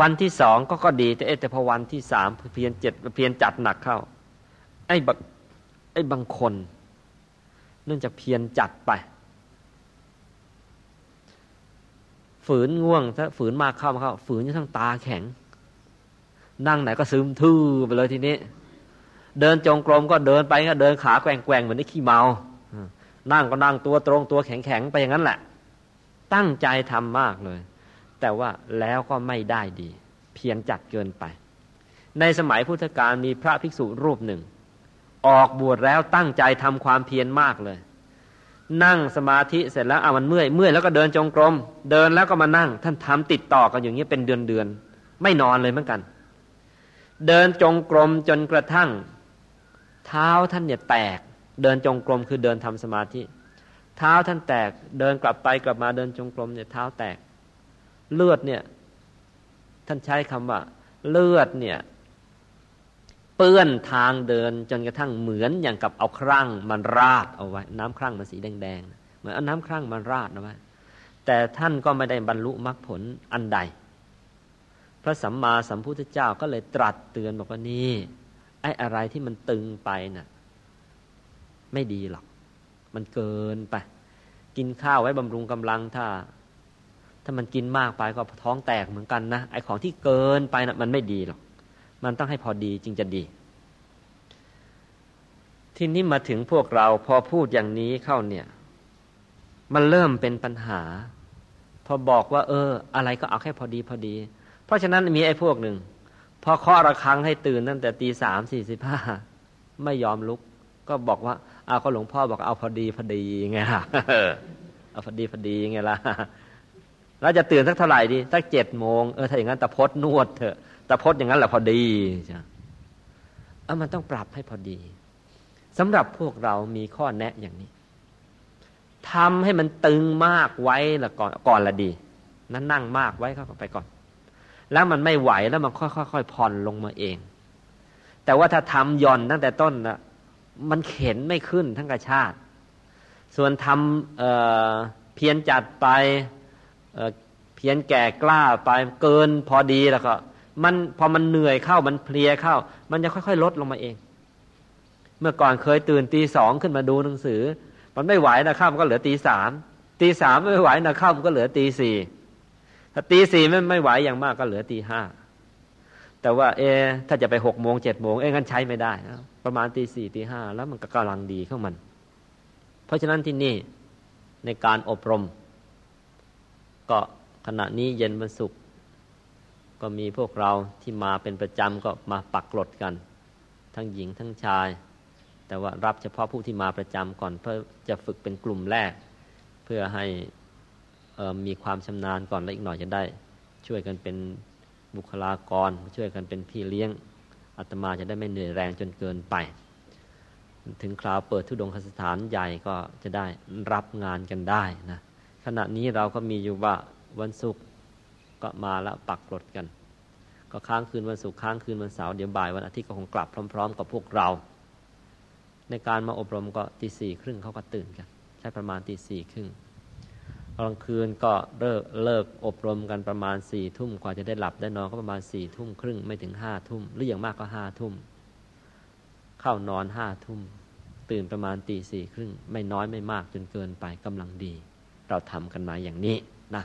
วันที่สองก็ก็ดี แต่เอแต่พอวันที่สามเพียนเจ็ดเพียนจัดหนักเข้า ไอ้บ ไอ้บางคน เนื่องจากเพียนจัดไป ฝืนง่วงถ้าฝืนมากเข้ามาเข้าฝืนจนทั้งตาแข็ง นั่งไหนก็ซึมทื่อไปเลยทีนี้ เดินจงกรมก็เดินไปก็เดินขาแกว่งแกว่งเหมือนไอ้ขี้เมา นั่งก็นั่งตัวตรงตัวแข็งแข็งไปอย่างนั้นแหละ ตั้งใจทำมากเลย แต่ว่าแล้วก็ไม่ได้ดี เพียงจัดเกินไป ในสมัยพุทธกาลมีพระภิกษุรูปหนึ่ง ออกบวชแล้วตั้งใจทำความเพียรมากเลย นั่งสมาธิเสร็จแล้วเอามันเมื่อยเมื่อยแล้วก็เดินจงกรม เดินแล้วก็มานั่ง ท่านทำติดต่อกันอย่างนี้เป็นเดือนเดือนไม่นอนเลยเหมือนกัน เดินจงกรมจนกระทั่ง เท้าท่านเนี่ยแตก เดินจงกรมคือเดินทำสมาธิ เท้าท่านแตก เดินกลับไปกลับมาเดินจงกรมเนี่ยเท้าแตก เลือดเนี่ย ท่านใช้คำว่า เลือดเนี่ย เปื้อนทางเดินจนกระทั่งเหมือนอย่างกับเอาครั่งมันราดเอาไว้ น้ำครั่งมันสีแดงๆเหมือนเอาน้ำครั่งมันราดเอาไว้แต่ท่านก็ไม่ได้บรรลุมรรคผลอันใด พระสัมมาสัมพุทธเจ้าก็เลยตรัสเตือนบอกว่านี่ไอ้อะไรที่มันตึงไปน่ะ ไม่ดีหรอก มันเกินไป กินข้าวไว้บำรุงกำลังถ้า ถ้ามันกินมากไปก็ท้องแตกเหมือนกันนะไอ้ของที่เกินไปน่ะ มันไม่ดีหรอก มันต้องให้พอดีจึงจะดี ที่นี้มาถึงพวกเราพอพูดอย่างนี้เข้าเนี่ย มันเริ่มเป็นปัญหา พอบอกว่า เออ อะไรก็เอาแค่พอดีพอดี เพราะฉะนั้นมีไอ้พวกหนึ่งพอเคาะระฆังให้ตื่นตั้งแต่ตีสามสี่สิบห้าไม่ยอมลุก ก็บอกว่าเอาก็หลวงพ่อบอกเอาพอดีพอดีไงล่ะเอาพอดีพอดีไงล่ะแล้วจะตื่นสักเท่าไหร่ดีสักเจ็ดโมงเออถ้าอย่างนั้นตะพดนวดเถอะ แต่พดอย่างนั้นแหละพอดีจ้ะเออมันต้องปรับให้พอดีสำหรับพวกเรามีข้อแนะอย่างนี้ทำให้มันตึงมากไว้ละก่อนก่อนละดี นั่นนั่งมากไว้เข้าไปก่อน แล้วมันไม่ไหวแล้วมันค่อยๆผ่อนลงมาเอง แต่ว่าถ้าทำย่อนตั้งแต่ต้นนะมันเข็นไม่ขึ้นทั้งกระชาติ ส่วนทำเเพียนจัดไปเเพียนแก่กล้าไปเกินพอดีแล้วก็ มันพอมันเหนื่อยเข้ามันเพลียเข้า มันจะค่อยๆ ลดลงมาเอง เมื่อก่อนเคยตื่นตีสองขึ้นมาดูหนังสือ มันไม่ไหวนะข้ามก็เหลือตีสามตีสามไม่ไหวนะข้ามก็เหลือตีสี่ถ้าตีสี่ไม่ไม่ไหวอย่างมากก็เหลือตีห้าแต่ว่าเอถ้าจะไปหกโมงเจ็ดโมงเอ้งั้นใช้ไม่ได้นะประมาณตีสี่ตีห้าแล้วมันก็กำลังดีข้ามัน เพราะฉะนั้นที่นี่ในการอบรม ก็ขณะนี้เย็นวันศุกร์ ก็มีพวกเราที่มาเป็นประจำก็มาปักกลดกัน ทั้งหญิงทั้งชาย แต่ว่ารับเฉพาะผู้ที่มาประจำก่อนเพื่อจะฝึกเป็นกลุ่มแรก เพื่อให้มีความชำนาญก่อนและอีกหน่อยจะได้ ช่วยกันเป็นบุคลากร ช่วยกันเป็นพี่เลี้ยงอาตมาจะได้ไม่เหนื่อยแรงจนเกินไป ถึงคราวเปิดทุดงคสถานใหญ่ก็จะได้รับงานกันได้นะขณะนี้เราก็มีอยู่ว่าวันศุกร์ ก็มาแล้วปักกรดกัน ก็ค้างคืนวันศุกร์ค้างคืนวันเสาร์เดี๋ยวบ่ายวันอาทิตย์ก็คงกลับพร้อม ๆ กับพวกเรา ในการมาอบรมก็ตีสี่ครึ่งเขาก็ตื่นกัน ใช้ประมาณตีสี่ครึ่งกลางคืนก็เลิกเลิกอบรมกันประมาณสี่ทุ่มกว่าจะได้หลับได้นอนก็ประมาณสี่ทุ่มครึ่งไม่ถึงห้าทุ่มหรืออย่างมากก็ห้าทุ่มเข้านอนห้าทุ่มตื่นประมาณตีสี่ครึ่งไม่น้อยไม่มากจนเกินไปกำลังดี เราทำกันมาอย่างนี้นะ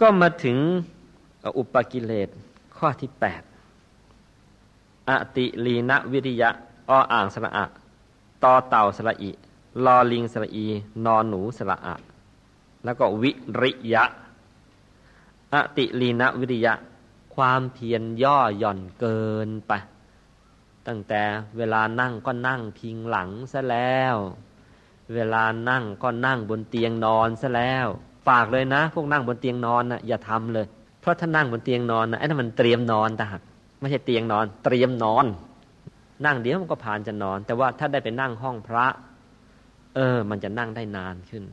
ก็มาถึงอุปกิเลสข้อที่แปดอติลีนวิริยะออ่างสระอะตอเต่าสระอิลอลิงสระอี นอนหนูสระอะ แล้วก็วิริยะ อติลีนวิริยะ ความเพียรย่อหย่อนเกินไป ตั้งแต่เวลานั่งก็นั่งพิงหลังซะแล้ว เวลานั่งก็นั่งบนเตียงนอนซะแล้ว ฝากเลยนะ พวกนั่งบนเตียงนอนนะอย่าทำเลย เพราะถ้านั่งบนเตียงนอนนะไอ้นั่นมันเตรียมนอนต่หักไม่ใช่เตียงนอน เตรียมนอน นั่งเดี๋ยวมันก็ผ่านจะนอน แต่ว่าถ้าได้ไปนั่งห้องพระ เออ มันจะนั่งได้นานขึ้น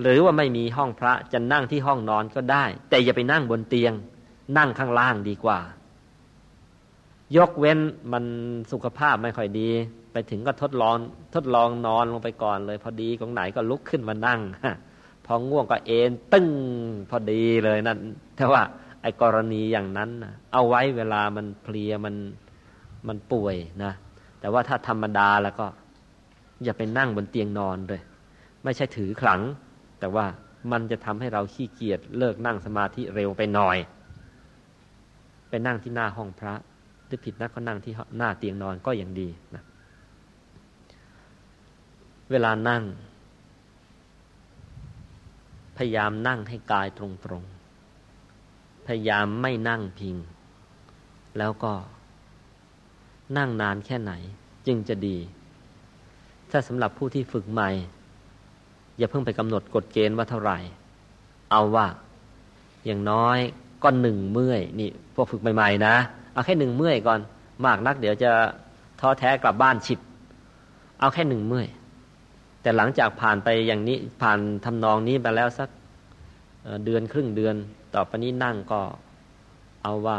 หรือว่าไม่มีห้องพระจะนั่งที่ห้องนอนก็ได้ แต่อย่าไปนั่งบนเตียง นั่งข้างล่างดีกว่า ยกเว้นมันสุขภาพไม่ค่อยดี ไปถึงก็ทดลองทดลองนอนลงไปก่อนเลย พอดีของไหนก็ลุกขึ้นมานั่ง พอง่วงก็เอนตึ้งพอดีเลยนั่นแต่ว่า ไอ้กรณีอย่างนั้นนะเอาไว้เวลามันเพลียมันมันป่วยนะ แต่ว่าถ้าธรรมดาแล้วก็ อย่าไปนั่งบนเตียงนอนเลย ไม่ใช่ถือขลัง แต่ว่ามันจะทำให้เราขี้เกียจเลิกนั่งสมาธิเร็วไปหน่อย ไปนั่งที่หน้าห้องพระ หรือผิดนักก็นั่งที่หน้าเตียงนอนก็ยังดีนะ เวลานั่ง พยายามนั่งให้กายตรงๆ พยายามไม่นั่งพิง แล้วก็นั่งนานแค่ไหน จึงจะดี ถ้าสำหรับผู้ที่ฝึกใหม่ อย่าเพิ่งไปกำหนดกฎเกณฑ์ว่าเท่าไหร่ เอาว่า อย่างน้อยก็หนึ่งเมื่อยนี่พวกฝึกใหม่ๆนะ เอาแค่หนึ่งเมื่อยก่อน มากนักเดี๋ยวจะท้อแท้กลับบ้านฉิบ เอาแค่หนึ่งเมื่อย แต่หลังจากผ่านไปอย่างนี้ผ่านทำนองนี้ไปแล้วสักเดือนครึ่งเดือน ต่อไปนี้นั่งก็เอาว่า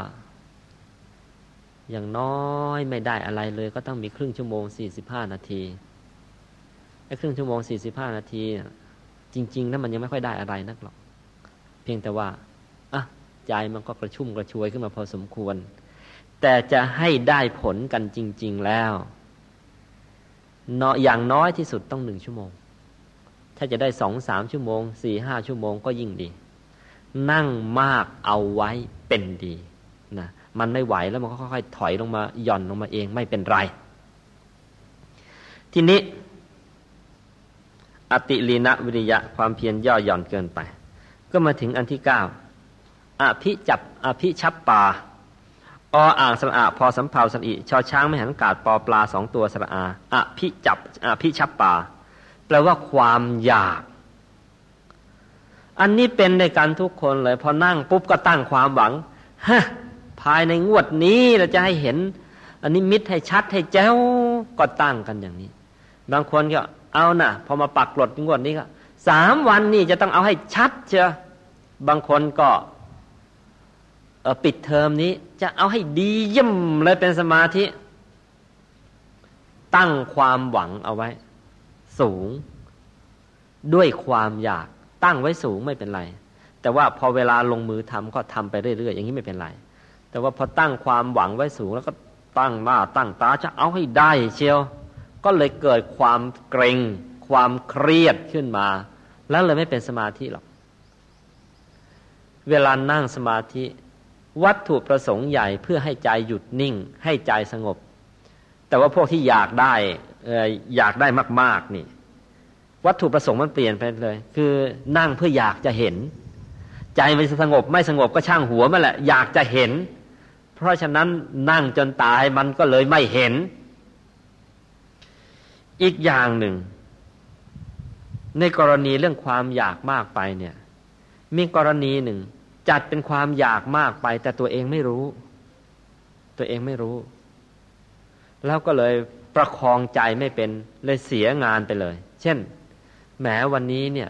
อย่างน้อยไม่ได้อะไรเลยก็ต้องมีครึ่งชั่วโมงสี่สิบห้านาทีไอ้ครึ่งชั่วโมงสี่สิบห้านาที จริงๆนั้นมันยังไม่ค่อยได้อะไรนักหรอก เพียงแต่ว่าอะใจมันก็กระชุ่มกระชวยขึ้นมาพอสมควร แต่จะให้ได้ผลกันจริง ๆแล้ว เนาะอย่างน้อยที่สุดต้องหนึ่งชั่วโมง ถ้าจะได้สองสามชั่วโมงสี่ห้าชั่วโมงก็ยิ่งดี นั่งมากเอาไว้เป็นดีนะมันไม่ไหวแล้วมันก็ค่อยๆถอยลงมาหย่อนลงมาเองไม่เป็นไร ทีนี้ อติลีนะวิริยะความเพียรย่อหย่อนเกินไป ก็มาถึงอันที่เก้าอภิจับอภิชับปา ออ่างสระอาพอสำเพาสระอิชอช้างไม่หันกาดปอปลาสองตัวสระอาอภิจับอภิชับปาแปลว่าความอยาก อันนี้เป็นในการทุกคนเลย พอนั่งปุ๊บก็ตั้งความหวังฮะภายในงวดนี้เราจะให้เห็น อันนี้มิตรให้ชัดให้แจ้วก็ตั้งกันอย่างนี้ บางคนก็เอานะ่ะ พอมาปักกลดงวดนี้ก็สามวันนี่จะต้องเอาให้ชัดเชียวบางคนก็ ปิดเทอมนี้ จะเอาให้ดีเยี่ยมเลยเป็นสมาธิ ตั้งความหวังเอาไว้ สูง ด้วยความอยากตั้งไว้สูงไม่เป็นไร แต่ว่าพอเวลาลงมือทำก็ทำไปเรื่อยๆ อย่างนี้ไม่เป็นไร แต่ว่าพอตั้งความหวังไว้สูง แล้วก็ตั้งมาตั้งตาจะเอาให้ได้เชียว ก็เลยเกิดความเกรง ความเครียดขึ้นมา แล้วเลยไม่เป็นสมาธิหรอก เวลานั่งสมาธิ วัตถุประสงค์ใหญ่เพื่อให้ใจหยุดนิ่ง ให้ใจสงบ แต่ว่าพวกที่อยากได้อยากได้มาก ๆ นี่ วัตถุประสงค์มันเปลี่ยนไปเลย คือนั่งเพื่ออยากจะเห็น ใจมันสงบไม่สงบก็ช่างหัวมันแหละ อยากจะเห็น เพราะฉะนั้นนั่งจนตายมันก็เลยไม่เห็น อีกอย่างหนึ่ง ในกรณีเรื่องความอยากมากไปเนี่ย มีกรณีหนึ่ง จัดเป็นความอยากมากไป แต่ตัวเองไม่รู้ ตัวเองไม่รู้ แล้วก็เลยประคองใจไม่เป็น เลยเสียงานไปเลย เช่นแหมวันนี้เนี่ย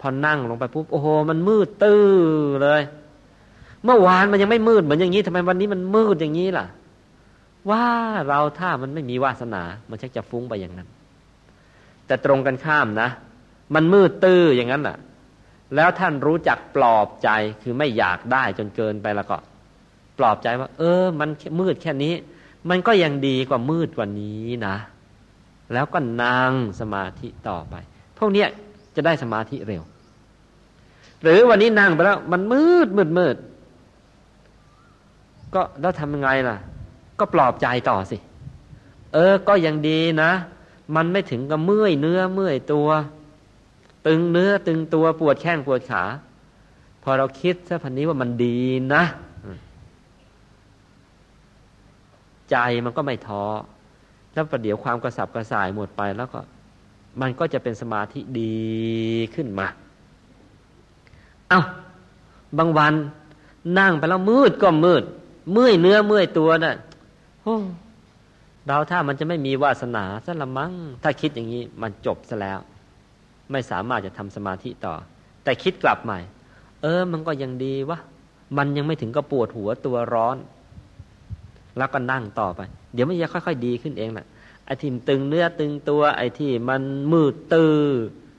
พอนั่งลงไปปุ๊บโอ้โห มันมืดตื้อเลย เมื่อวานมันยังไม่มืดเหมือนอย่างนี้ทำไมวันนี้มันมืดอย่างนี้ล่ะ ว่าเราถ้ามันไม่มีวาสนา มันชักจะฟุ้งไปอย่างนั้น แต่ตรงกันข้ามนะ มันมืดตื้ออย่างนั้นแหละ แล้วท่านรู้จักปลอบใจคือไม่อยากได้จนเกินไปแล้วก็ปลอบใจว่า เออ มันมืดแค่นี้ มันก็ยังดีกว่ามืดกว่านี้นะ แล้วก็นั่งสมาธิต่อไป พวกเนี้ยจะได้สมาธิเร็ว หรือวันนี้นั่งไปแล้ว มันมืดมืดมืดก็แล้วทำยังไงล่ะ ก็ปลอบใจต่อสิ เออ ก็ยังดีนะ มันไม่ถึงกับเมื่อยเนื้อเมื่อยตัว ตึงเนื้อตึงตัวปวดแข้งปวดขา พอเราคิดซะพันนี้ว่ามันดีนะ ใจมันก็ไม่ท้อแล้วประเดี๋ยวความกระสับกระส่ายหมดไปแล้วก็ มันก็จะเป็นสมาธิดีขึ้นมา เอา้าบางวันนั่งไปแล้วมืดก็มืด เมื่อยเนื้อเมื่อยตัวนะ่ะโอ้เราถ้ามันจะไม่มีวาสนาซะละมั้งถ้าคิดอย่างนี้มันจบซะแล้ว ไม่สามารถจะทำสมาธิต่อ แต่คิดกลับใหม่ เออ มันก็ยังดีวะมันยังไม่ถึงก็ปวดหัวตัวร้อน แล้วก็นั่งต่อไป เดี๋ยวมันจะค่อย ๆ ดีขึ้นเองแหละไอ้ที่ตึงเนื้อตึงตัว ไอ้ที่มันมืดตื้อ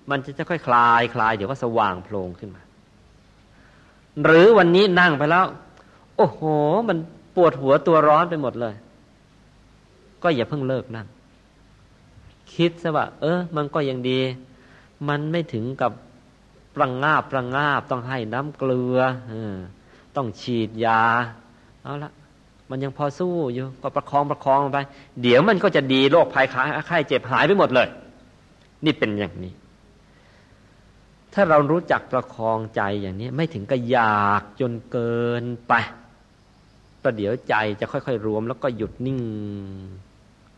มันจะค่อยคลายคลาย เดี๋ยวก็สว่างโพลงขึ้นมา หรือวันนี้นั่งไปแล้ว โอ้โห มันปวดหัวตัวร้อนไปหมดเลย ก็อย่าเพิ่งเลิกนั่ง คิดซะว่า เออ มันก็ยังดี มันไม่ถึงกับประงงาบประงงาบต้องให้น้ำเกลืออต้องฉีดยา เอาละมันยังพอสู้อยู่ก็ประคองประคองไป เดี๋ยวมันก็จะดีโรคภัยไข้เจ็บหายไปหมดเลย นี่เป็นอย่างนี้ ถ้าเรารู้จักประคองใจอย่างนี้ ไม่ถึงกับอยากจนเกินไปประเดี๋ยวใจจะค่อยๆรวม แล้วก็หยุดนิ่ง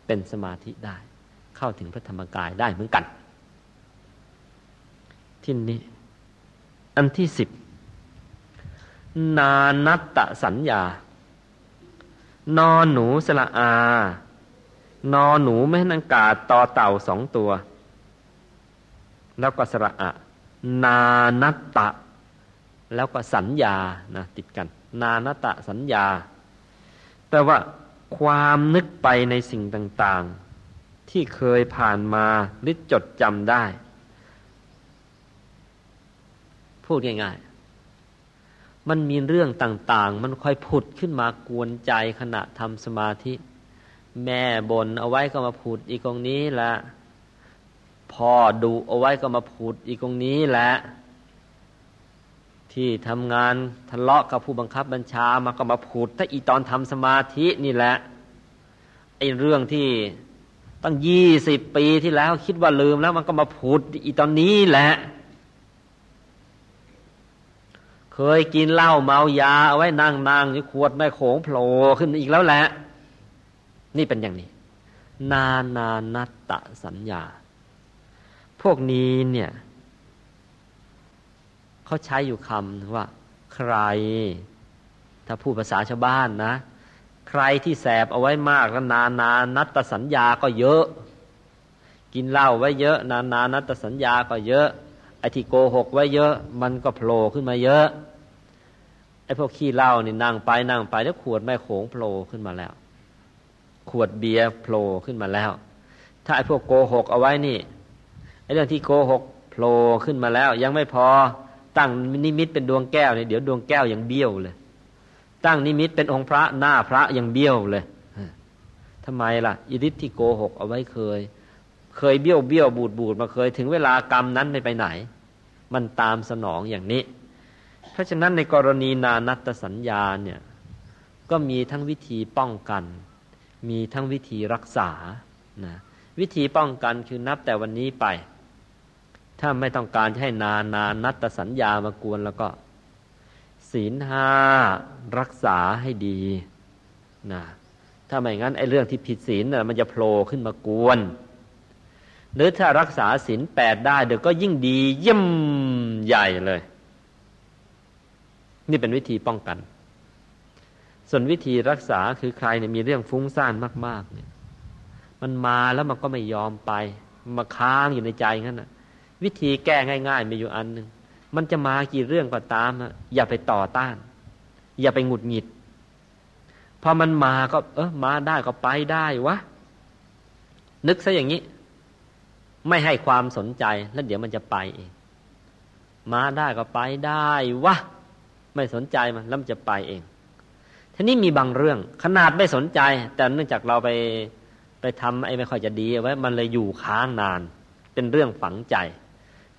เป็นสมาธิได้ เข้าถึงพระธรรมกายได้เหมือนกัน ที่นี้ อันที่สิบนานัตตสัญญา นอนหนูสละอา นอหนูไม่ให้นังกาต่อเต่าสองตัว แล้วก็สระอะ นานัตตะ แล้วก็สัญญานะติดกัน นานัตตะสัญญาแปลว่าความนึกไปในสิ่งต่าง ๆ ที่เคยผ่านมาหรือจดจำได้ พูดง่ายๆ มันมีเรื่องต่างๆ มันค่อยผุดขึ้นมากวนใจขณะทำสมาธิ แม่บนเอาไว้ก็มาผุดอีกตรงนี้แหละพ่อดูเอาไว้ก็มาผุดอีกตรงนี้แหละที่ทำงานทะเลาะกับผู้บังคับบัญชามาก็มาพูดถ้าอีตอนทำสมาธินี่แหละไอ้เรื่องที่ตั้งยี่สิบปีที่แล้วคิดว่าลืมแล้วมันก็มาพูดอีตอนนี้แหละ เคยกินเหล้าเมายาเอาไว้นั่งนางนี่ขวดแม่โขงโผล่ขึ้นอีกแล้วแหละ นี่เป็นอย่างนี้ นานานัตตสัญญา พวกนี้เนี่ยเขาใช้อยู่คำว่า ใคร ถ้าพูดภาษาชาวบ้านนะ ใครที่แสบเอาไว้มากแล้วนานานัตสัญญาก็เยอะ กินเหล้าไว้เยอะ นานานัตสัญญาก็เยอะ ไอ้ที่โกหกไว้เยอะมันก็โผล่ขึ้นมาเยอะ ไอ้พวกขี้เหล้านี่นั่งไปนั่งไปแล้วขวดแม่โขงโผล่ขึ้นมาแล้ว ขวดเบียร์โผล่ขึ้นมาแล้ว ถ้าไอ้พวกโกหกเอาไว้นี่ไอ้เรื่องที่โกหกโผล่ขึ้นมาแล้ว ยังไม่พอตั้งนิมิตเป็นดวงแก้วเนี่ยเดี๋ยวดวงแก้วยังเบี้ยวเลย ตั้งนิมิตเป็นองค์พระหน้าพระยังเบี้ยวเลยทำไมล่ะอิริที่โกหกเอาไว้เคย เคยเบี้ยวเบี้ยวบูดบูดมาเคยถึงเวลากรรมนั้นไม่ไปไหน มันตามสนองอย่างนี้ เพราะฉะนั้นในกรณีนานัตสัญญาเนี่ยก็มีทั้งวิธีป้องกัน มีทั้งวิธีรักษานะวิธีป้องกันคือนับแต่วันนี้ไป ถ้าไม่ต้องการให้นานานัตสัญญามากวนแล้วก็ ศีลห้ารักษาให้ดีนะถ้าไม่งั้นไอ้เรื่องที่ผิดศีลน่ะมันจะโผล่ขึ้นมากวน หรือถ้ารักษาศีลแปดได้เดี๋ยวก็ยิ่งดีเยี่ยมใหญ่เลย นี่เป็นวิธีป้องกัน ส่วนวิธีรักษาคือใครเนี่ยมีเรื่องฟุ้งซ่านมาก ๆ เนี่ย มันมาแล้วมันก็ไม่ยอมไปมาค้างอยู่ในใจงั้นน่ะ วิธีแก้ง่าย ๆ มีอยู่อันหนึ่งมันจะมากี่เรื่องก็ตามอย่าไปต่อต้าน อย่าไปหงุดหงิดพอมันมาก็ เออมาได้ก็ไปได้วะนึกซะอย่างนี้ ไม่ให้ความสนใจแล้วเดี๋ยวมันจะไปเองมาได้ก็ไปได้วะไม่สนใจมันแล้วมันจะไปเองทีนี้มีบางเรื่อง ขนาดไม่สนใจ แต่เนื่องจากเราไปไปทำไอ้ไม่ค่อยจะดีเอาไว้มันเลยอยู่ค้างนาน เป็นเรื่องฝังใจ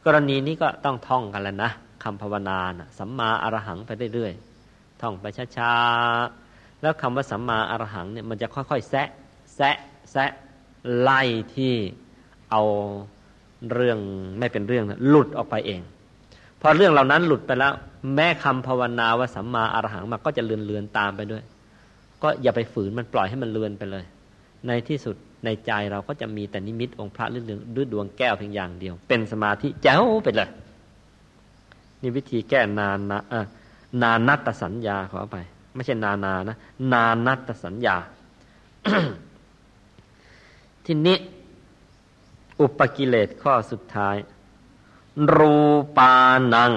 กรณีนี้ก็ต้องท่องกันแล้วนะคำภาวนานะสัมมาอรหังไปเรื่อยๆท่องไปช้าๆแล้วคำว่าสัมมาอรหังเนี่ยมันจะค่อยๆแซะแซะแซะไล่ที่ เอาเรื่องไม่เป็นเรื่องหลุดออกไปเองพอเรื่องเหล่านั้นหลุดไปแล้ว แม้คำภาวนาว่าสัมมาอรหังมาก็จะเลือนเลือนตามไปด้วย ก็อย่าไปฝืนมันปล่อยให้มันเลือนไปเลย ในที่สุดในใจเราก็จะมีแต่นิมิตองค์พระหรือด้วยดวงแก้วเพียงอย่างเดียว เป็นสมาธิเจ้าไปเลยนี่วิธีแก้นานาเออนานัตสัญญาขอไป ไม่ใช่นานานะ นานัตสัญญา ทีนี้ อุปกิเลสข้อสุดท้าย รูปานัง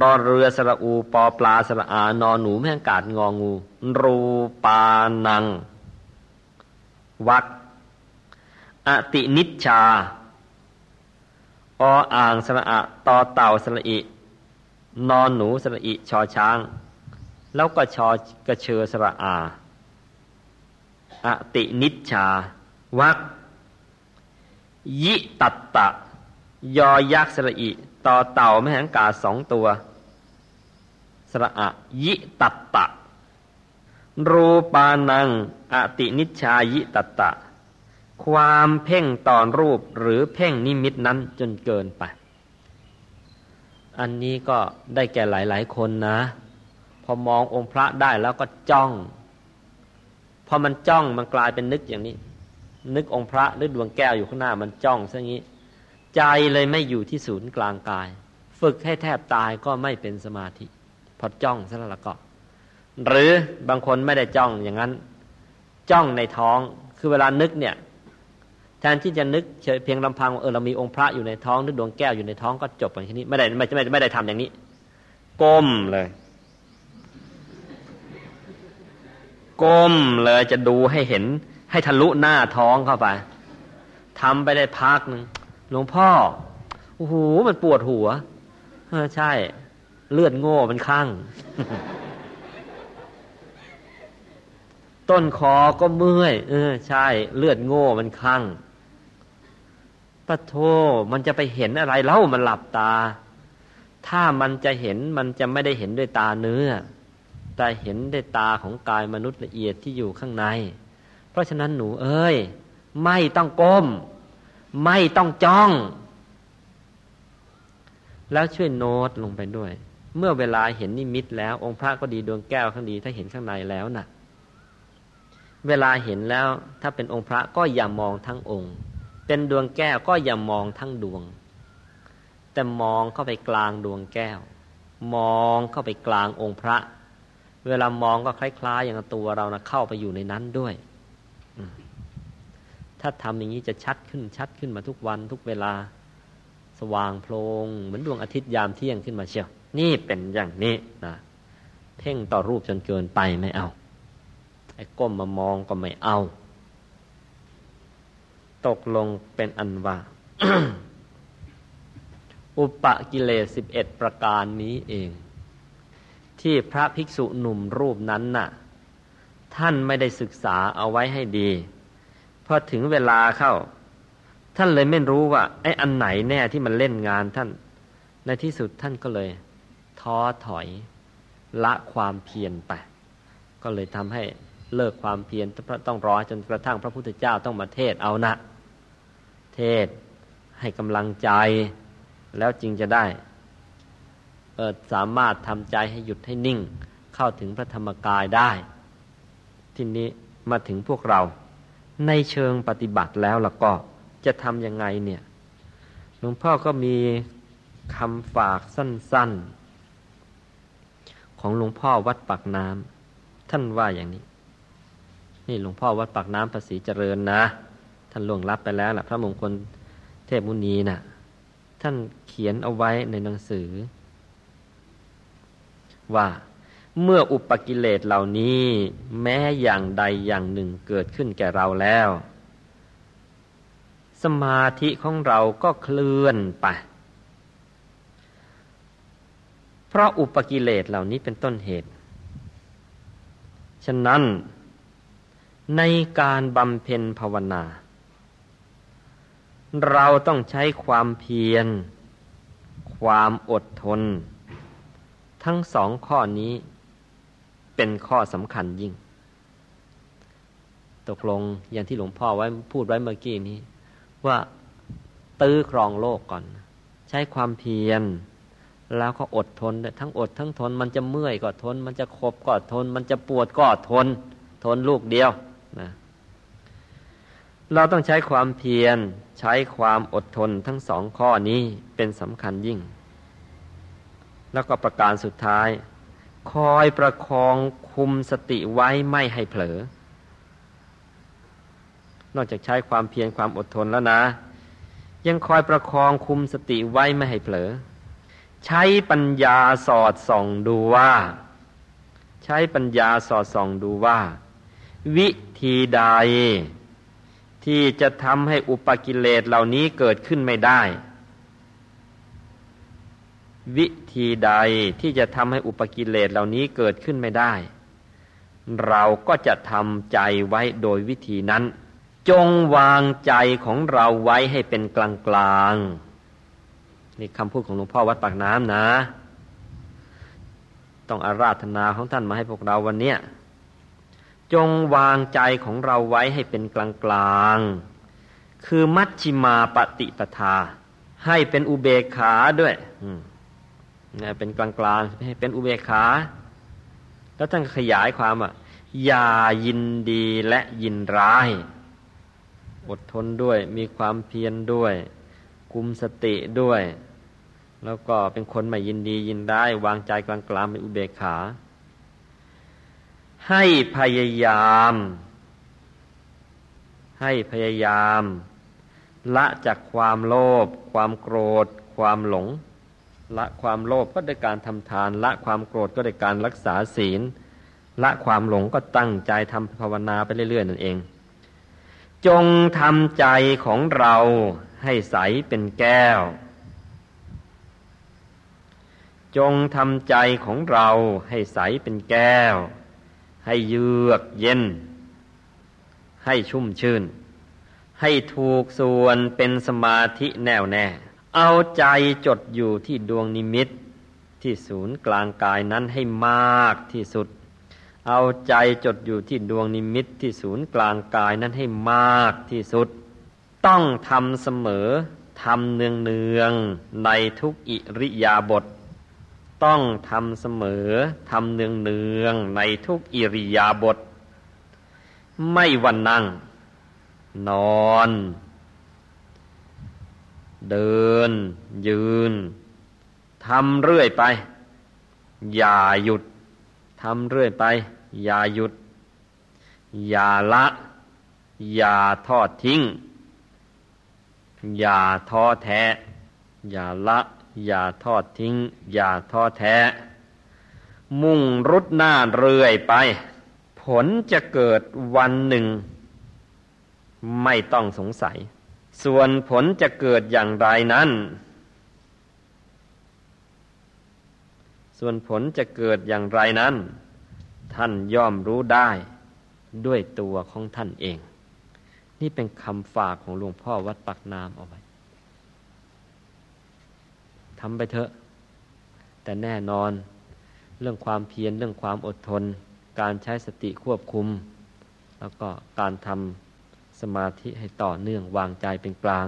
รอเรือสระอูปอปลาสระอานอนหนูแม่งกาดงองู รูปานัง วัดอตินิชชา ออ่างสระอะตอเต่าสระอินอนหนูสระอิชอช้าง แล้วก็ชอกระเชอสระอาอตินิชชาวัก ยิตัตตะ ยอยักษ์สระอิต่อเต่าไม่หังกาสองตัว สระอะ ยิตัตตะ รูปานัง อตินิชายิตัตตะ ความเพ่งตอนรูปหรือเพ่งนิมิตนั้นจนเกินไป อันนี้ก็ได้แก่หลาย ๆ คนนะ พอมององค์พระได้แล้วก็จ้อง พอมันจ้องมันกลายเป็นนึกอย่างนี้ นึกองค์พระหรือดวงแก้วอยู่ข้างหน้ามันจ้องซะงี้ ใจเลยไม่อยู่ที่ศูนย์กลางกาย ฝึกให้แทบตายก็ไม่เป็นสมาธิ พอจ้องซะแล้วก็ หรือบางคนไม่ได้จ้องอย่างนั้น จ้องในท้องคือเวลานึกเนี่ย แทนที่จะนึกเพียงลำพังเออเรามีองค์พระอยู่ในท้องหรือดวงแก้วอยู่ในท้องก็จบอย่างนี้ไม่ได้ไม่ไม่ไม่ได้ทำอย่างนี้ก้มเลยก้มเลยจะดูให้เห็น ให้ทะลุหน้าท้องเข้าไปทำไปได้พักหนึ่งหลวงพ่อโอ้โหมันปวดหัวเออใช่ เลือดโง่มันข้างต้นคอก็เมื่อย เออ ใช่ เลือดโง่มันข้างปะโทมันจะไปเห็นอะไรเล่ามันหลับตา ถ้ามันจะเห็นมันจะไม่ได้เห็นด้วยตาเนื้อ แต่เห็นด้วยตาของกายมนุษย์ละเอียดที่อยู่ข้างใน ราะฉะนั้นหนูเอ้ย ไม่ต้องก้ม ไม่ต้องจ้อง แล้วช่วยโน้ตลงไปด้วย เมื่อเวลาเห็นนิมิตแล้ว องค์พระก็ดีดวงแก้วข้างดี ถ้าเห็นข้างในแล้วนะ่ะ เวลาเห็นแล้ว ถ้าเป็นองค์พระก็อย่ามองทั้งองค์ เป็นดวงแก้วก็อย่ามองทั้งดวง แต่มองเข้าไปกลางดวงแก้ว มองเข้าไปกลางองค์พระ เวลามองก็คล้ายๆ อย่างตัวเรานะเข้าไปอยู่ในนั้นด้วย ถ้าทำอย่างนี้จะชัดขึ้นชัดขึ้นมาทุกวันทุกเวลา สว่างโพลงเหมือนดวงอาทิตย์ยามเที่ยงขึ้นมาเชียว นี่เป็นอย่างนี้นะเพ่งต่อรูปจนเกินไปไม่เอาไอ้ก้มมามองก็ไม่เอา ตกลงเป็นอันว่าอุปกิเลสสิบเอ็ดประการนี้เอง ที่พระภิกษุหนุ่มรูปนั้นน่ะ ท่านไม่ได้ศึกษาเอาไว้ให้ดี พอถึงเวลาเข้า ท่านเลยไม่รู้ว่า ไอ้อันไหนแน่ที่มันเล่นงานท่าน ในที่สุดท่านก็เลย ท้อถอย ละความเพียรไป ก็เลยทำให้เลิกความเพียรต้องรอจนกระทั่งพระพุทธเจ้าต้องมาเทศเอานะ เทศให้กำลังใจ แล้วจึงจะได้สามารถทำใจให้หยุดให้นิ่ง เข้าถึงพระธรรมกายได้ ทีนี้มาถึงพวกเรา ในเชิงปฏิบัติแล้วล่ะก็จะทำยังไงเนี่ยหลวงพ่อก็มีคำฝากสั้น ๆ ของหลวงพ่อวัดปากน้ำท่านว่าอย่างนี้ นี่หลวงพ่อวัดปากน้ำภาษีเจริญนะ ท่านล่วงลับไปแล้วล่ะ พระมงคลเทพมุนีนะ่ะ ท่านเขียนเอาไว้ในหนังสือ ว่า เมื่ออุปกิเลสเหล่านี้แม้อย่างใดอย่างหนึ่งเกิดขึ้นแก่เราแล้ว สมาธิของเราก็เคลื่อนไป เพราะอุปกิเลสเหล่านี้เป็นต้นเหตุ ฉะนั้น ในการบำเพ็ญภาวนา เราต้องใช้ความเพียร ความอดทน ทั้งสองข้อนี้ เป็นข้อสำคัญยิ่ง ตกลงอย่างที่หลวงพ่อไว้พูดไว้เมื่อกี้นี้ ว่าตื้อครองโลกก่อน ใช้ความเพียร แล้วก็อดทน ทั้งอดทั้งทน มันจะเมื่อยก็ทน มันจะขบก็ทน มันจะปวดก็ทน ทนลูกเดียวนะเราต้องใช้ความเพียร ใช้ความอดทนทั้งสองข้อนี้เป็นสำคัญยิ่ง แล้วก็ประการสุดท้าย คอยประคองคุมสติไว้ไม่ให้เผลอ นอกจากใช้ความเพียรความอดทนแล้วนะ ยังคอยประคองคุมสติไว้ไม่ให้เผลอ ใช้ปัญญาสอดส่องดูว่า ใช้ปัญญาสอดส่องดูว่า วิธีใด ที่จะทำให้อุปกิเลสเหล่านี้เกิดขึ้นไม่ได้ วิธีใดที่จะทำให้อุปกิเลสเหล่านี้เกิดขึ้นไม่ได้ เราก็จะทำใจไว้โดยวิธีนั้น จงวางใจของเราไว้ให้เป็นกลางกลางนี่คำพูดของหลวงพ่อวัดปากน้ำนะ ต้องอาราธนาของท่านมาให้พวกเราวันเนี้ยจงวางใจของเราไว้ให้เป็นกลางกลางคือมัชชิมาปฏิปทา ให้เป็นอุเบกขาด้วยเป็ นกลางกลางเป็นอุเบกขา แล้วท่านขยายความอะอย่ายินดีและยินร้าย อดทนด้วยมีความเพียรด้วยกุมสติด้วย แล้วก็เป็นคนไม่ยินดียินร้ายวางใจกลางกลางเป็นอุเบกขา ให้พยายาม ให้พยายาม ละจากความโลภความโกรธ ความหลง ละความโลภก็ด้วยการทำทาน ละความโกรธก็ด้วยการรักษาศีล ละความหลงก็ตั้งใจทำภาวนาไปเรื่อยๆนั่นเอง จงทำใจของเราให้ใสเป็นแก้ว จงทำใจของเราให้ใสเป็นแก้ว ให้เยือกเย็น ให้ชุ่มชื่น ให้ถูกส่วนเป็นสมาธิแน่วแน่ เอาใจจดอยู่ที่ดวงนิมิตที่ศูนย์กลางกายนั้นให้มากที่สุด เอาใจจดอยู่ที่ดวงนิมิตที่ศูนย์กลางกายนั้นให้มากที่สุด ต้องทำเสมอทำเนืองเนืองในทุกอิริยาบถต้องทำเสมอทำเนืองเนืองในทุกอิริยาบถไม่วันนั่ง นอน เดิน ยืนทำเรื่อยไป อย่าหยุดทำเรื่อยไป อย่าหยุด อย่าละ อย่าทอดทิ้ง อย่าท้อแท้ อย่าละ อย่าทอดทิ้ง อย่าท้อแท้ มุ่งรุดหน้าเรื่อยไป ผลจะเกิดวันหนึ่ง ไม่ต้องสงสัย ส่วนผลจะเกิดอย่างไรนั้น ส่วนผลจะเกิดอย่างไรนั้น ท่านย่อมรู้ได้ด้วยตัวของท่านเอง นี่เป็นคำฝากของหลวงพ่อวัดปักน้ำเอาไว้ทำไปเถอะ แต่แน่นอน เรื่องความเพียรเรื่องความอดทน การใช้สติควบคุม แล้วก็การทำ สมาธิให้ต่อเนื่องวางใจเป็นกลาง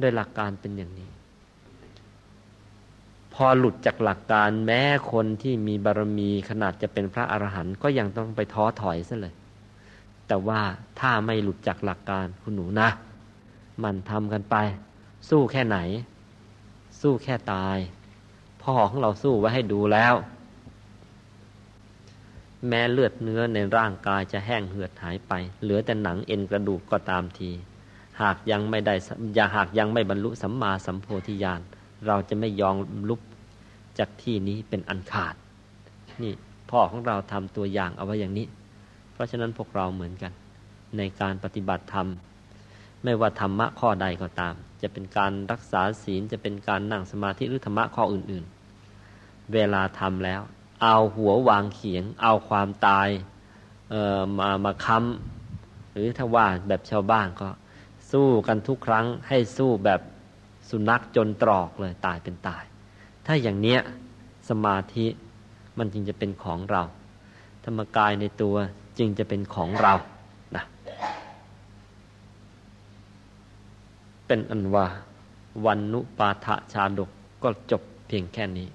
ด้วยหลักการเป็นอย่างนี้ พอหลุดจากหลักการแม้คนที่มีบารมีขนาดจะเป็นพระอรหันต์ก็ยังต้องไปท้อถอยซะเลย แต่ว่าถ้าไม่หลุดจากหลักการคุณหนูนะ มันทำกันไป สู้แค่ไหน สู้แค่ตาย พ่อของเราสู้ไว้ให้ดูแล้ว แม้เลือดเนื้อในร่างกายจะแห้งเหือดหายไป เหลือแต่หนังเอ็นกระดูกก็ตามที หากยังไม่ได้อย่าหากยังไม่บรรลุสัมมาสัมโพธิญาณเราจะไม่ยอมลุกจากที่นี้เป็นอันขาด นี่พ่อของเราทำตัวอย่างเอาไว้อย่างนี้ เพราะฉะนั้นพวกเราเหมือนกัน ในการปฏิบัติธรรม ไม่ว่าธรรมะข้อใดก็ตาม จะเป็นการรักษาศีลจะเป็นการนั่งสมาธิหรือธรรมะข้ออื่นๆ เวลาทำแล้ว เอาหัววางเขียง เอาความตายมามาค้ำหรือถ้าว่าแบบชาวบ้านก็สู้กันทุกครั้งให้สู้แบบสุนัขจนตรอกเลยตายเป็นตาย ถ้าอย่างเนี้ยสมาธิมันจึงจะเป็นของเรา ธรรมกายในตัวจึงจะเป็นของเรานะเป็นอันว่าวันนุปาทะชาดกก็จบเพียงแค่นี้